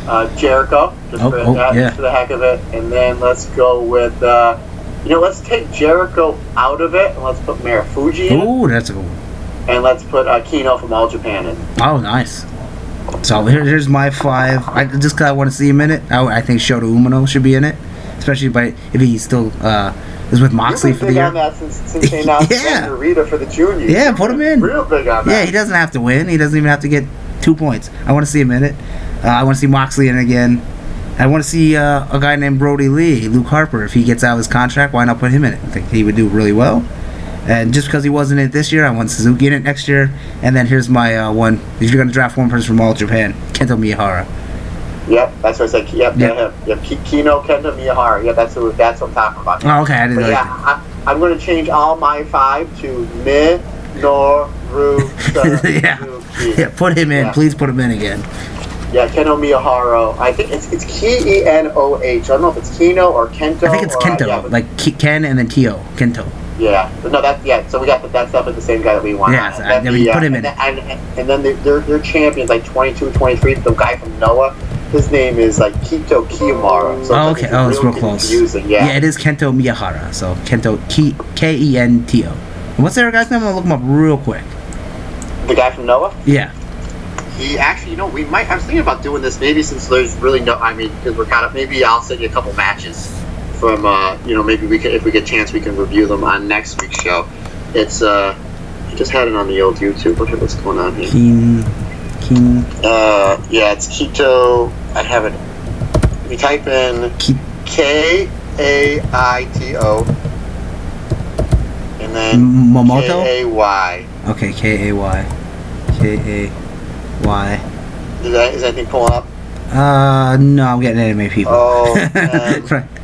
uh, Jericho, just, Oh, for, oh, that, yeah. just for the heck of it. And then let's go with, uh, you know, let's take Jericho out of it and let's put Marufuji in, Ooh, that's a good one. and let's put uh, Kino from All Japan in. Oh, nice. So here, here's my five. I just cause I want to see him in it. I, I think Shota Umino should be in it, especially by if he still uh, is with Moxley for the big on year. that since, since Yeah. Rita for the junior. Yeah, put him in. Real big on that. Yeah, he doesn't have to win. He doesn't even have to get two points. I want to see him in it. Uh, I want to see Moxley in it again. I want to see uh, a guy named Brodie Lee, Luke Harper. If he gets out of his contract, why not put him in it? I think he would do really well. And just because he wasn't in it this year, I want Suzuki in it next year. And then here's my uh, one. If you're going to draft one person from All Japan, Kento Miyahara. Yep, that's what I said. Yep, Yeah. yeah. him. Yep, Ki- Kino Kenta Miyahara. Yeah, that's who. That's what I'm talking about. Oh, okay. I didn't But know yeah, that. I, I'm going to change all my five to Mi Nor Ru yeah. Yeah, put him in. Yeah. Please put him in again. Yeah, Keno Miyahara. I think it's it's K E N O H. I don't know if it's Kino or Kento. I think it's or, uh, Kento, yeah, like Ki- Ken and then Tio. Kento. Yeah, but no, that's yeah. So we got the, that's definitely the same guy that we want. Yeah, And so, then mean, the, put him uh, and in Then, and, and then they're, they're champions like 22, 23. The guy from Noah, his name is like Kito Kiyomara. So Oh, okay. It's Oh, it's real close. Confusing. Yeah. Yeah. it is Kento Miyahara. So Kento K K E N T O. What's the other guy's name? I'm gonna look him up real quick. The guy from Noah. Yeah. He actually, you know, we might. I was thinking about doing this maybe since there's really no. I mean, because we're kind of maybe I'll send you a couple matches from. uh You know, maybe we can if we get a chance we can review them on next week's show. It's uh, I just had it on the old YouTube. Look at what's going on here. Keen. Keen. Uh, yeah, it's Keto. I have it. If you type in K A I T O, and then M- Momoto. K A Y. Okay. K A Y. K A Y. Is that is anything pulling up? Uh, no, I'm getting anime people. Oh.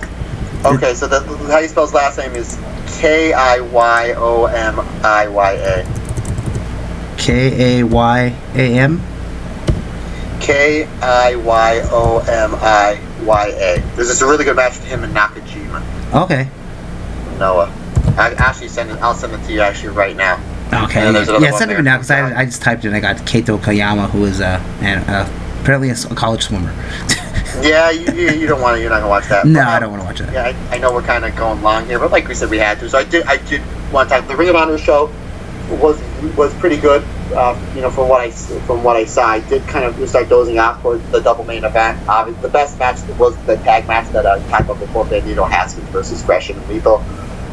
Okay, so that how you spell his last name is K I Y O M I Y A. K A Y A M. K I Y O M I Y A. There's just a really good match with him and Nakajima. Okay. Noah. I actually send it. I'll send it to you actually right now. Okay. Yeah, send it now because I, I just typed in. I got Kato Kayama, who is a, uh apparently a college swimmer. Yeah, you, you, you don't want to. You're not gonna watch that. no, But, I don't want to watch that. Yeah, I, I know we're kind of going long here, but like we said, we had to. So I did. I did want to talk. The Ring of Honor show was was pretty good. Uh, you know, from what I from what I saw, I did kind of start dozing off for the double main event. Uh, the best match was the tag match that I talked about before: Bandito Haskins versus Gresham and Lethal.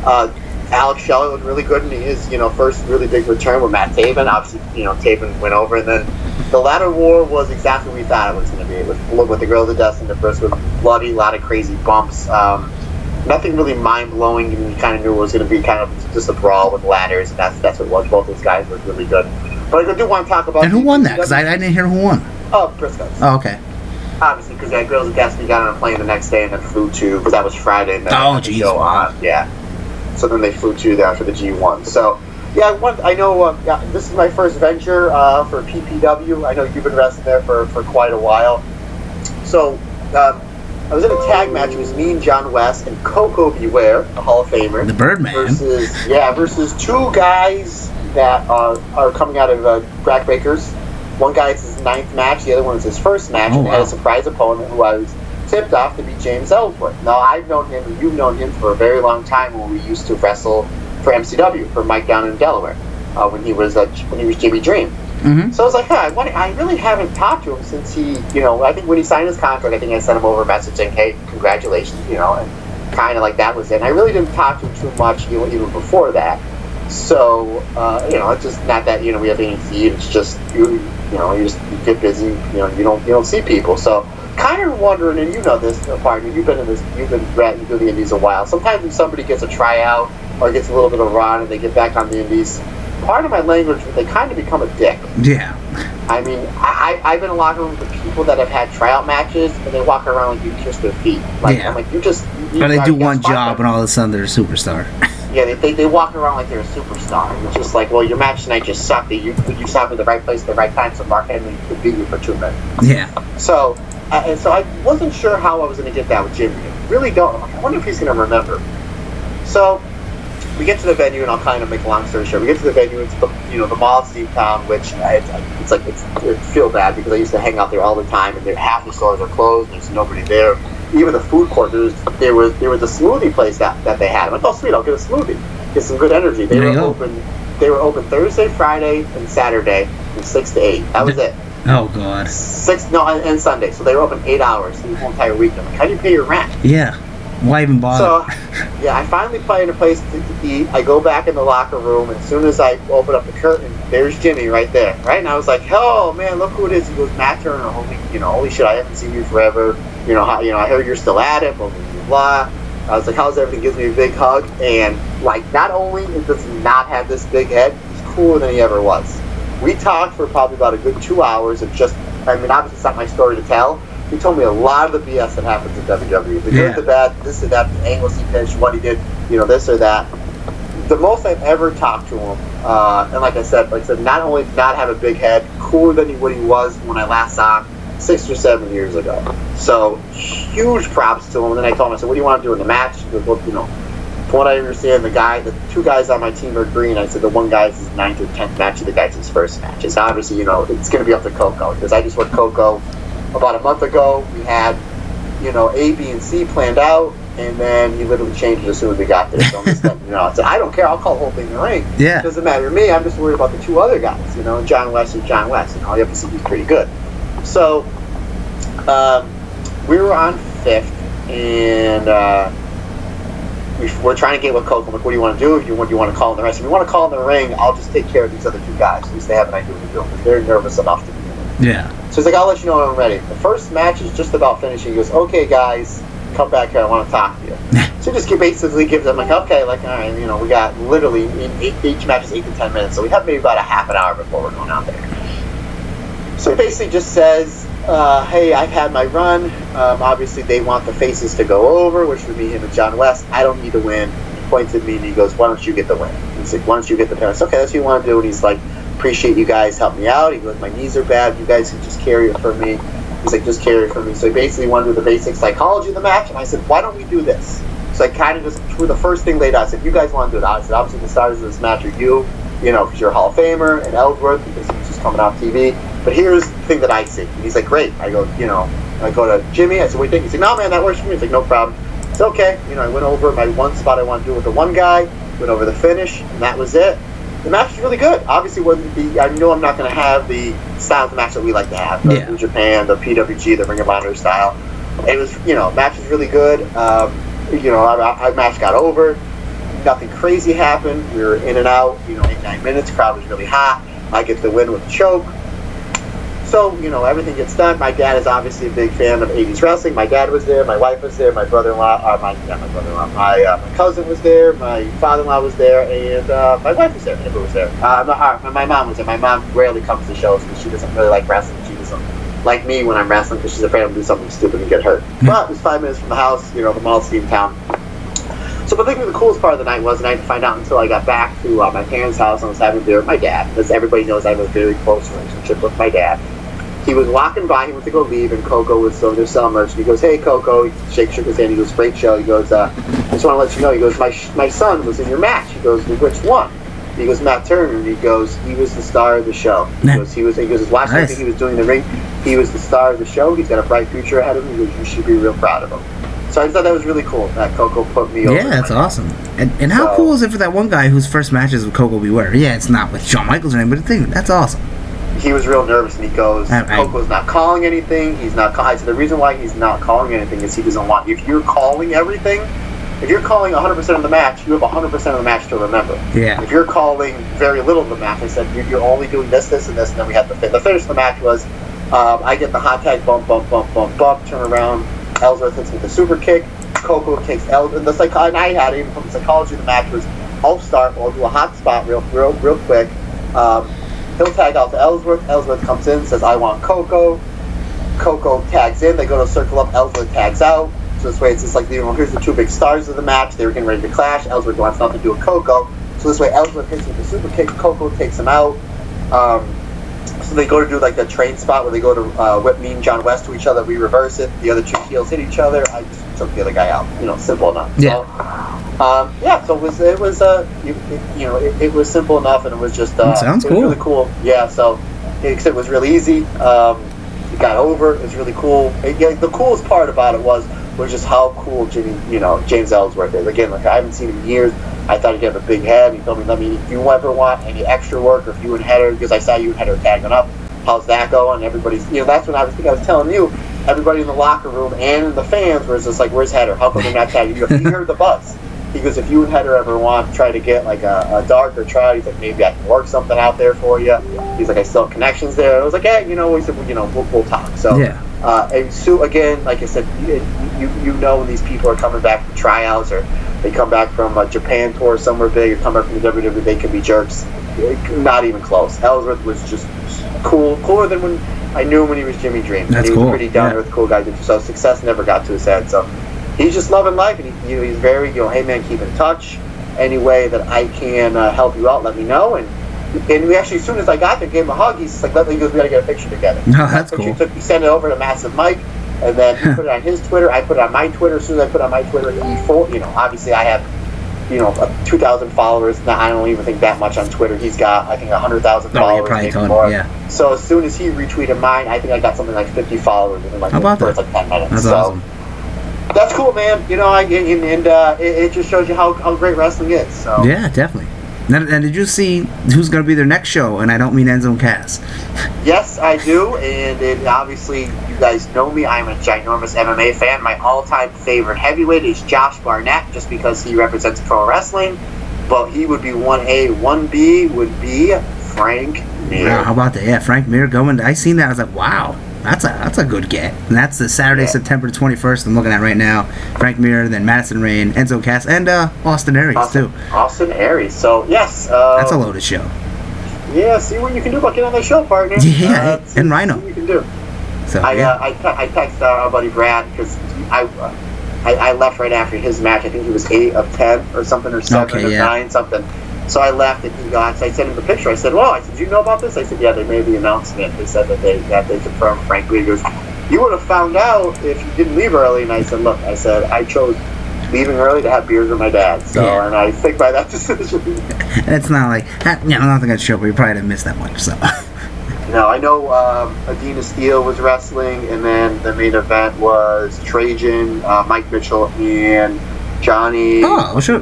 Uh, Alex Shelley looked really good in his, you know, first really big return with Matt Taven. Obviously, you know, Taven went over, and then the ladder war was exactly what we thought it was going to be. With with the Guerrillas of Destiny, the first was bloody, a lot of crazy bumps. Um, nothing really mind blowing, and you kind of knew it was going to be kind of just a brawl with ladders, and that's that's what it was. Both those guys looked really good. But I do want to talk about And who won that? Because I, I didn't hear who won. Oh, Briscoes. Oh, okay. Obviously, because that Guerrillas of Destiny got on a plane the next day and then flew to because that was Friday. And then Oh, jeez. on. Yeah. So then they flew to there for the G1. So yeah, I, want, I know uh, yeah, this is my first venture uh, for PPW. I know you've been wrestling there for, for quite a while. So um, I was in a tag match. It was me and John West and Koko B. Ware, the Hall of Famer The Birdman. versus yeah versus two guys that are, are coming out of uh, Backbreakers. One guy is his ninth match, the other one is his first match, Oh, and had wow. a surprise opponent who I was tipped off to be James Ellsworth. Now I've known him, and you've known him for a very long time when we used to wrestle for MCW for Mike down in Delaware uh, when he was uh, when he was Jimmy Dream. hmm So I was like, huh, I, want, I really haven't talked to him since he, you know, I think when he signed his contract, I think I sent him over a message saying, hey, congratulations, you know, and kind of like that was it. And I really didn't talk to him too much, you know, even before that. So, uh, you know, it's just not that, you know, we have any feed. It's just, you, you know, you just you get busy, you know, you don't, you don't see people. So, kind of wondering, and you know this, partner, you've been in this, you've been rat, through the indies a while. Sometimes when somebody gets a tryout or gets a little bit of run and they get back on the indies, part of my language, they kind of become a dick. Yeah. I mean, I, I, I've been in locker rooms with people that have had tryout matches, and they walk around like you kiss their feet. Like, Yeah. I'm like, you just. You, But they do one job them. and all of a sudden they're a superstar. Yeah, they, they, they walk around like they're a superstar. And it's just like, well, your match tonight just sucked. You you stopped at the right place at the right time, so Mark Henry could beat you for two minutes. yeah. So, Uh, and so I wasn't sure how I was going to get that with Jimmy. Really don't. I wonder if he's going to remember. So, we get to the venue, and I'll kind of make a long story short. We get to the venue. It's the you know the mall of Steamtown, which I, it's like it's, it feel bad because I used to hang out there all the time, and half the stores are closed. And There's nobody there. Even the food court, there was there was, there was a smoothie place that, that they had. I'm like, oh sweet, I'll get a smoothie, get some good energy. They There were open. They were open Thursday, Friday, and Saturday from six to eight. That was it Oh God. six no and, Sunday, so they were open eight hours the whole entire weekend. Like, how do you pay your rent? Yeah. Why even bother? So, yeah, I finally find a place to, to eat. I go back in the locker room, and as soon as I open up the curtain, there's Jimmy right there, right? And I was like, "Oh man, look who it is!" He goes, "Matt Turner, holy, you know, holy shit, I haven't seen you forever. You know, how, you know, I heard you're still at it, blah blah blah." blah. I was like, "How's everything?" Gives me a big hug, and like, not only does he not have this big head, he's cooler than he ever was. We talked for probably about a good two hours of just, I mean, obviously it's not my story to tell. He told me a lot of the BS that happens in WWE. The good, Yeah. the bad, this and that, the angles he pitched, what he did, you know, this or that. The most I've ever talked to him, uh, and like I said, like I said, not only did not have a big head, cooler than he, what he was when I last saw him six or seven years ago. So huge props to him. And then I told him, I said, "What do you want to do in the match?" He goes, "Well, you know, from what I understand, the guy, the two guys on my team are green. I said the one guy's his ninth or tenth match, and the guy's his first match. It's obviously, you know, it's going to be up to Koko because I just went Koko about a month ago. We had, you know, A, B, and C planned out, and then he literally changed it as soon as we got there. So I'm just, letting you know, I said, I don't care. I'll call the whole thing the ring. yeah. It doesn't matter to me. I'm just worried about the two other guys. You know, John West and John West. And all you have to see he's pretty good. So um, we were on fifth, and uh, we, we're trying to get with Koko. I'm like, what do you want to do? If you want, you want to call in the rest. If you want to call in the ring, I'll just take care of these other two guys. At least they have an idea what they're doing. They're nervous enough to be in it. Yeah. So he's like, I'll let you know when I'm ready. The first match is just about finishing. He goes, okay, guys, come back here. I want to talk to you. so he just basically gives them like, okay, like, all right, you know, we got literally eight, each match is eight to ten minutes, so we have maybe about a half an hour before we're going out there. So he basically just says, uh, hey, I've had my run. Um, obviously, they want the faces to go over, which would be him and John West. I don't need to win. He points at me and he goes, why don't you get the win? He's like, why don't you get the said, okay, that's what you want to do. And he's like, appreciate you guys help me out. He goes, my knees are bad. You guys can just carry it for me. He's like, just carry it for me. So he basically to do the basic psychology of the match. And I said, why don't we do this? So I kind of just threw the first thing laid out. I said, you guys want to do it, I said, obviously the stars of this match are you, you know, because you're a Hall of Famer, and Ellsworth, because he's just coming off TV. But here's the thing that I see. And he's like, great. I go, you know, I go to Jimmy. I said, what do you think? He's like, no, man, that works for me. He's like, no problem. It's okay. You know, I went over my one spot I want to do with the one guy, went over the finish, and that was it. The match was really good. Obviously, wasn't the I know I'm not going to have the style of the match that we like to have, the Yeah. New Japan, the PWG, the Ring of Honor style. It was, you know, match was really good. Um, you know, our, our match got over. Nothing crazy happened. We were in and out, you know, eight nine minutes. Crowd was really hot. I get the win with a choke. So you know everything gets done. My dad is obviously a big fan of '80s wrestling. My dad was there. My wife was there. My brother-in-law, uh, my yeah, my brother-in-law, my uh, my cousin was there. My father-in-law was there, and uh, my wife was there. Amber was there. Uh, my, uh, my mom was there. My mom rarely comes to shows because she doesn't really like wrestling. She doesn't like me when I'm wrestling because she's afraid I'm gonna do something stupid and get hurt. But it was five minutes from the house. You know, the mall's in town. So, but I think the coolest part of the night was, and I didn't find out until I got back to uh, my parents' house and I was having beer with my dad, because everybody knows I have a very close relationship with my dad. He was walking by, he went to go leave, and Koko was still there selling merch. And he goes, "Hey, Koko," he shakes shook his hand. He goes, "Great show." He goes, uh, "I just want to let you know." He goes, "My sh- my son was in your match." He goes, "Which one?" He goes, "Matt Turner." And he goes, "He was the star of the show." He goes, "He was." He goes, "Watch Nice. everything he was doing in the ring. He was the star of the show. He's got a bright future ahead of him. He goes, you should be real proud of him." So I thought that was really cool that Koko put me over. Yeah, that's awesome. And, and how So- cool is it for that one guy whose first matches with Koko B. Ware? Yeah, it's not with Shawn Michaels or anything, but the thing, that's awesome. he was real nervous and he goes, I- I- Koko's not calling anything. He's not. Call- I said the reason why he's not calling anything is he doesn't want. If you're calling everything, if you're calling 100% of the match, you have 100% of the match to remember. Yeah. If you're calling very little of the match, I said you're, you're only doing this, this, and this, and then we had the fin- the finish of the match was um, I get the hot tag bump, bump, bump, bump, bump, turn around. Ellsworth hits with a super kick. Koko takes El. And the psych- and I had even from psychology of the match was I'll start. I'll do a hot spot real, real, real quick. Um, he'll tag out to Ellsworth. Ellsworth comes in, says I want Koko. Koko tags in. They go to circle up. Ellsworth tags out. So this way, it's just like you know, here's the two big stars of the match. They were getting ready to clash. Ellsworth wants nothing to do with Koko. So this way, Ellsworth hits with the super kick. Koko takes him out. Um, so they go to do like the train spot where they go to uh, whip me and John West to each other. We reverse it. The other two heels hit each other. I just took the other guy out. You know, simple enough. Yeah. So, um, yeah. So it was it was uh you, it, you know it, it was simple enough and it was just uh, That sounds it was cool. really cool. Yeah. So it, it was really easy. Um, it got over. It was really cool. It, yeah, the coolest part about it was was just how cool Jimmy, you know, James Ellsworth is. Again, like I haven't seen him in years. I thought he'd have a big head. He told me, "Let me. If you ever want any extra work, or if you and Header, because I saw you and Header tagging up, how's that going?" Everybody's, you know, that's when I was. I think I was telling you, everybody in the locker room and the fans was just like, "Where's Header? How come they're not tagging you?" He heard the buzz. He goes, "If you and Header ever want to try to get like a, a dark or try, he's like, maybe I can work something out there for you." He's like, "I still have connections there." I was like, "Yeah, you know," we said, well, "You know, we'll, we'll talk." So. Yeah. Uh, and so again, like I said, you, you you know when these people are coming back from tryouts or they come back from a Japan tour somewhere big or come back from the WWE, they can be jerks. Not even close. Ellsworth was just cool, cooler than when I knew him when he was Jimmy Dream. That's he was cool, a pretty down to earth, cool guy. So success never got to his head. So he's just loving life, and he, you know, he's very, you know, hey man, keep in touch. Any way that I can uh, help you out, let me know. And and we actually, as soon as I got there, gave him a hug. He's like, let me, he goes, we gotta get a picture together. No, that's Picture cool. Took, he sent it over to Massive Mike, and then he put it on his Twitter. I put it on my Twitter. As soon as I put it on my Twitter, he full, you know, obviously I have, you know, uh, 2,000 followers. Now I don't even think that much on Twitter. He's got, I think, 100,000 Oh, followers, probably ton, more. yeah. So as soon as he retweeted mine, I think I got something like 50 followers within like How about the that? first like 10 minutes. That's so awesome. That's cool, man. You know, I and, and uh, it, it just shows you how, how great wrestling is. So Yeah, definitely. And, and did you see who's going to be their next show? And I don't mean Enzo and Cass. Yes, I do, and it, obviously you guys know me. I'm a ginormous MMA fan. My all-time favorite heavyweight is Josh Barnett, just because he represents pro wrestling. But he would be one A, one B would be Frank Mir. Wow, how about that? Yeah, Frank Mir going. I seen that. I was like, wow, that's a that's a good get. And that's the Saturday, Yeah. September twenty first. I'm looking at right now. Frank Mir, then Madison Rayne, Enzo Cass, and uh, Austin Aries Austin, too. Austin Aries. So yes, uh, That's a loaded show. Yeah, see what you can do about getting on that show, partner. Yeah, uh, and Rhino. See what you can do. So I, yeah, uh, I, te- I texted uh, our buddy Brad because I, uh, I I left right after his match. I think he was eight of ten or something, or seven Okay, or yeah. nine something. So I left and he got. So I sent him the picture. I said, "Well," I said, "Do you know about this?" I said, "Yeah, they made the announcement. They said that they that they confirmed Frank Lee." He goes, "You would have found out if you didn't leave early." And I said, "Look," I said, "I chose." Leaving early to have beers with my dad, so Yeah. and I think by that decision, and it's not like you know, nothing at show, but you probably didn't miss that much. So No, I know um, Adina Steele was wrestling, and then the main event was Trajan, uh, Mike Mitchell, and Johnny. Oh, well, sure.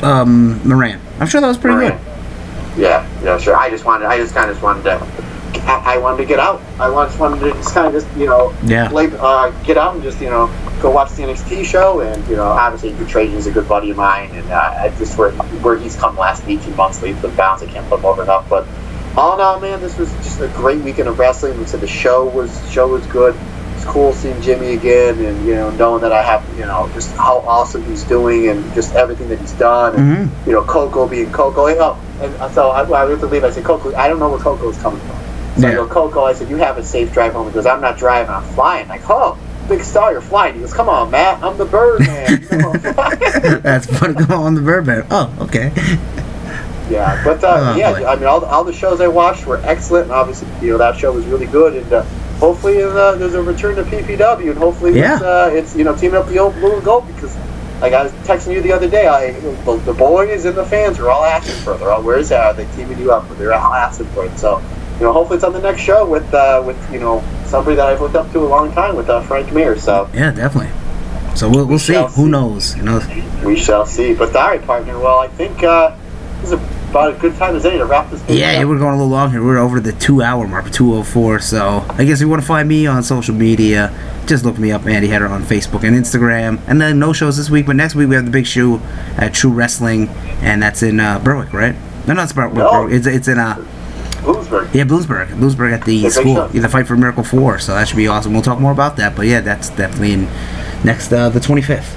What's his name? um, Moran, I'm sure that was pretty Moran. Yeah, yeah, sure. I just wanted, I just kind of just wanted to, I, wanted to get out. I just wanted to just kind of just, you know. Yeah, lay, uh, get out and just, you know, go watch the NXT show, and you know, obviously, Trading is a good buddy of mine, and uh, I just where where he's come the last 18 months, leaps and bounds. I can't put him over enough. But all in all, man, this was just a great weekend of wrestling. We said the show was show was good. It's cool seeing Jimmy again, and you know, knowing that I have you know just how awesome he's doing, and just everything that he's done. And, hmm You know, Koko being Koko. And, oh, and so I, I went to leave. I said, Koko, I don't know where Koko is coming from. So I go, Koko, I said, you have a safe drive home. He goes, I'm not driving, I'm flying. Like, oh, big star, you're flying. He goes, come on, Matt, I'm the bird man. You know, That's fun to go on the Birdman. Oh, okay. yeah, but uh, Oh, yeah, boy. I mean, all, all the shows I watched were excellent, and obviously, you know, that show was really good. And uh, hopefully, uh, there's a return to PPW, and hopefully, Yeah. it's, uh, it's you know, teaming up the old blue and gold because. Like I was texting you the other day, I the, the boys and the fans are all asking for it. They're all, where's that? Are they teaming you up? They're all asking for it. So, you know, hopefully it's on the next show with uh, with you know somebody that I've looked up to a long time with uh, Frank Mir. So Yeah, definitely. So we'll, we'll see. shall Who see. knows? You know. we shall see. But all right, partner. Well, I think uh, this is about a good time as any to wrap this. Yeah, up. we're going a little long here. We're over the two hour mark, 204. So I guess if you want to find me on social media, just look me up, Andy Header, on Facebook and Instagram. And then no shows this week, but next week we have the big show at True Wrestling, and that's in uh, Berwick, right? No, no, it's Berwick. No. It's, it's in uh, Bloomsburg. yeah, Bloomsburg. Bloomsburg at the school. Yeah, the Fight for Miracle 4. So that should be awesome. We'll talk more about that. But yeah, that's definitely in next, uh, the 25th.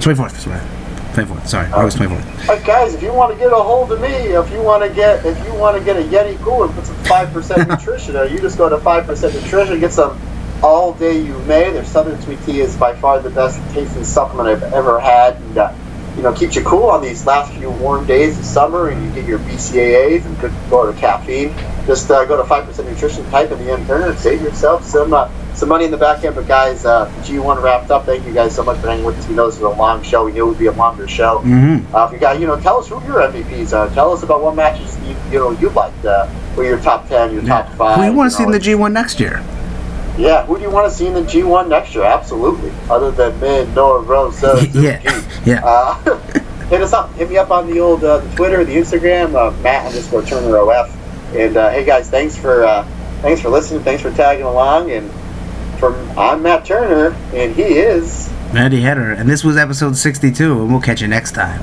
24th, sorry. 24th, sorry. August 24th. But guys, if you want to get a hold of me, if you want to get if you want to get a Yeti cooler and put some five percent nutrition, there, you just go to five percent nutrition, get some all day you may. Their Southern Sweet Tea is by far the best tasting supplement I've ever had, and uh, you know keeps you cool on these last few warm days of summer, and you get your BCAAs and good go to caffeine. Just uh, go to five percent nutrition, type in the end and save yourself some. Uh, some money in the back end, but guys, uh, G1 wrapped up. Thank you guys so much for hanging with us. We know this is a long show. We knew it would be a longer show. Mm-hmm. Uh, if you got, you know, tell us who your MVPs are. Tell us about what matches you, you know you liked. Uh, your top ten, your top five. Who you want to see in the G1 next year? Yeah, who do you want to see in the G1 next year? Absolutely. Other than Min, Noah, Rose, uh, yeah, yeah. uh, hit us up. Hit me up on the old uh, the Twitter, the Instagram, uh, Matt underscore Turner OF. And uh, hey guys, thanks for uh, thanks for listening. Thanks for tagging along. And from I'm Matt Turner, and he is. Andy Header, and this was episode 62, and we'll catch you next time.